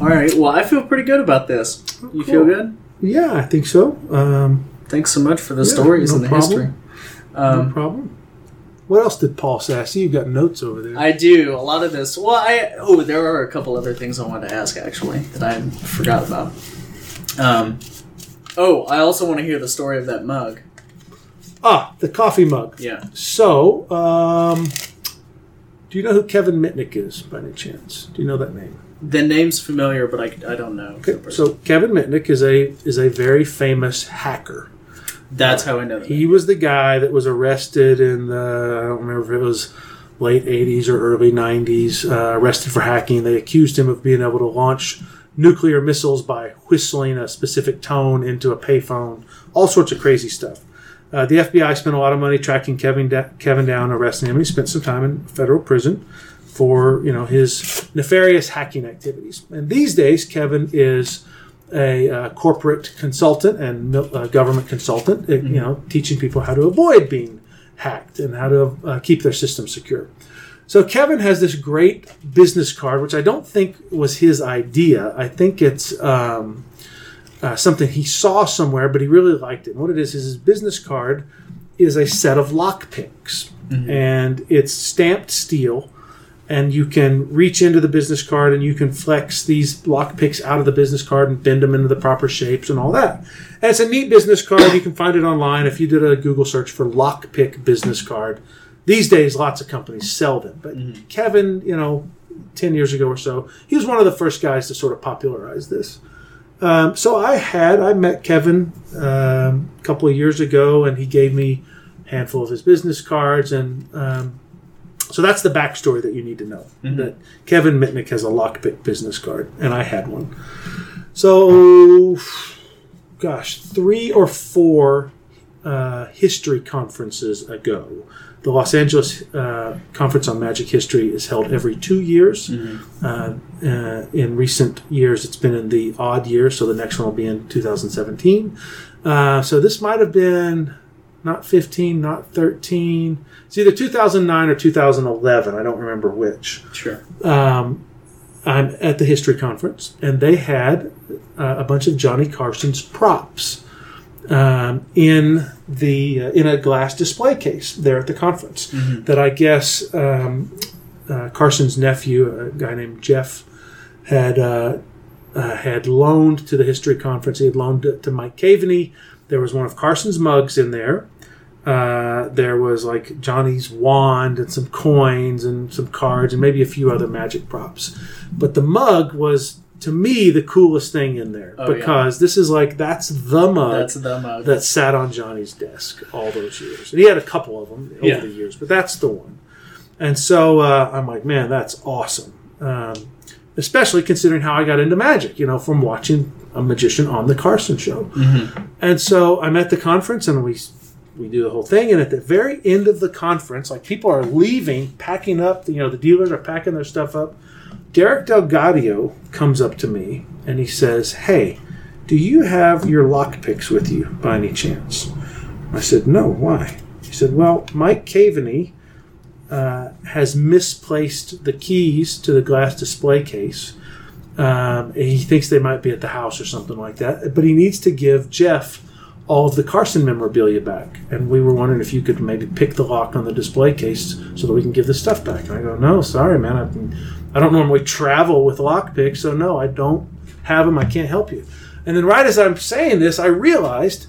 All right. Well, I feel pretty good about this. You feel good? Yeah, I think so. Um, Thanks so much for the Yeah, stories no and the problem. history. no Um, problem. What else did Paul say? I see you've got notes over there. I do a lot of this. Well, I oh, there are a couple other things I wanted to ask actually that I forgot about. Um, oh, I also want to hear the story of that mug. ah, the coffee mug. Yeah. So, um, do you know who Kevin Mitnick is by any chance? Do you know that name? The name's familiar, but I, I don't know. Okay, so Kevin Mitnick is a is a very famous hacker. that's how I know that. He was the guy that was arrested in the I don't remember if it was late '80s or early '90s. Uh, arrested for hacking. They accused him of being able to launch nuclear missiles by whistling a specific tone into a payphone. All sorts of crazy stuff. Uh, the FBI spent a lot of money tracking Kevin da- Kevin down, arresting him. He spent some time in federal prison for you know his nefarious hacking activities. And these days, Kevin is a uh, corporate consultant and mil- uh, government consultant, uh, you know, teaching people how to avoid being hacked and how to uh, keep their systems secure. So Kevin has this great business card, which I don't think was his idea. I think it's um, uh, something he saw somewhere, but he really liked it. And what it is is his business card is a set of lock picks, and it's stamped steel. And you can reach into the business card and you can flex these lock picks out of the business card and bend them into the proper shapes and all that. And it's a neat business card. You can find it online if you did a Google search for lockpick business card. These days, lots of companies sell them. But Kevin, you know, 10 years ago or so, he was one of the first guys to sort of popularize this. Um, so I had, I met Kevin um, a couple of years ago, and he gave me a handful of his business cards. And um, so that's the backstory that you need to know that Kevin Mitnick has a lockpick business card, and I had one. So, gosh, three or four uh, history conferences ago. The Los Angeles uh, Conference on Magic History is held every two years. Uh, uh, in recent years, it's been in the odd year, so the next one will be in 2017. Uh, so this might have been not 15, not 13. It's either 2009 or 2011. I don't remember which Sure. um, I'm at the history conference, and they had uh, a bunch of Johnny Carson's props um, in the uh, in a glass display case there at the conference. That I guess um, uh, Carson's nephew, a guy named Jeff, had uh, uh, had loaned to the history conference. He had loaned it to Mike Caveney. There was one of Carson's mugs in there. Uh, there was like Johnny's wand and some coins and some cards and maybe a few other magic props. But the mug was, to me, the coolest thing in there Oh, yeah. because this is like that's the mug That's the mug. that sat on Johnny's desk all those years. And he had a couple of them over Yeah. the years, but that's the one. And so uh, I'm like, man, that's awesome. Um, especially considering how I got into magic, you know, from watching a magician on the Carson show. Mm-hmm. And so I'm at the conference and we we do the whole thing. And at the very end of the conference, like people are leaving, packing up, you know, the dealers are packing their stuff up. Derek DelGaudio comes up to me and he says, Hey, do you have your lockpicks with you by any chance? I said, No, why? He said, Well, Mike Caveney uh, has misplaced the keys to the glass display case. Um, he thinks they might be at the house or something like that. But he needs to give Jeff all of the Carson memorabilia back. And we were wondering if you could maybe pick the lock on the display case so that we can give the stuff back. And I go, No, sorry, man. I, I don't normally travel with lockpicks, so no, I don't have them. I can't help you. And then, right as I'm saying this, I realized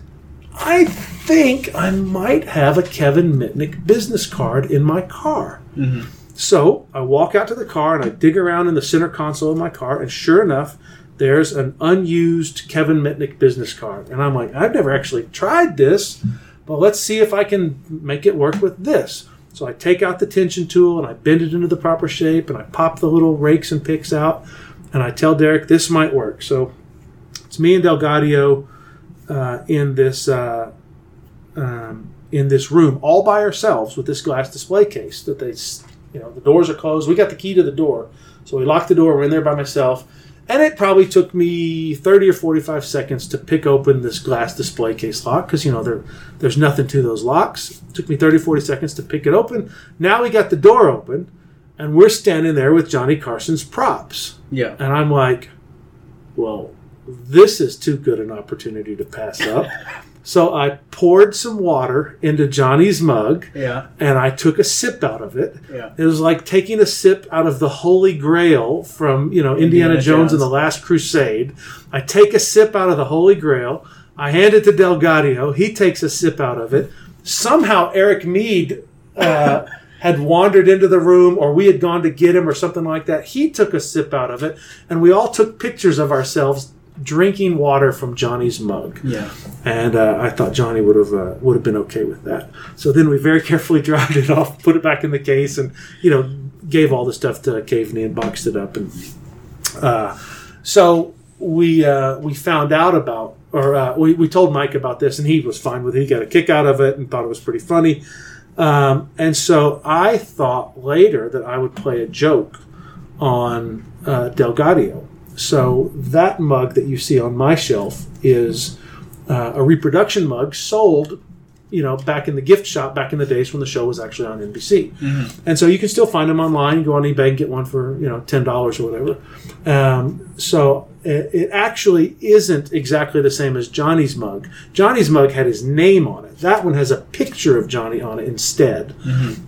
I think I might have a Kevin Mitnick business card in my car. Mm-hmm. So I walk out to the car and I dig around in the center console of my car, and sure enough, there's an unused Kevin Mitnick business card. And I'm like, I've never actually tried this, but let's see if I can make it work with this. So I take out the tension tool and I bend it into the proper shape and I pop the little rakes and picks out and I tell Derek this might work. So it's me and DelGaudio uh, in this uh, um, in this room all by ourselves with this glass display case that they you know the doors are closed. We got the key to the door, so we lock the door. We're in there by myself, and it probably took me thirty or forty-five seconds to pick open this glass display case lock because you know there there's nothing to those locks. It took me 30, 40 seconds to pick it open. Now we got the door open, and we're standing there with Johnny Carson's props, Yeah. and I'm like, well, this is too good an opportunity to pass up. so I poured some water into Johnny's mug Yeah. and I took a sip out of it. Yeah. It was like taking a sip out of the Holy Grail from, you know, Indiana, Indiana Jones, Jones. and the Last Crusade. I take a sip out of the Holy Grail. I hand it to DelGaudio. He takes a sip out of it. Somehow Eric Mead uh, had wandered into the room or we had gone to get him or something like that. He took a sip out of it and we all took pictures of ourselves drinking water from Johnny's mug Yeah. and uh, I thought Johnny would have uh, would have been okay with that. So then we very carefully dried it off, put it back in the case, and you know gave all the stuff to Caveney and boxed it up. And uh, so we uh, we found out about, or uh, we we told Mike about this, and he was fine with it. He got a kick out of it and thought it was pretty funny. Um, and so I thought later that I would play a joke on uh, DelGaudio. So that mug that you see on my shelf is uh, a reproduction mug sold you know, back in the gift shop back in the days when the show was actually on NBC. And so you can still find them online. Go on eBay and get one for you know ten dollars or whatever. Um, so it, it actually isn't exactly the same as Johnny's mug. Johnny's mug had his name on it. That one has a picture of Johnny on it instead.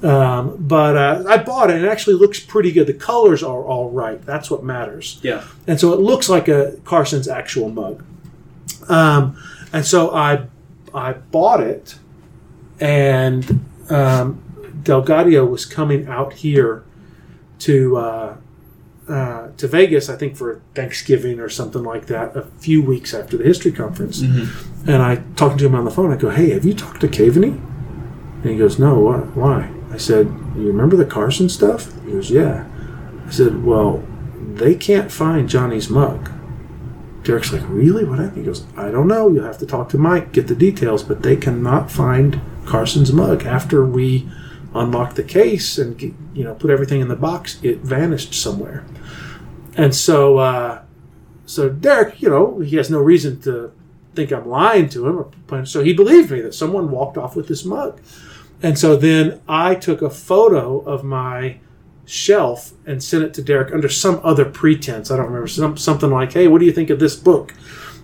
Um, but uh, I bought it, and it actually looks pretty good. The colors are all right. That's what matters. Yeah. And so it looks like a Carson's actual mug. Um, and so I I bought it, and um, DelGaudio was coming out here to uh, uh, to Vegas, I think for Thanksgiving or something like that, a few weeks after the history conference. And I talked to him on the phone. I go, "Hey, have you talked to Caveney?" And he goes, "No. What? Why?" I said, "You remember the Carson stuff?" He goes, "Yeah." I said, "Well, they can't find Johnny's mug." Derek's like, "Really? What happened?" He goes, "I don't know. You'll have to talk to Mike, get the details, but they cannot find Carson's mug after we unlocked the case and you know put everything in the box. It vanished somewhere." And so, uh, so Derek, you know, he has no reason to think I'm lying to him, so he believed me that someone walked off with this mug. And so then I took a photo of my shelf and sent it to Derek under some other pretense. I don't remember some, something like, "Hey, what do you think of this book?"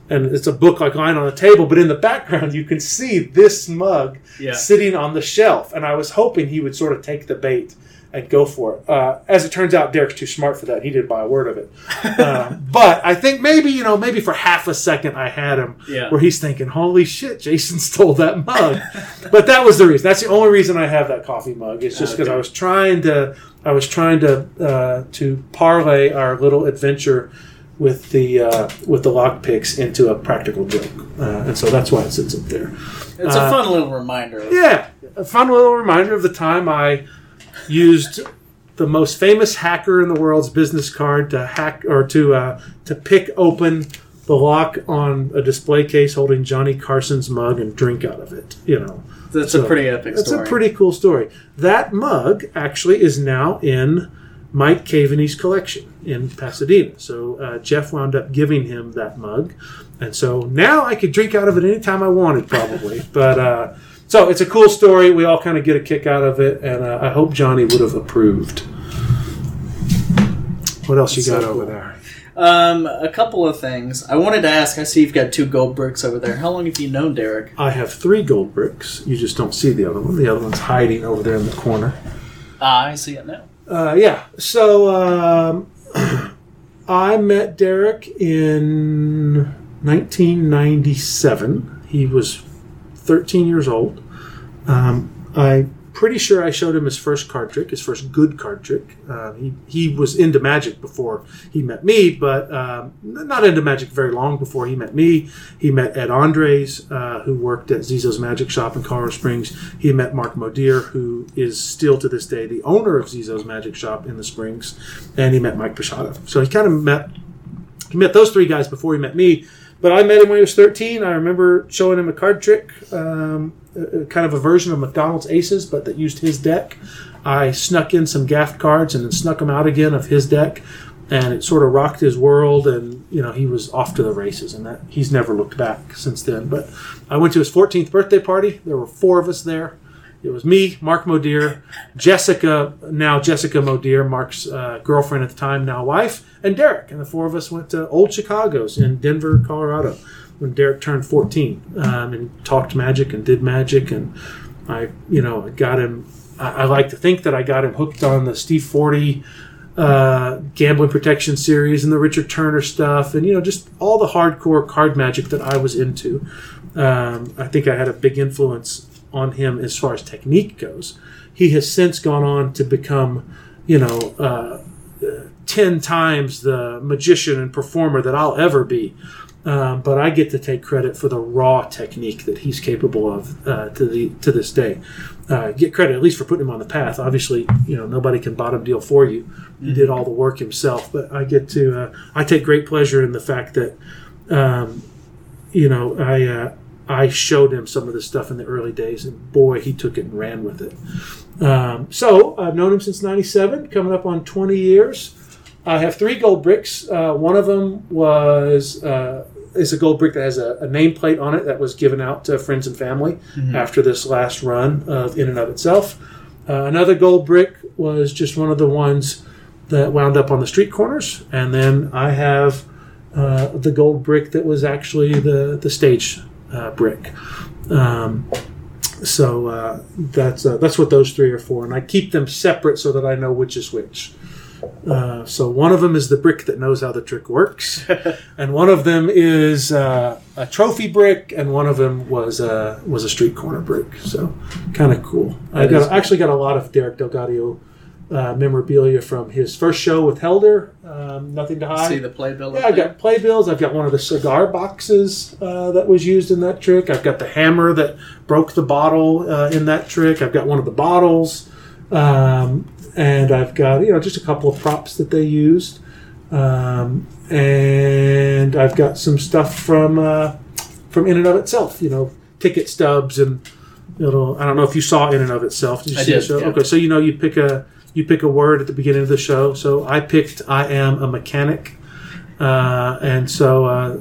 And it's a book like lying on the table, but in the background you can see this mug Yeah. sitting on the shelf. And I was hoping he would sort of take the bait and go for it. Uh, as it turns out, Derek's too smart for that. He didn't buy a word of it. Uh, but I think maybe you know maybe for half a second I had him Yeah. where he's thinking, "Holy shit, Jason stole that mug." but that was the reason. That's the only reason I have that coffee mug. It's just because Okay. I was trying to I was trying to uh, to parlay our little adventure with the uh, with the lock picks into a practical joke, uh, and so that's why it sits up there. It's Uh, a fun little reminder. Of, Yeah, a fun little reminder of the time I used the most famous hacker in the world's business card to hack or to uh, to pick open the lock on a display case holding Johnny Carson's mug and drink out of it. You know, That's So, a pretty epic that's story. a pretty cool story. That mug actually is now in Mike Caveney's collection in Pasadena. So uh, Jeff wound up giving him that mug, and so now I could drink out of it anytime I wanted, probably. but uh, so it's a cool story. We all kind of get a kick out of it, and uh, I hope Johnny would have approved. What else you So got cool. over there? Um, a couple of things. I wanted to ask. I see you've got two gold bricks over there. How long have you known Derek? I have three gold bricks. You just don't see the other one. The other one's hiding over there in the corner. Ah, I see it now. Uh, yeah. So um, I met Derek in 1997. He was 13 years old. Um, I'm pretty sure I showed him his first card trick, his first good card trick. Uh, he, he was into magic before he met me, but um, not into magic very long before he met me. He met Ed Andres, uh, who worked at Zizo's Magic Shop in Colorado Springs. He met Mark Modier, who is still to this day the owner of Zizo's Magic Shop in the Springs, and he met Mike Pachado. So he kind of met he met those three guys before he met me. But I met him when he was 13. I remember showing him a card trick, um, a kind of a version of McDonald's Aces, but that used his deck. I snuck in some gaffed cards and then snuck them out again of his deck, and it sort of rocked his world. And you know he was off to the races, and that he's never looked back since then. But I went to his 14th birthday party. There were four of us there. It was me, Mark Modier, Jessica, now Jessica Modier, Mark's uh, girlfriend at the time, now wife, and Derek. And the four of us went to Old Chicago's in Denver, Colorado, when Derek turned 14 um, and talked magic and did magic. And I, you know, got him, I, I like to think that I got him hooked on the Steve Forte uh, gambling protection series and the Richard Turner stuff, and you know, just all the hardcore card magic that I was into. Um, I think I had a big influence on him as far as technique goes. He has since gone on to become, you know, uh, uh, ten times the magician and performer that I'll ever be. Um, but I get to take credit for the raw technique that he's capable of uh, to the to this day. Uh, get credit at least for putting him on the path. Obviously, you know nobody can bottom deal for you. He did all the work himself. But I get to uh, I take great pleasure in the fact that um, you know I uh, I showed him some of this stuff in the early days, and boy, he took it and ran with it. Um, so I've known him since '97, coming up on 20 years. I have three gold bricks. Uh, one of them was uh, is a gold brick that has a, a nameplate on it that was given out to friends and family after this last run of In and of itself. Uh, another gold brick was just one of the ones that wound up on the street corners, and then I have uh, the gold brick that was actually the the stage uh, brick. Um, so uh, that's uh, that's what those three are for, and I keep them separate so that I know which is which. Uh, so one of them is the brick that knows how the trick works, and one of them is uh, a trophy brick, and one of them was a was a street corner brick. So kind of cool. I That got is I actually got a lot of Derek DelGaudio uh, memorabilia from his first show with Helder. Um, Nothing to hide. See the playbill. Yeah, I've there? got playbills. I've got one of the cigar boxes uh, that was used in that trick. I've got the hammer that broke the bottle uh, in that trick. I've got one of the bottles, um, and I've got you know just a couple of props that they used, um, and I've got some stuff from uh, from In and of Itself. You know, ticket stubs and little. I don't know if you saw In and of Itself. Did you I see the did, show? yeah. Okay, so you know you pick a you pick a word at the beginning of the show. So I picked I am a mechanic. Uh, and so uh,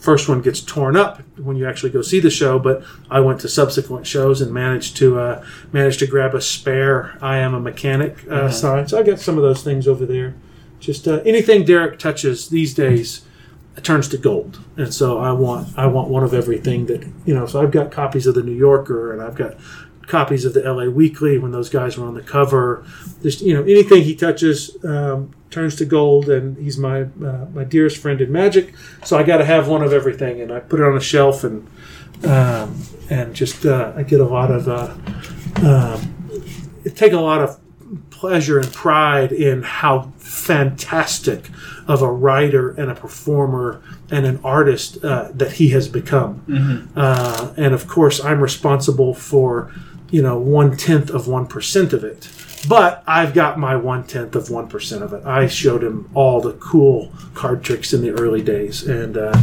first one gets torn up when you actually go see the show but i went to subsequent shows and managed to uh, managed to grab a spare i am a mechanic uh, sign. So i got some of those things over there. Just uh, anything derek touches these days turns to gold. And so i want i want one of everything that you know so i've got copies of the new yorker and i've got copies of the la weekly when those guys were on the cover. Just you know anything he touches um, turns to gold and he's my uh, my dearest friend in magic. So i got to have one of everything and i put it on a shelf and um, and just uh, i get a lot of uh, um, I take a lot of pleasure and pride in how fantastic of a writer and a performer and an artist uh, that he has become. Uh, and of course, I'm responsible for, you know, one tenth of 1% of it. But I've got my one tenth of 1% of it. I showed him all the cool card tricks in the early days. And, uh,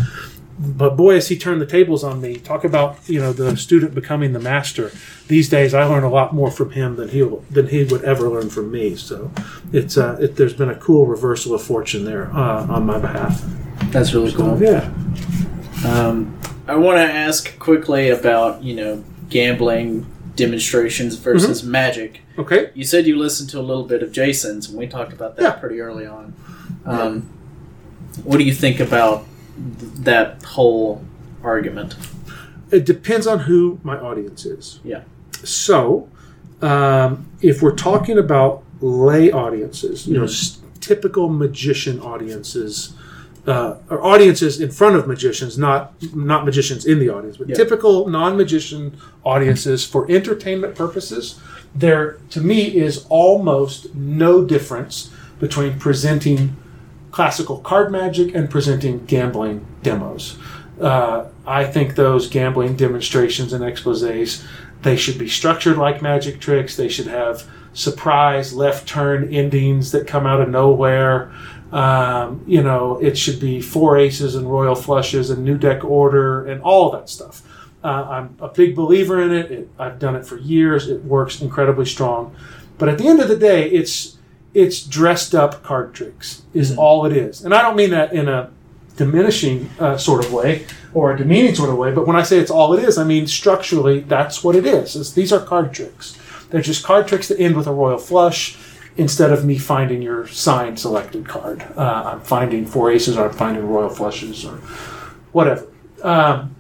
but boy, as he turned the tables on me, talk about you know the student becoming the master. These days, I learn a lot more from him than he than he would ever learn from me. So, it's uh, it, there's been a cool reversal of fortune there uh, on my behalf. That's really cool. Yeah, Um, I want to ask quickly about you know gambling demonstrations versus Mm-hmm. magic. okay. You said you listened to a little bit of Jason's, and we talked about that Yeah. pretty early on. Um, what do you think about th- that whole argument? It depends on who my audience is. Yeah. So, um, if we're talking about lay audiences, you know, s- typical magician audiences, uh, or audiences in front of magicians, not not magicians in the audience, but Yeah. typical non-magician audiences for entertainment purposes, there to me is almost no difference between presenting classical card magic and presenting gambling demos. Uh, I think those gambling demonstrations and exposés they should be structured like magic tricks. They should have surprise left turn endings that come out of nowhere. Um, you know, it should be four aces and royal flushes and new deck order and all that stuff. Uh, I'm a big believer in it. it. I've done it for years. It works incredibly strong. But at the end of the day, it's it's dressed up card tricks is all it is, and I don't mean that in a diminishing uh, sort of way or a demeaning sort of way. But when I say it's all it is, I mean structurally that's what it is. It's, these are card tricks. They're just card tricks that end with a royal flush. Instead of me finding your signed selected card, uh, I'm finding four aces or I'm finding royal flushes or whatever. Um,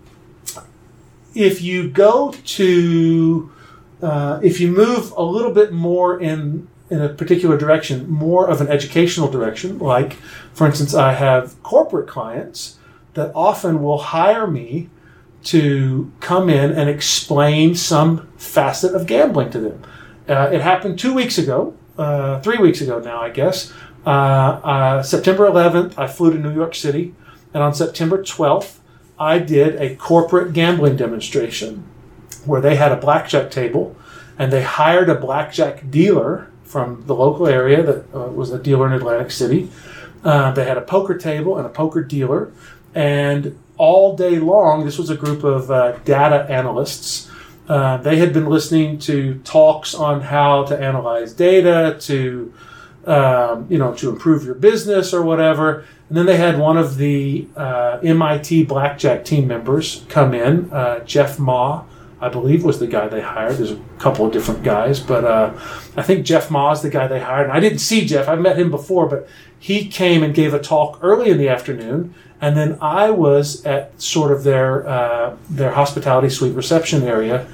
if you go to uh, if you move a little bit more in in a particular direction, more of an educational direction, like for instance, I have corporate clients that often will hire me to come in and explain some facet of gambling to them. Uh, it happened two weeks ago, uh, three weeks ago now, I guess. Uh, uh, September 11th, I flew to New York City, and on September 12th, I did a corporate gambling demonstration where they had a blackjack table and they hired a blackjack dealer from the local area that uh, was a dealer in Atlantic City. Uh, they had a poker table and a poker dealer, and all day long, this was a group of uh, data analysts. Uh, they had been listening to talks on how to analyze data, to um, you know, to improve your business or whatever. And then they had one of the uh, MIT blackjack team members come in, uh, Jeff Ma, I believe was the guy they hired. There's a couple of different guys, but uh, I think Jeff Ma is the guy they hired. And I didn't see Jeff; I've met him before, but he came and gave a talk early in the afternoon, and then I was at sort of their uh, their hospitality suite reception area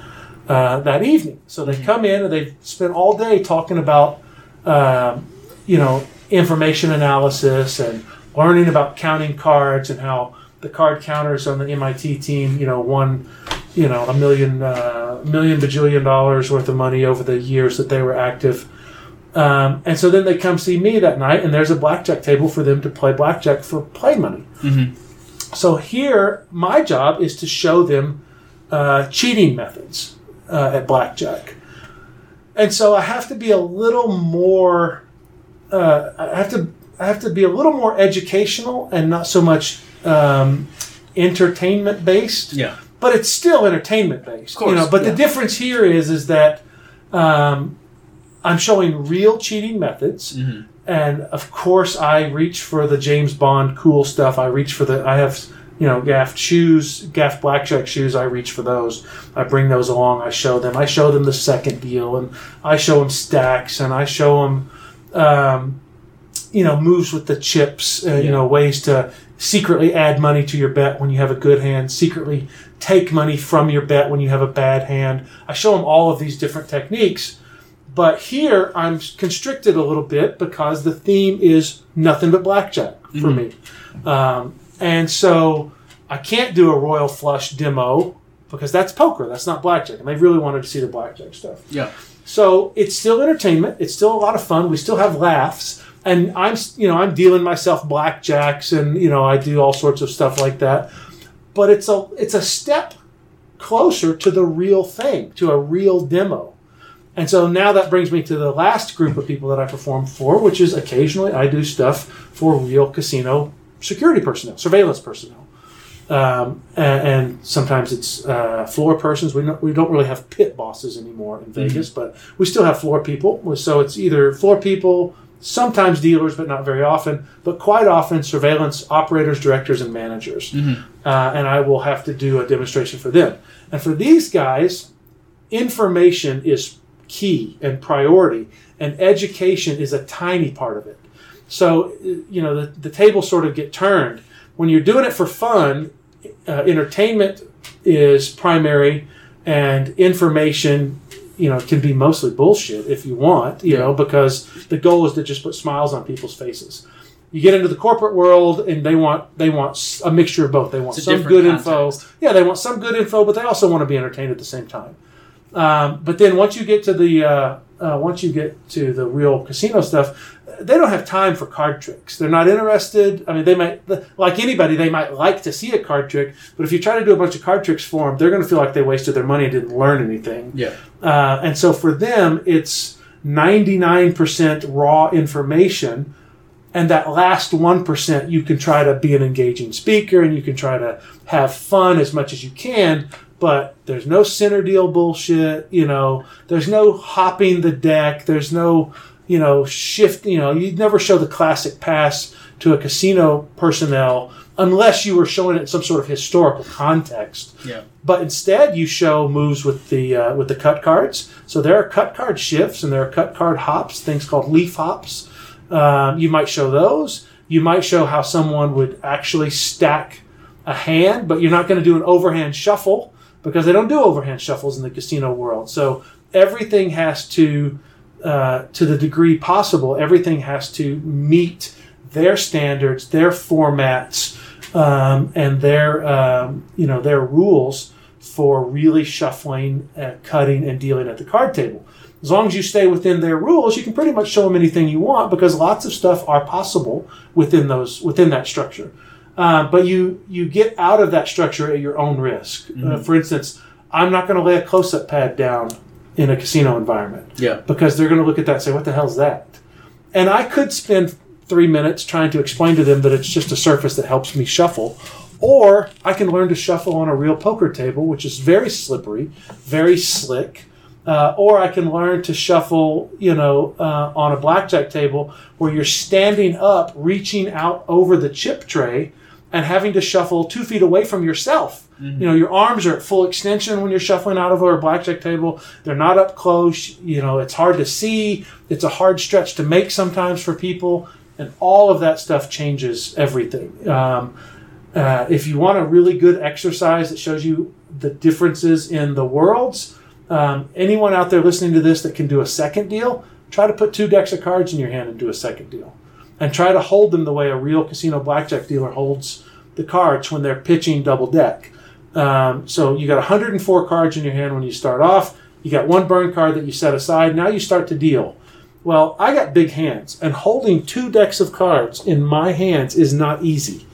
uh, that evening. So they come in and they spent all day talking about um, you know information analysis and learning about counting cards and how the card counters on the MIT team, you know, won, you know, a million, uh, million bajillion dollars worth of money over the years that they were active. Um, and so then they come see me that night, and there's a blackjack table for them to play blackjack for play money. Mhm. So here, my job is to show them uh, cheating methods uh, at blackjack. And so I have to be a little more. Uh, I have to. I have to be a little more educational and not so much um, entertainment based. Yeah. But it's still entertainment based. Of course, you know. But yeah. the difference here is is that um, I'm showing real cheating methods. Mhm. And of course, I reach for the James Bond cool stuff. I reach for the. I have, you know, gaff shoes, gaffed blackjack shoes. I reach for those. I bring those along. I show them. I show them the second deal, and I show them stacks, and I show them, um, you know, moves with the chips. Uh, You know, ways to secretly add money to your bet when you have a good hand. Secretly take money from your bet when you have a bad hand. I show them all of these different techniques. But here I'm constricted a little bit because the theme is nothing but blackjack for Mhm. me. Um, and so I can't do a royal flush demo because that's poker, that's not blackjack. And they really wanted to see the blackjack stuff. Yeah. So it's still entertainment. It's still a lot of fun. We still have laughs, and I'm you know I'm dealing myself blackjacks, and you know I do all sorts of stuff like that. But it's a it's a step closer to the real thing, to a real demo. And so now that brings me to the last group of people that I perform for, which is occasionally I do stuff for real casino security personnel, surveillance personnel. Um, and, and sometimes it's uh, floor persons. We, don't we don't really have pit bosses anymore in Vegas, but we still have floor people. So it's either floor people, sometimes dealers, but not very often, but quite often surveillance operators, directors, and managers. Mhm. Uh, and I will have to do a demonstration for them. And for these guys, information is key and priority, and education is a tiny part of it. So, you know, the, the tables sort of get turned. When you're doing it for fun, uh, entertainment is primary, and information, you know, can be mostly bullshit if you want, you Yeah. know, because the goal is to just put smiles on people's faces. You get into the corporate world, and they want they want a mixture of both. They want some good info, yeah, they want some good info, but they also want to be entertained at the same time. Um, but then once you get to the uh, uh, once you get to the real casino stuff, they don't have time for card tricks. They're not interested. I mean, they might like anybody. They might like to see a card trick, but if you try to do a bunch of card tricks for them, they're going to feel like they wasted their money and didn't learn anything. Yeah. Uh, and so for them, it's 99% raw information. And that last 1%, you can try to be an engaging speaker and you can try to have fun as much as you can. But there's no center deal bullshit. You know, there's no hopping the deck. There's no, you know, shift. You know, you'd never show the classic pass to a casino personnel unless you were showing it in some sort of historical context Yeah. but instead you show moves with the uh, with the cut cards. So there are cut card shifts and there are cut card hops, things called leaf hops. Um, you might show those. You might show how someone would actually stack a hand, but you're not going to do an overhand shuffle because they don't do overhand shuffles in the casino world. So everything has to, uh, to the degree possible, everything has to meet their standards, their formats, um, and their um, you know their rules for really shuffling, uh, cutting, and dealing at the card table. As long as you stay within their rules, you can pretty much show them anything you want because lots of stuff are possible within those within that structure. Uh, but you you get out of that structure at your own risk. Uh, for instance, I'm not going to lay a close-up pad down in a casino environment Yeah. because they're going to look at that and say, "What the hell's that?" And I could spend three minutes trying to explain to them that it's just a surface that helps me shuffle, or I can learn to shuffle on a real poker table, which is very slippery, very slick, Uh, or I can learn to shuffle, you know, uh, on a blackjack table where you're standing up, reaching out over the chip tray, and having to shuffle two feet away from yourself. You know, your arms are at full extension when you're shuffling out of a blackjack table. They're not up close. You know, it's hard to see. It's a hard stretch to make sometimes for people, and all of that stuff changes everything. Um, uh, if you want a really good exercise that shows you the differences in the worlds, um, anyone out there listening to this that can do a second deal, try to put two decks of cards in your hand and do a second deal. And try to hold them the way a real casino blackjack dealer holds the cards when they're pitching double deck. Um, so you got 104 cards in your hand when you start off. You got one burn card that you set aside. Now you start to deal. Well, I got big hands, and holding two decks of cards in my hands is not easy.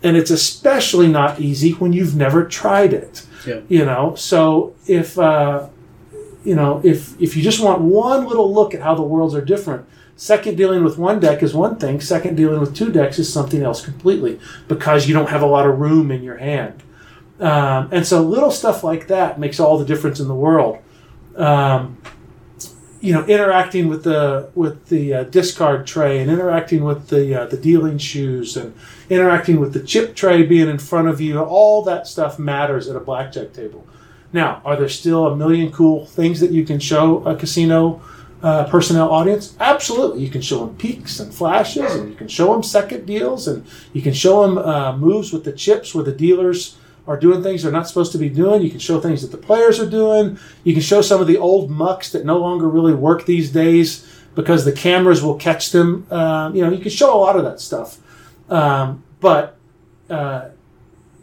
And it's especially not easy when you've never tried it. Yeah. You know, so if uh, you know if if you just want one little look at how the worlds are different, second dealing with one deck is one thing. Second dealing with two decks is something else completely because you don't have a lot of room in your hand. Um, and so little stuff like that makes all the difference in the world. Um, you know, interacting with the with the uh, discard tray and interacting with the uh, the dealing shoes and interacting with the chip tray being in front of you, all that stuff matters at a blackjack table. Now, are there still a million cool things that you can show a casino uh, personnel audience? Absolutely. You can show them peaks and flashes, and you can show them second deals, and you can show them uh, moves with the chips where the dealers are doing things they're not supposed to be doing. You can show things that the players are doing. You can show some of the old mucks that no longer really work these days because the cameras will catch them. Uh, you know, you can show a lot of that stuff. Um, but uh,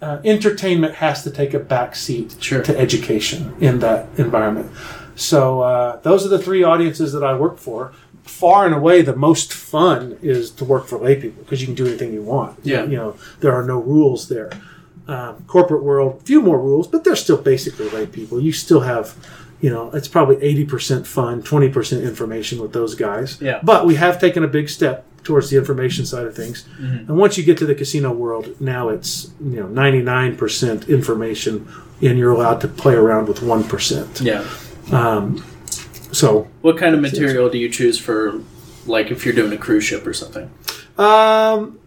uh, entertainment has to take a back seat Sure. to education in that environment. So uh, those are the three audiences that I work for. Far and away, the most fun is to work for lay people because you can do anything you want. Yeah. you know there are no rules there. Um, corporate world, few more rules, but they're still basically lay people. You still have, you know, it's probably eighty percent fun, twenty percent information with those guys. Yeah. But we have taken a big step towards the information side of things. And once you get to the casino world, now it's you know ninety nine percent information, and you're allowed to play around with one percent. Yeah. So What kind of material do you choose for, like, if you're doing a cruise ship or something? Um,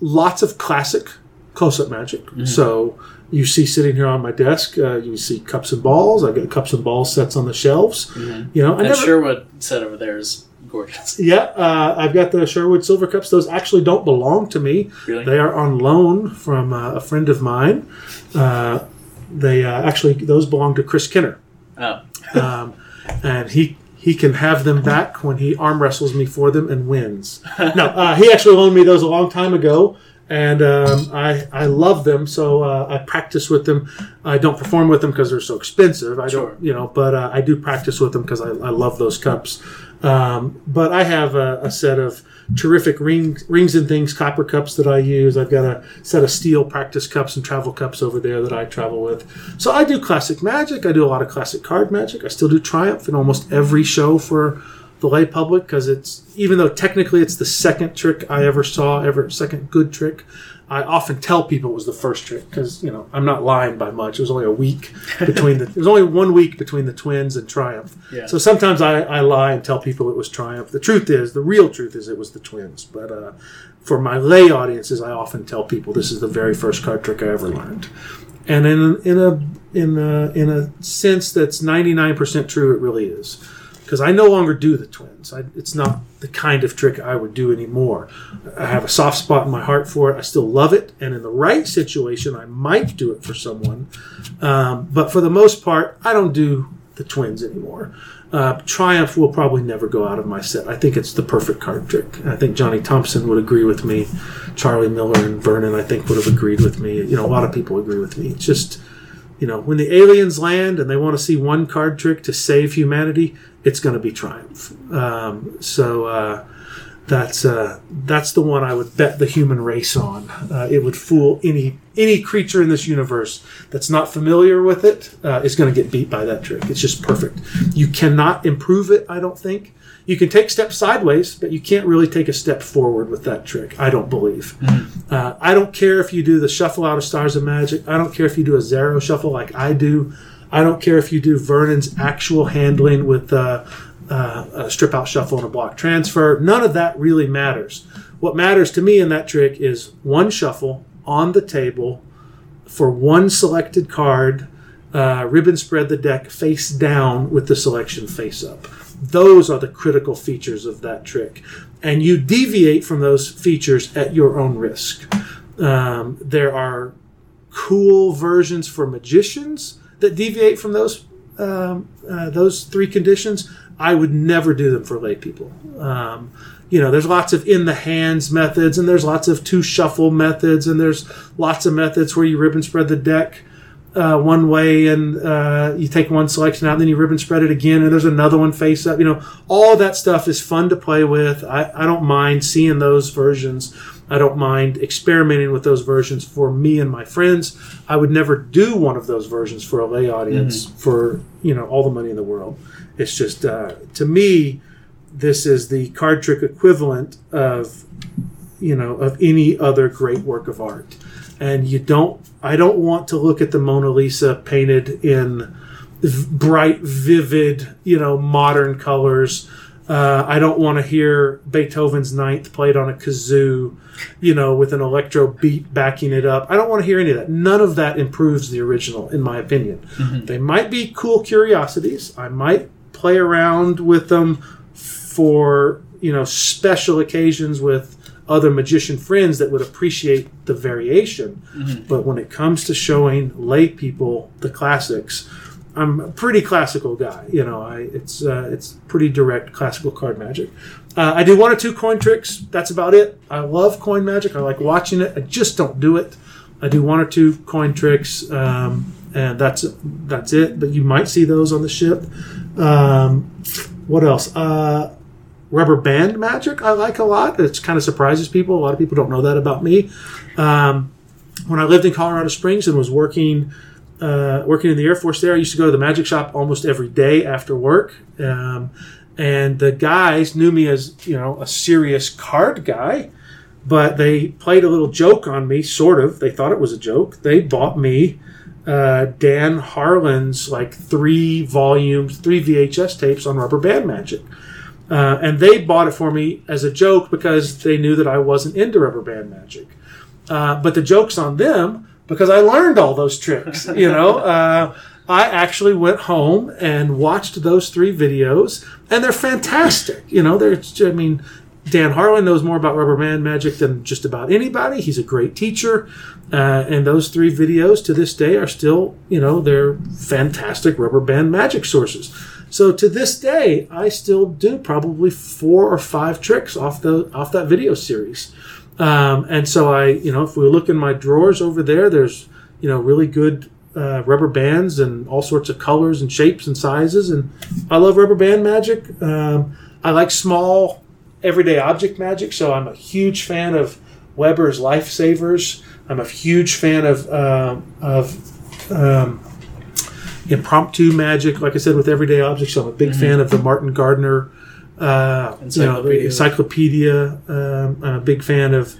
lots of classic close-up magic. So you see sitting here on my desk, uh, you see cups and balls. I got cups and balls sets on the shelves. You know, I That never. Sherwood set over there is gorgeous. Yeah, uh, I've got the Sherwood silver cups. Those actually don't belong to me. Really? They are on loan from uh, a friend of mine. Uh, they uh, actually those belong to Chris Kenner. Oh. Um, and he he can have them back when he arm wrestles me for them and wins. no, uh, he actually loaned me those a long time ago, and um, I I love them. So uh, I practice with them. I don't perform with them because they're so expensive. I Sure. don't, you know, but uh, I do practice with them because I, I love those cups. Um, but I have a, a set of terrific ring, rings and things, copper cups that I use. I've got a set of steel practice cups and travel cups over there that I travel with. So I do classic magic. I do a lot of classic card magic. I still do Triumph in almost every show for the lay public because it's even though technically it's the second trick I ever saw, ever second good trick. I often tell people it was the first trick because you know I'm not lying by much. It was only a week between the. It was only one week between the twins and Triumph. Yeah. So sometimes I, I lie and tell people it was Triumph. The truth is, the real truth is, it was the twins. But uh, for my lay audiences, I often tell people this is the very first card trick I ever learned. And in in a in a in a sense that's ninety nine percent true, it really is because I no longer do the twins. I, it's not the kind of trick I would do anymore. I have a soft spot in my heart for it. I still love it, and in the right situation, I might do it for someone. Um, but for the most part, I don't do the twins anymore. Uh, Triumph will probably never go out of my set. I think it's the perfect card trick. I think Johnny Thompson would agree with me. Charlie Miller and Vernon, I think, would have agreed with me. You know, a lot of people agree with me. It's just you know, when the aliens land and they want to see one card trick to save humanity, it's going to be Triumph. Um, so uh, that's uh, that's the one I would bet the human race on. Uh, it would fool any any creature in this universe that's not familiar with it uh, is going to get beat by that trick. It's just perfect. You cannot improve it. I don't think. You can take steps sideways, but you can't really take a step forward with that trick. I don't believe. Uh, I don't care if you do the shuffle out of Stars of Magic. I don't care if you do a Zarrow shuffle like I do. I don't care if you do Vernon's actual handling with uh, uh, a strip out shuffle and a block transfer. None of that really matters. What matters to me in that trick is one shuffle on the table for one selected card, uh, ribbon spread the deck face down with the selection face up. Those are the critical features of that trick. And you deviate from those features at your own risk. Um, there are cool versions for magicians that deviate from those um, uh, those three conditions. I would never do them for lay people. Um, you know, there's lots of in the hands methods, and there's lots of two shuffle methods, and there's lots of methods where you ribbon spread the deck uh, one way and uh, you take one selection out, and then you ribbon spread it again, and there's another one face up. You know, all that stuff is fun to play with. I, I don't mind seeing those versions. I don't mind experimenting with those versions for me and my friends. I would never do one of those versions for a lay audience mm-hmm. for you know all the money in the world. It's just uh, to me, this is the card trick equivalent of you know of any other great work of art and you don't i don't want to look at the mona lisa painted in bright vivid you know modern colors. Uh, i don't want to hear beethoven's ninth played on a kazoo you know with an electro beat backing it up. I don't want to hear any of that. None of that improves the original in my opinion. Mm-hmm. they might be cool curiosities. I might play around with them for you know special occasions with other magician friends that would appreciate the variation. Mm-hmm. But when it comes to showing lay people the classics, I'm a pretty classical guy. You know, I it's uh, it's pretty direct classical card magic. Uh, I do one or two coin tricks. That's about it. I love coin magic. I like watching it. I just don't do it. I do one or two coin tricks, um, and that's that's it. But you might see those on the ship. Um, what else? Uh, rubber band magic I like a lot. It kind of surprises people. A lot of people don't know that about me. Um, when I lived in Colorado Springs and was working uh, working in the Air Force there, I used to go to the magic shop almost every day after work. Um, and the guys knew me as you know a serious card guy, but they played a little joke on me. Sort of. They thought it was a joke. They bought me. Uh, Dan Harlan's like three volumes, three VHS tapes on rubber band magic. Uh, and they bought it for me as a joke because they knew that I wasn't into rubber band magic. Uh, but the joke's on them because I learned all those tricks. You know, uh, I actually went home and watched those three videos, and they're fantastic. You know, they're I mean, Dan Harlan knows more about rubber band magic than just about anybody. He's a great teacher, uh, and those three videos to this day are still, you know, they're fantastic rubber band magic sources. So to this day, I still do probably four or five tricks off the off that video series. Um, and so I, you know, if we look in my drawers over there, there's you know really good uh, rubber bands and all sorts of colors and shapes and sizes. And I love rubber band magic. Um, I like small everyday object magic, so I'm a huge fan of Weber's Lifesavers. I'm a huge fan of uh, of um, impromptu magic, like I said, with everyday objects. So I'm a big mm-hmm. fan of the Martin Gardner uh, encyclopedia. You know, encyclopedia. Um, I'm a big fan of,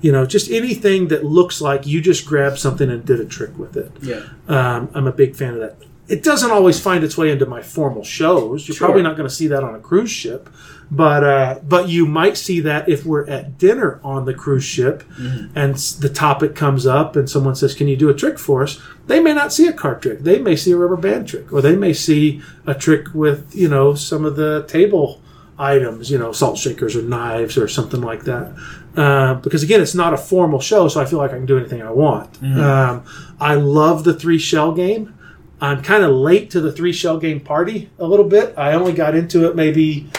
you know, just anything that looks like you just grabbed something and did a trick with it. Yeah. Um, I'm a big fan of that. It doesn't always find its way into my formal shows. You're sure. probably not going to see that on a cruise ship, but uh, but you might see that if we're at dinner on the cruise ship, mm-hmm. and the topic comes up, and someone says, "Can you do a trick for us?" They may not see a card trick. They may see a rubber band trick, or they may see a trick with you know some of the table items, you know, salt shakers or knives or something like that. Uh, because again, it's not a formal show, so I feel like I can do anything I want. Mm-hmm. Um, I love the three shell game. I'm kind of late to the three shell game party a little bit. I only got into it maybe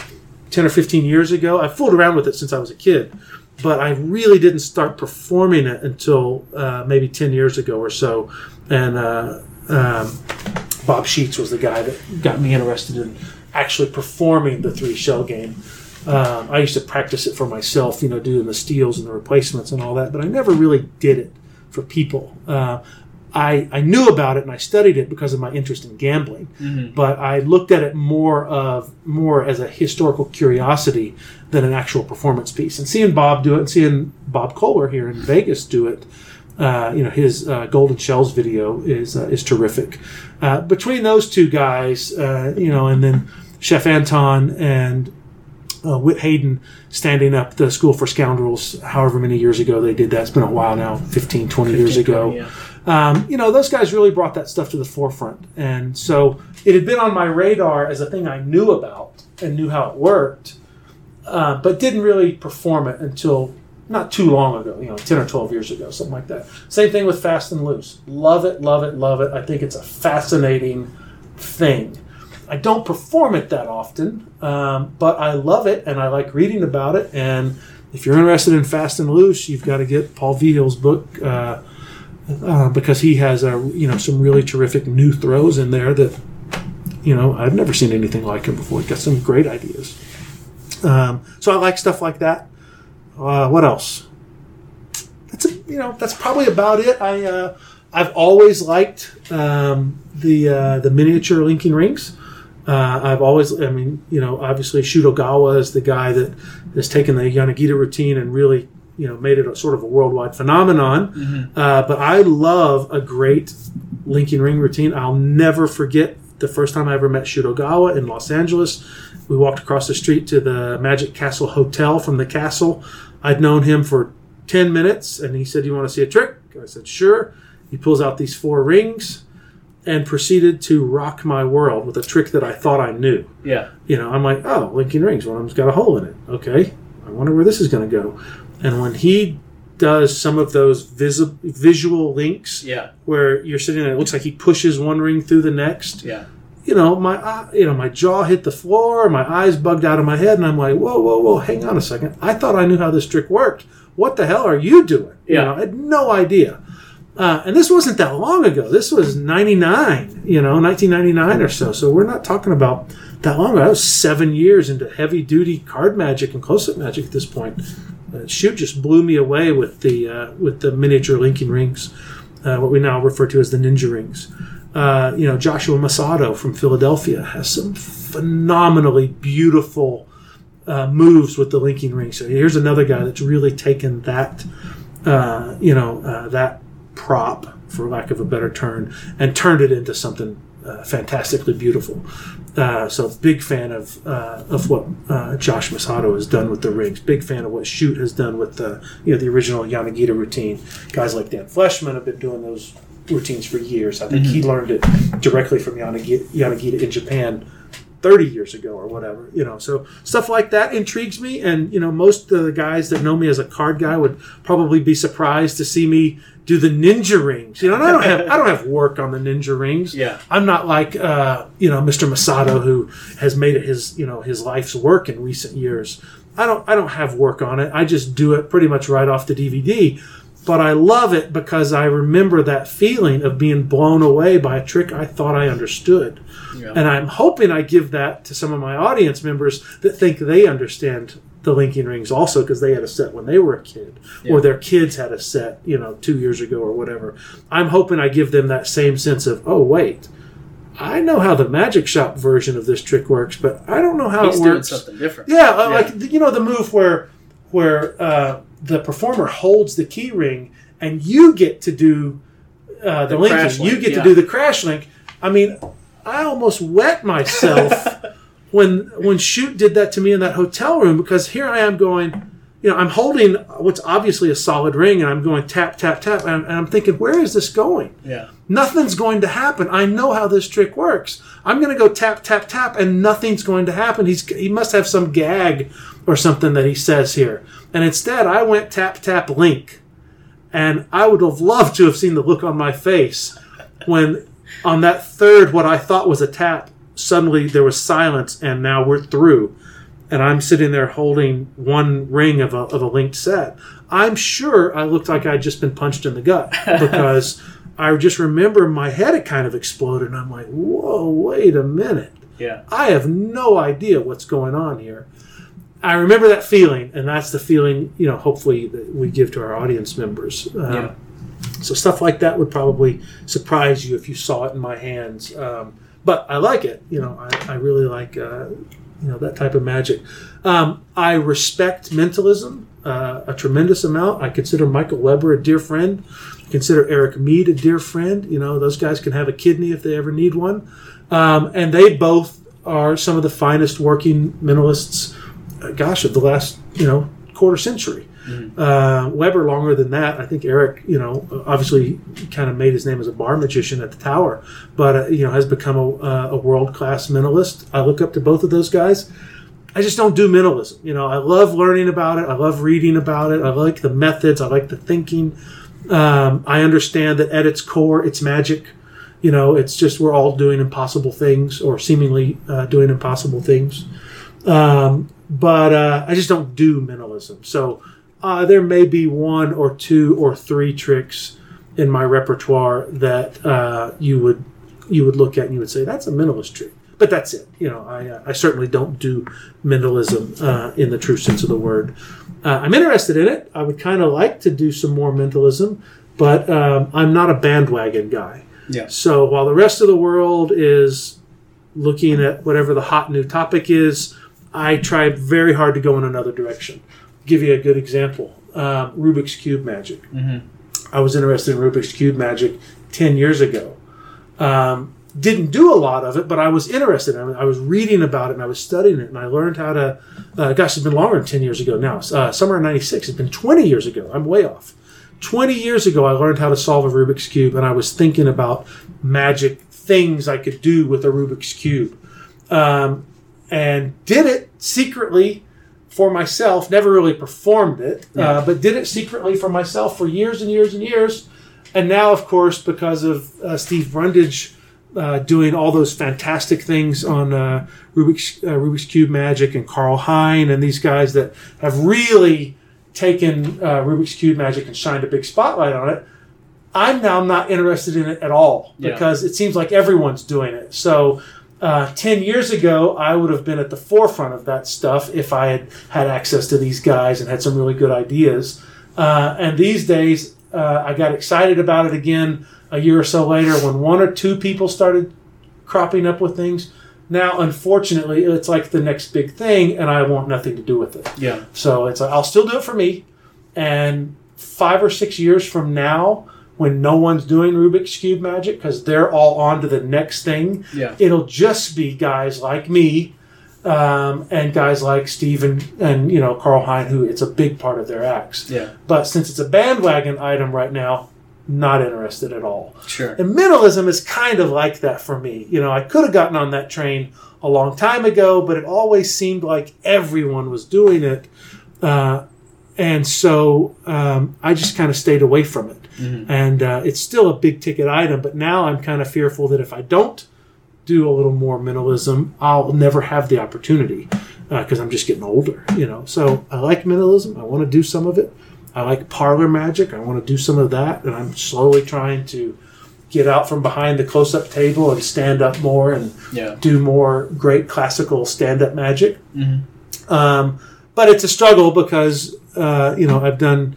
10 or 15 years ago. I fooled around with it since I was a kid, but I really didn't start performing it until uh, maybe 10 years ago or so. And uh, um, Bob Sheets was the guy that got me interested in actually performing the three shell game. Um, I used to practice it for myself, you know, doing the steals and the replacements and all that, but I never really did it for people. Uh, I, I knew about it and I studied it because of my interest in gambling, mm-hmm. but I looked at it more of more as a historical curiosity than an actual performance piece. And seeing Bob do it, and seeing Bob Kohler here in Vegas do it, Uh, you know, his uh, Golden Shells video is uh, is terrific. Uh, between those two guys, uh, you know, and then Chef Anton and uh, Whit Haydn standing up the School for Scoundrels, however many years ago they did that. It's been a while now, 15, 20 years 15, ago. 20, yeah. Um, you know, those guys really brought that stuff to the forefront. And so it had been on my radar as a thing I knew about and knew how it worked, uh, but didn't really perform it until not too long ago, you know, 10 or 12 years ago, something like that. Same thing with Fast and Loose. Love it, love it, love it. I think it's a fascinating thing. I don't perform it that often, um, but I love it and I like reading about it. And if you're interested in Fast and Loose, you've got to get Paul Vigil's book. Uh, uh, because he has a you know some really terrific new throws in there that you know I've never seen anything like him before. He's got some great ideas. Um, so I like stuff like that. Uh, what else? That's a, you know that's probably about it. I uh, I've always liked um, the uh, the miniature linking rings. Uh, I've always, I mean, you know, obviously Shoot Ogawa is the guy that has taken the Yanagita routine and really, you know, made it a sort of a worldwide phenomenon. Uh, but I love a great linking ring routine. I'll never forget the first time I ever met Shoot Ogawa in Los Angeles. We walked across the street to the Magic Castle Hotel from the castle. I'd known him for 10 minutes and he said, You want to see a trick? I said, Sure. He pulls out these four rings and proceeded to rock my world with a trick that I thought I knew. Yeah. You know, I'm like, oh, linking rings. One of them's got a hole in it. Okay, I wonder where this is going to go. And when he does some of those visi- visual links Yeah. where you're sitting there, it looks like he pushes one ring through the next. Yeah. You know, my eye- you know my jaw hit the floor, my eyes bugged out of my head, and I'm like, whoa, whoa, whoa, hang on a second. I thought I knew how this trick worked. What the hell are you doing? You Yeah. know, I had no idea. Uh, and this wasn't that long ago. This was 99, you know, 1999 or so. So we're not talking about that long ago. I was seven years into heavy duty card magic and close up magic at this point. Uh, Shoot just blew me away with the uh, with the miniature linking rings, uh, what we now refer to as the ninja rings. Uh, you know, Joshua Masato from Philadelphia has some phenomenally beautiful uh, moves with the linking ring. So here's another guy that's really taken that, uh, you know, that prop, for lack of a better term, and turned it into something uh, fantastically beautiful. Uh, so big fan of uh, of what uh, Josh Masato has done with the rings. Big fan of what Shoot has done with the you know the original Yanagita routine. Guys like Dan Fleshman have been doing those routines for years. I think he learned it directly from Yanagita, Yanagita in Japan 30 years ago or whatever you know so stuff like that intrigues me. And you know most of the guys that know me as a card guy would probably be surprised to see me do the ninja rings. You know and i don't have i don't have work on the ninja rings. Yeah. i'm not like uh, you know mr masato who has made it his you know his life's work in recent years. I don't i don't have work on it. I just do it pretty much right off the dvd but I love it because I remember that feeling of being blown away by a trick I thought I understood. Yeah. And I'm hoping I give that to some of my audience members that think they understand the linking rings also because they had a set when they were a kid Yeah. or their kids had a set, you know, two years ago or whatever. I'm hoping I give them that same sense of, oh, wait, I know how the magic shop version of this trick works, but I don't know how He's it doing works. something different. Yeah, uh, like you know the move where where uh, the performer holds the key ring and you get to do uh, the, The linking. crash You link, get yeah. to do the crash link. I mean, I almost wet myself when when shoot did that to me in that hotel room because here I am going. You know, I'm holding what's obviously a solid ring, and I'm going tap, tap, tap, and, and I'm thinking, where is this going? Yeah. nothing's going to happen. I know how this trick works. I'm going to go tap, tap, tap, and nothing's going to happen. He's he must have some gag or something that he says here. And instead, I went tap, tap, link, and I would have loved to have seen the look on my face when on that third, what I thought was a tap, suddenly there was silence, and now we're through. And I'm sitting there holding one ring of a, of a linked set. I'm sure I looked like I'd just been punched in the gut because I just remember my head had kind of exploded, and I'm like, whoa, wait a minute. Yeah. I have no idea what's going on here. I remember that feeling, and that's the feeling, you know, hopefully that we give to our audience members. Um, Yeah. So stuff like that would probably surprise you if you saw it in my hands. Um, but I like it. You know, I, I really like uh, you know that type of magic. Um, I respect mentalism. uh, a tremendous amount. I consider Michael Weber a dear friend. I consider Eric Mead a dear friend. You know, those guys can have a kidney if they ever need one. Um, and they both are some of the finest working mentalists, uh, gosh, of the last, you know, quarter century. Uh, Weber longer than that. I think Eric, you know, obviously kind of made his name as a bar magician at the Tower, but uh, you know has become a, a world class mentalist. I look up to both of those guys. I just don't do mentalism. You know, I love learning about it. I love reading about it. I like the methods. I like the thinking. Um, I understand that at its core, it's magic. You know, it's just we're all doing impossible things or seemingly uh, doing impossible things. Um, but uh, I just don't do mentalism. So uh, there may be one or two or three tricks in my repertoire that uh, you would you would look at and you would say that's a mentalist trick. But that's it. You know, I, uh, I certainly don't do mentalism uh, in the true sense of the word. Uh, I'm interested in it. I would kind of like to do some more mentalism, but um, I'm not a bandwagon guy. Yeah. So while the rest of the world is looking at whatever the hot new topic is, I try very hard to go in another direction. Give you a good example: um, Rubik's cube magic. I was interested in Rubik's cube magic ten years ago. Um, didn't do a lot of it, but I was interested. I, I was reading about it and I was studying it, and I learned how to. Uh, gosh, it's been longer than ten years ago now. Uh, summer of '96. It's been 20 years ago. I'm way off. 20 years ago, I learned how to solve a Rubik's cube, and I was thinking about magic things I could do with a Rubik's cube, um, and did it secretly for myself. Never really performed it, uh, but did it secretly for myself for years and years and years. And now, of course, because of uh, Steve Brundage uh, doing all those fantastic things on uh, Rubik's uh, Rubik's Cube Magic and Carl Hein and these guys that have really taken uh, Rubik's Cube Magic and shined a big spotlight on it. I'm now not interested in it at all Yeah. because it seems like everyone's doing it. So. Uh, 10 years ago, I would have been at the forefront of that stuff if I had had access to these guys and had some really good ideas. Uh, and these days, uh, I got excited about it again a year or so later when one or two people started cropping up with things. Now, unfortunately, it's like the next big thing, and I want nothing to do with it. Yeah. So it's like, I'll still do it for me. And five or six years from now, when no one's doing Rubik's Cube magic because they're all on to the next thing, Yeah. it'll just be guys like me um, and guys like Steve and, and, you know, Carl Hein, who it's a big part of their acts. Yeah. But since it's a bandwagon item right now, not interested at all. Sure. And mentalism is kind of like that for me. You know, I could have gotten on that train a long time ago, but it always seemed like everyone was doing it. Uh, and so um, I just kind of stayed away from it. And uh, it's still a big ticket item, but now I'm kind of fearful that if I don't do a little more mentalism, I'll never have the opportunity because I'm just getting older, you know. So I like mentalism. I want to do some of it. I like parlor magic. I want to do some of that, and I'm slowly trying to get out from behind the close-up table and stand up more and Yeah. do more great classical stand-up magic. Mhm. Um, but it's a struggle because uh, you know I've done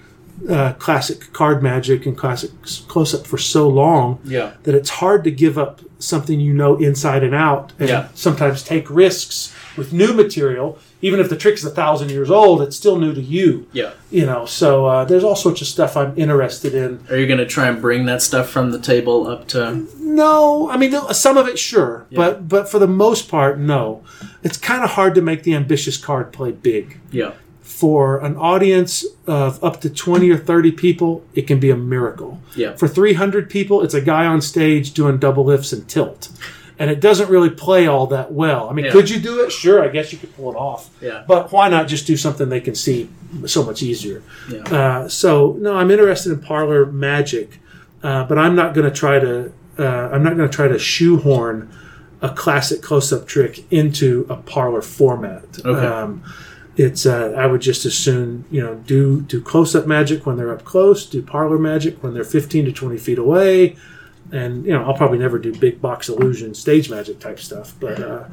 uh, classic card magic and classic close-up for so long Yeah. that it's hard to give up something you know inside and out and Yeah. sometimes take risks with new material even if the trick's a thousand years old it's still new to you Yeah. you know so uh, there's all sorts of stuff i'm interested in Are you going to try and bring that stuff from the table up to? no i mean some of it sure Yeah. but but for the most part no it's kind of hard to make the ambitious card play big Yeah. For an audience of up to 20 or 30 people it can be a miracle Yeah. for 300 people it's a guy on stage doing double lifts and tilt and it doesn't really play all that well i mean Yeah. could you do it sure i guess you could pull it off Yeah. but why not just do something they can see so much easier Yeah. uh, so no i'm interested in parlor magic uh, but i'm not going to try to uh, i'm not going to try to shoehorn a classic close-up trick into a parlor format Okay. um, it's uh, I would just as soon you know do do close up magic when they're up close, do parlor magic when they're fifteen to twenty feet away, and you know I'll probably never do big box illusion stage magic type stuff. But uh,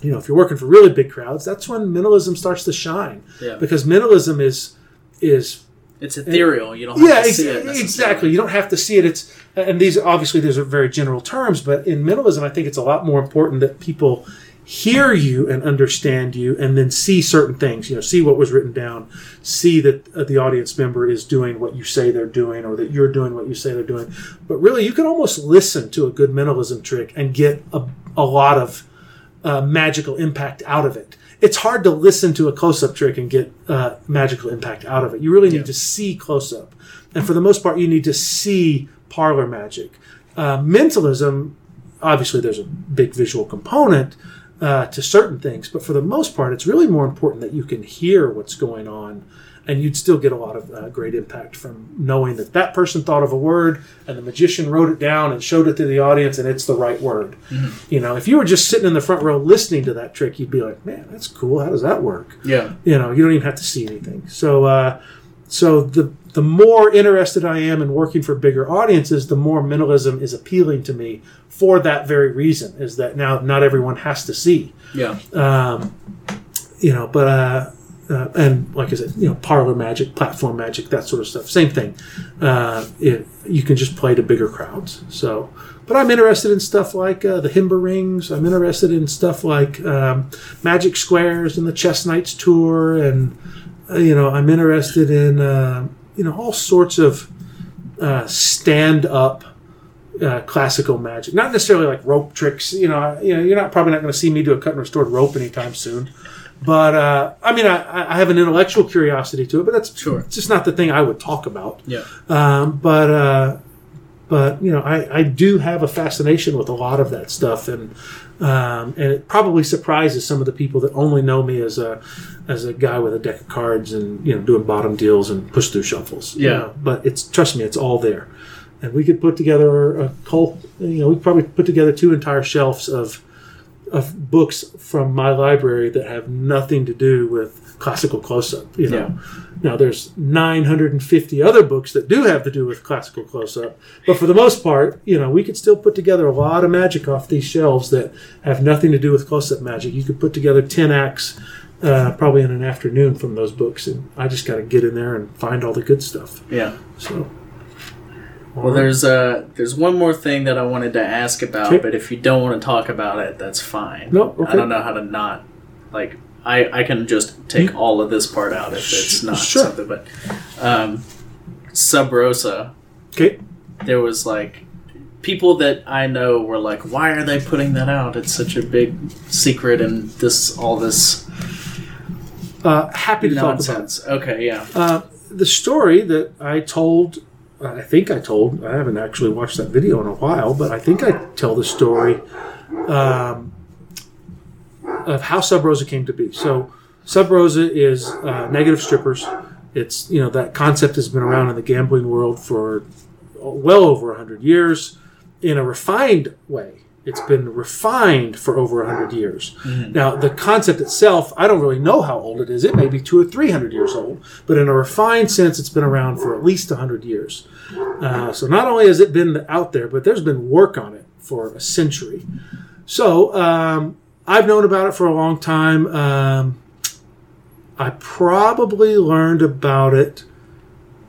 you know if you're working for really big crowds, that's when mentalism starts to shine Yeah. because mentalism is is It's ethereal. You don't have yeah to ex- see it. exactly you don't have to see it it's and these obviously these are very general terms but in mentalism i think it's a lot more important that people hear you and understand you and then see certain things you know see what was written down see that uh, the audience member is doing what you say they're doing or that you're doing what you say they're doing. But really you can almost listen to a good mentalism trick and get a, a lot of uh, magical impact out of it. It's hard to listen to a close-up trick and get uh, magical impact out of it. You really need Yeah. to see close-up. And for the most part you need to see parlor magic. Uh, mentalism obviously there's a big visual component uh, to certain things, but for the most part, it's really more important that you can hear what's going on, and you'd still get a lot of uh, great impact from knowing that that person thought of a word and the magician wrote it down and showed it to the audience, and it's the right word. You know, if you were just sitting in the front row listening to that trick, you'd be like, "Man, that's cool. How does that work?" Yeah. you know you don't even have to see anything so uh, so the the more interested i am in working for bigger audiences the more mentalism is appealing to me for that very reason is that now not everyone has to see Yeah. um, you know but uh, uh, and like I said, you know, parlor magic, platform magic, that sort of stuff. Same thing. Uh, it, you can just play to bigger crowds. So, but I'm interested in stuff like uh, the Himber rings. I'm interested in stuff like um, Magic Squares and the Chess Knights tour, and uh, you know, I'm interested in uh, you know all sorts of uh, stand up. Uh, classical magic, not necessarily like rope tricks. You know, I- you know, you're not probably not going to see me do a cut and restored rope anytime soon. But uh, I mean, I, I have an intellectual curiosity to it, but that's Sure. it's just not the thing I would talk about. Yeah. Um, but uh, but you know, I, I do have a fascination with a lot of that stuff, and um, and it probably surprises some of the people that only know me as a as a guy with a deck of cards and you know doing bottom deals and push through shuffles. you Yeah. know. but it's trust me, it's all there, and we could put together a whole you know we probably put together two entire shelves of of books from my library that have nothing to do with classical close-up you know now there's 950 other books that do have to do with classical close-up but for the most part you know we could still put together a lot of magic off these shelves that have nothing to do with close-up magic you could put together 10 acts uh, probably in an afternoon from those books and i just got to get in there and find all the good stuff Yeah. so Well, there's uh, there's one more thing that I wanted to ask about, Okay. but if you don't want to talk about it, that's fine. No, okay. I don't know how to not like. I I can just take You- all of this part out if it's not Sure. something. But um, Sub Rosa, okay there was like people that I know were like, "Why are they putting that out? It's such a big secret and this all this uh, happy to talk about it. nonsense." Okay, yeah, Uh, the story that I told, I think I told, I haven't actually watched that video in a while, but I think I tell the story um, of how Sub Rosa came to be. So, Sub Rosa is uh, negative strippers. It's, you know, that concept has been around in the gambling world for well over 100 years in a refined way. It's been refined for over 100 years. Now, the concept itself, I don't really know how old it is. It may be two or 300 years old, but in a refined sense, it's been around for at least 100 years. Uh, so not only has it been out there, but there's been work on it for a century. So um, I've known about it for a long time. Um, I probably learned about it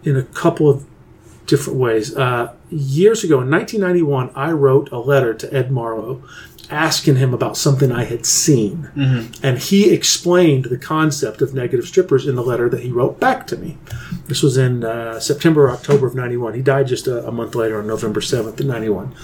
in a couple of different ways. Uh, years ago, in 1991, I wrote a letter to Ed Marlo asking him about something I had seen. And he explained the concept of negative strippers in the letter that he wrote back to me. This was in uh, September or October of 91. He died just a, a month later on November 7th of 91.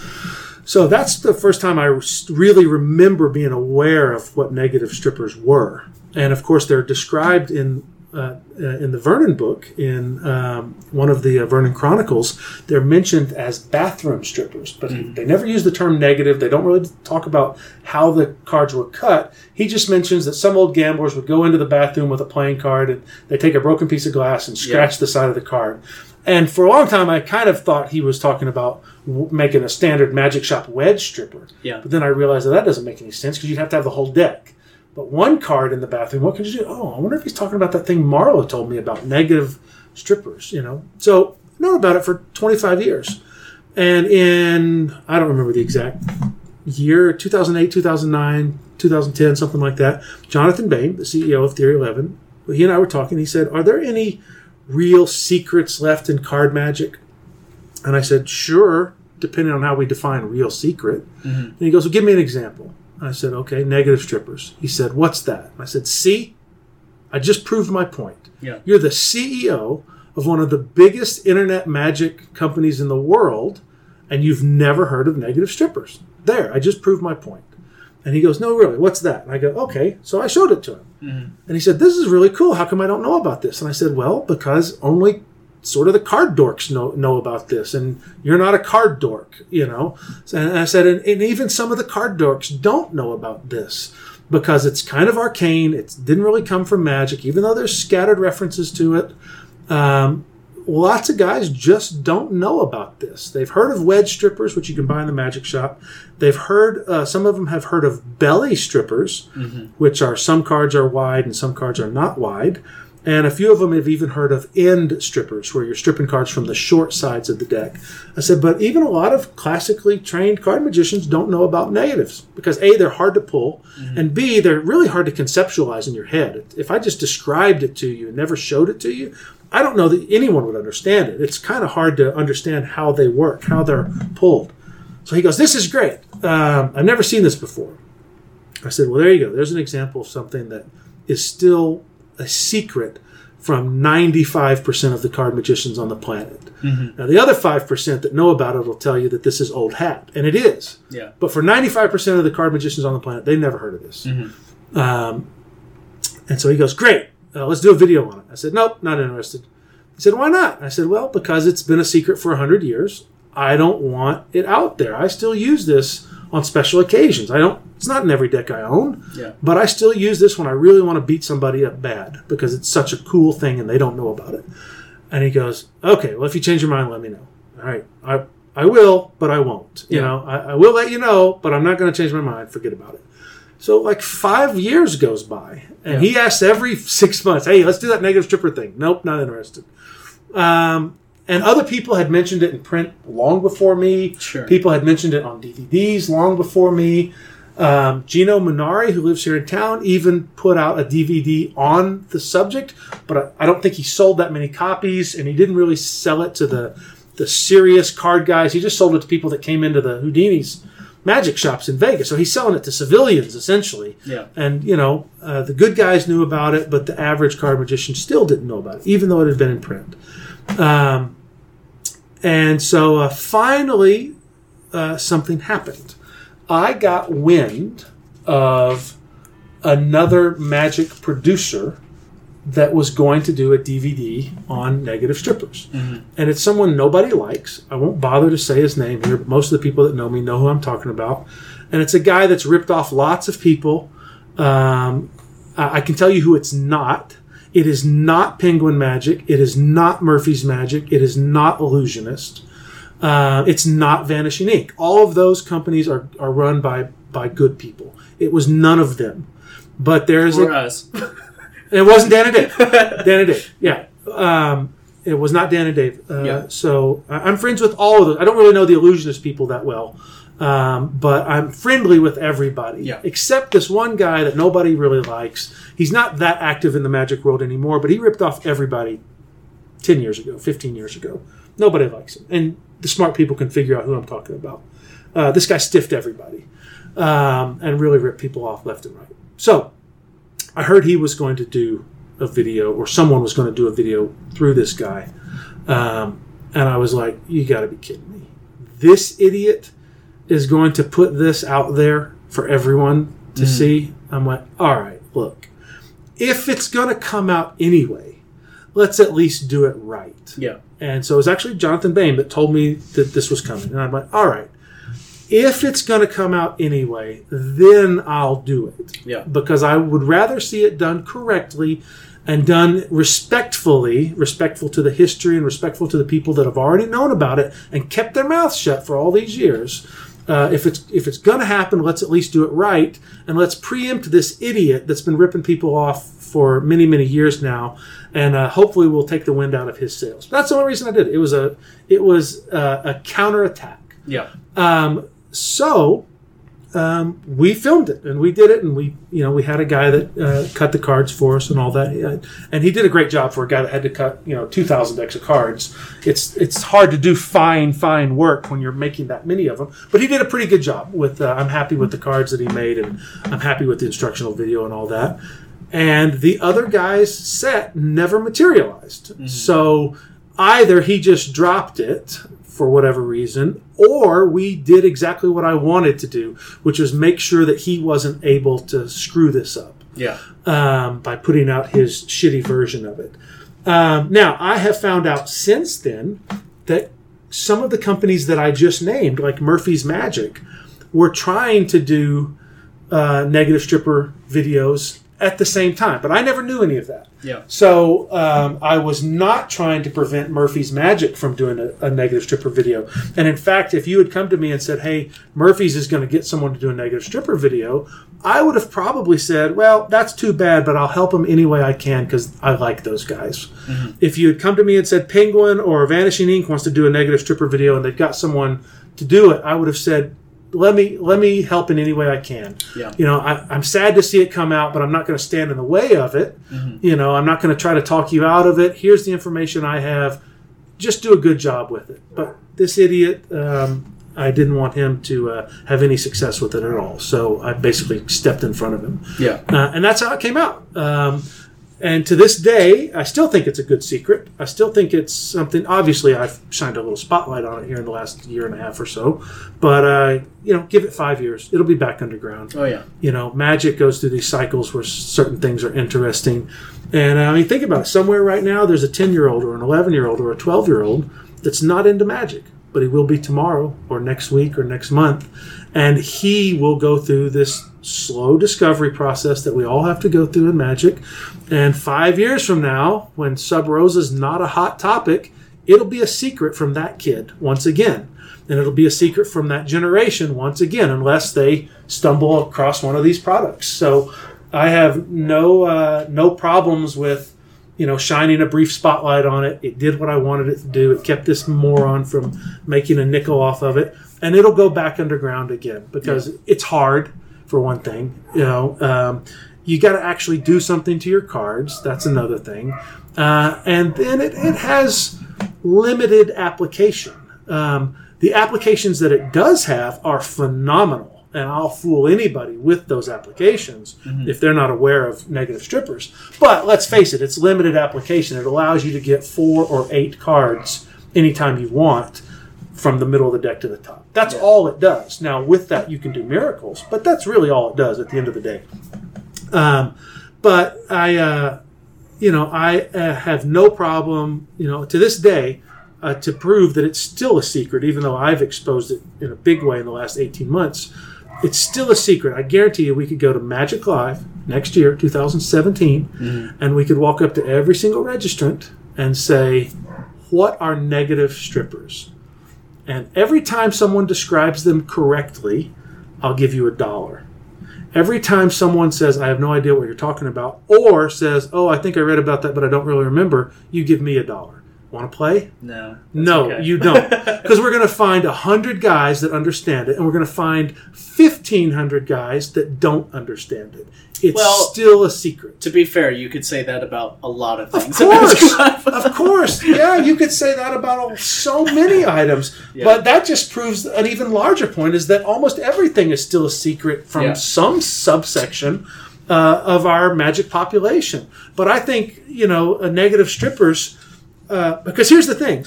So that's the first time I really remember being aware of what negative strippers were. And of course, they're described in uh, uh, in the Vernon book, in um, one of the uh, Vernon Chronicles, they're mentioned as bathroom strippers, but they never use the term negative. They don't really talk about how the cards were cut. He just mentions that some old gamblers would go into the bathroom with a playing card and they take a broken piece of glass and scratch the side of the card. And for a long time, I kind of thought he was talking about w- making a standard magic shop wedge stripper. Yeah. But then I realized that that doesn't make any sense because you'd have to have the whole deck. But one card in the bathroom, what could you do? Oh, I wonder if he's talking about that thing Marlo told me about negative strippers, you know? So, I've known about it for 25 years. And in, I don't remember the exact year, 2008, 2009, 2010, something like that, Jonathan Bayme, the CEO of Theory 11, he and I were talking. He said, Are there any real secrets left in card magic? And I said, Sure, depending on how we define real secret. Mm-hmm. And he goes, Well, give me an example. I said, okay, negative strippers. He said, what's that? I said, see, I just proved my point. Yeah. You're the CEO of one of the biggest internet magic companies in the world, and you've never heard of negative strippers. There, I just proved my point. And he goes, no, really, what's that? And I go, okay. So I showed it to him. Mm-hmm. And he said, this is really cool. How come I don't know about this? And I said, well, because only sort of the card dorks know, know about this and you're not a card dork you know? And i said and, and even some of the card dorks don't know about this because it's kind of arcane it didn't really come from magic even though there's scattered references to it. Um, lots of guys just don't know about this. They've heard of wedge strippers which you can buy in the magic shop. They've heard uh, some of them have heard of belly strippers which are some cards are wide and some cards are not wide and a few of them have even heard of end strippers, where you're stripping cards from the short sides of the deck. I said, but even a lot of classically trained card magicians don't know about negatives because A, they're hard to pull, and B, they're really hard to conceptualize in your head. If I just described it to you and never showed it to you, I don't know that anyone would understand it. It's kind of hard to understand how they work, how they're pulled. So he goes, This is great. Um, I've never seen this before. I said, Well, there you go. There's an example of something that is still a secret from 95% of the card magicians on the planet. Now, the other 5% that know about it will tell you that this is old hat, and it is. Yeah. But for 95% of the card magicians on the planet, they've never heard of this. Um, and so he goes, Great, uh, let's do a video on it. I said, Nope, not interested. He said, Why not? I said, Well, because it's been a secret for 100 years. I don't want it out there. I still use this on special occasions. I don't, it's not in every deck I own. Yeah. But I still use this when I really want to beat somebody up bad because it's such a cool thing and they don't know about it. And he goes, okay, well, if you change your mind, let me know. All right. I, I will, but I won't. You Yeah. know, I, I will let you know, but I'm not going to change my mind. Forget about it. So like five years goes by, and he asks every six months, "Hey, let's do that negative stripper thing." Nope, not interested. Um, and other people had mentioned it in print long before me. Sure. People had mentioned it on DVDs long before me. Um, Geno Munari, who lives here in town, even put out a DVD on the subject, but I, I don't think he sold that many copies, and he didn't really sell it to the the serious card guys. He just sold it to people that came into the Houdini's magic shops in Vegas. So he's selling it to civilians essentially. Yeah. And you know, uh, the good guys knew about it, but the average card magician still didn't know about it, even though it had been in print. Um, and so uh, finally, uh, something happened. I got wind of another magic producer that was going to do a DVD on negative strippers. And it's someone nobody likes. I won't bother to say his name here, but most of the people that know me know who I'm talking about. And it's a guy that's ripped off lots of people. Um, I I can tell you who it's not. It is not Penguin Magic. It is not Murphy's Magic. It is not Illusionist. Uh, it's not Vanishing Ink. All of those companies are, are run by by good people. It was none of them. But there's For a, us. it wasn't Dan and Dave. Dan and Dave. Yeah. Um, it was not Dan and Dave. Uh, Yeah. So I'm friends with all of them. I don't really know the illusionist people that well, um, but I'm friendly with everybody Yeah. except this one guy that nobody really likes. He's not that active in the magic world anymore, but he ripped off everybody 10 years ago, 15 years ago. Nobody likes him. And the smart people can figure out who I'm talking about. Uh, this guy stiffed everybody um, and really ripped people off left and right. So I heard he was going to do a video, or someone was going to do a video through this guy. Um, and I was like, you got to be kidding me. This idiot is going to put this out there for everyone to mm. see. I'm like, all right, look, if it's going to come out anyway, let's at least do it right. Yeah. And so it was actually Jonathan Bayme that told me that this was coming. And I'm like, all right, if it's going to come out anyway, then I'll do it. Yeah. Because I would rather see it done correctly and done respectfully, respectful to the history and respectful to the people that have already known about it and kept their mouths shut for all these years. Uh, if it's if it's going to happen, let's at least do it right, and let's preempt this idiot that's been ripping people off for many many years now, and uh, hopefully we'll take the wind out of his sails. That's the only reason I did it. It was a it was uh, a counterattack. Yeah. Um, so um, we filmed it and we did it and we you know we had a guy that uh, cut the cards for us and all that and he did a great job for a guy that had to cut you know 2000 decks of cards. It's it's hard to do fine fine work when you're making that many of them but he did a pretty good job with uh, i'm happy with the cards that he made and i'm happy with the instructional video and all that. And the other guy's set never materialized. So either he just dropped it for whatever reason, or we did exactly what I wanted to do, which was make sure that he wasn't able to screw this up Yeah. um, by putting out his shitty version of it. Um, now, I have found out since then that some of the companies that I just named, like Murphy's Magic, were trying to do uh, negative stripper videos at the same time, but I never knew any of that. Yeah. So um, I was not trying to prevent Murphy's Magic from doing a, a negative stripper video. And in fact, if you had come to me and said, "Hey, Murphy's is going to get someone to do a negative stripper video," I would have probably said, "Well, that's too bad, but I'll help them any way I can because I like those guys." If you had come to me and said Penguin or Vanishing Ink wants to do a negative stripper video and they've got someone to do it, I would have said, "Let me let me help in any way I can." Yeah. You know, I, I'm sad to see it come out, but I'm not going to stand in the way of it. You know, I'm not going to try to talk you out of it. Here's the information I have. Just do a good job with it. But this idiot, um, I didn't want him to uh, have any success with it at all. So I basically stepped in front of him. Yeah. Uh, and that's how it came out. Um, and to this day, I still think it's a good secret. I still think it's something. Obviously, I've shined a little spotlight on it here in the last year and a half or so. But uh, you know, give it five years, it'll be back underground. Oh yeah. You know, magic goes through these cycles where certain things are interesting. And I mean, think about it. Somewhere right now, there's a ten-year-old or an eleven-year-old or a twelve-year-old that's not into magic, but he will be tomorrow or next week or next month, and he will go through this slow discovery process that we all have to go through in magic. And five years from now, when Sub Rosa is not a hot topic, it'll be a secret from that kid once again. And it'll be a secret from that generation once again, unless they stumble across one of these products. So I have no uh, no problems with you know shining a brief spotlight on it. It did what I wanted it to do. It kept this moron from making a nickel off of it, and it'll go back underground again because it's hard for one thing. You know, um, you got to actually do something to your cards. That's another thing, uh, and then it, it has limited application. Um, the applications that it does have are phenomenal, and I'll fool anybody with those applications if they're not aware of negative strippers. But let's face it, it's limited application. It allows you to get four or eight cards anytime you want from the middle of the deck to the top. That's all it does. Now, with that, you can do miracles, but that's really all it does at the end of the day. Um, but I, uh, you know, I uh, have no problem, you know, to this day, uh, to prove that it's still a secret, even though I've exposed it in a big way in the last 18 months. It's still a secret. I guarantee you, we could go to Magic Live next year, 2017, mm-hmm. and we could walk up to every single registrant and say, What are negative strippers? And every time someone describes them correctly, I'll give you a dollar. Every time someone says, I have no idea what you're talking about, or says, Oh, I think I read about that, but I don't really remember, you give me a dollar. Want to play? No. No, okay. you don't. Because we're going to find 100 guys that understand it, and we're going to find 1,500 guys that don't understand it. It's Well- still a secret. To be fair, you could say that about a lot of things. Of course, of course, yeah. You could say that about so many items, Yeah. but that just proves an even larger point: is that almost everything is still a secret from Yeah. some subsection uh, of our magic population. But I think you know, a negative strippers, uh, because here's the thing: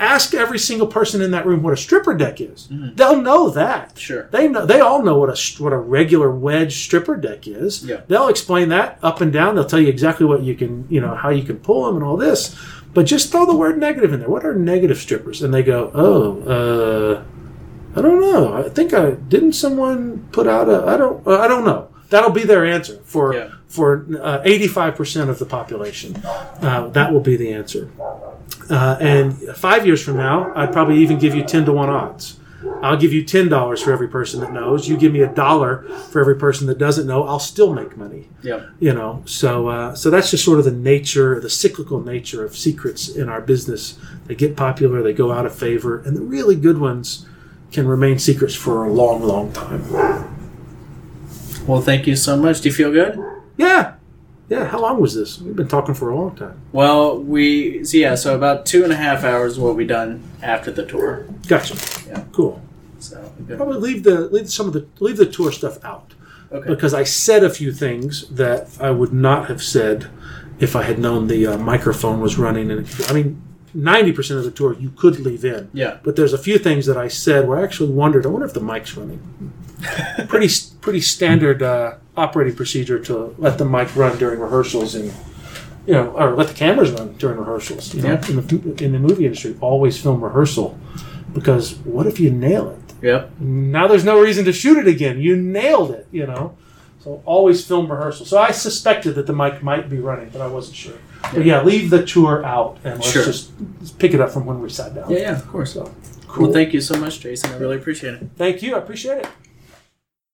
ask every single person in that room what a stripper deck is. They'll know that. Sure. They know. They all know what a what a regular wedge stripper deck is. Yeah. They'll explain that up and down. They'll tell you exactly what you can, you know, how you can pull them and all this. But just throw the word negative in there. What are negative strippers? And they go, oh, uh, I don't know. I think I didn't someone put out a. I don't. Uh, I don't know. That'll be their answer for Yeah. for eighty five percent of the population. Uh, that will be the answer. Uh, and five years from now, I'd probably even give you 10 to 1 odds. I'll give you $10 for every person that knows. You give me a dollar for every person that doesn't know. I'll still make money. Yeah. You know, so uh, so that's just sort of the nature, the cyclical nature of secrets in our business. They get popular, they go out of favor, and the really good ones can remain secrets for a long, long time. Well, thank you so much. Do you feel good? Yeah, yeah. How long was this? We've been talking for a long time. Well, we so yeah, so about two and a half hours what we done after the tour. Gotcha. Yeah. Cool. So good. Probably leave the leave some of the leave the tour stuff out okay. because I said a few things that I would not have said if I had known the uh, microphone was running. And I mean, ninety percent of the tour you could leave in. Yeah. But there's a few things that I said where I actually wondered. I wonder if the mic's running. pretty pretty standard uh, operating procedure to let the mic run during rehearsals and you know, or let the cameras run during rehearsals. You know, Yeah. in the in the movie industry, always film rehearsal because what if you nail it? Yep. Now there's no reason to shoot it again. You nailed it. You know. So always film rehearsal. So I suspected that the mic might be running, but I wasn't sure. But yeah, leave the tour out and let's Sure. just pick it up from when we sat down. Yeah, yeah, of course. So cool. Well, thank you so much, Jason. I really appreciate it. Thank you. I appreciate it.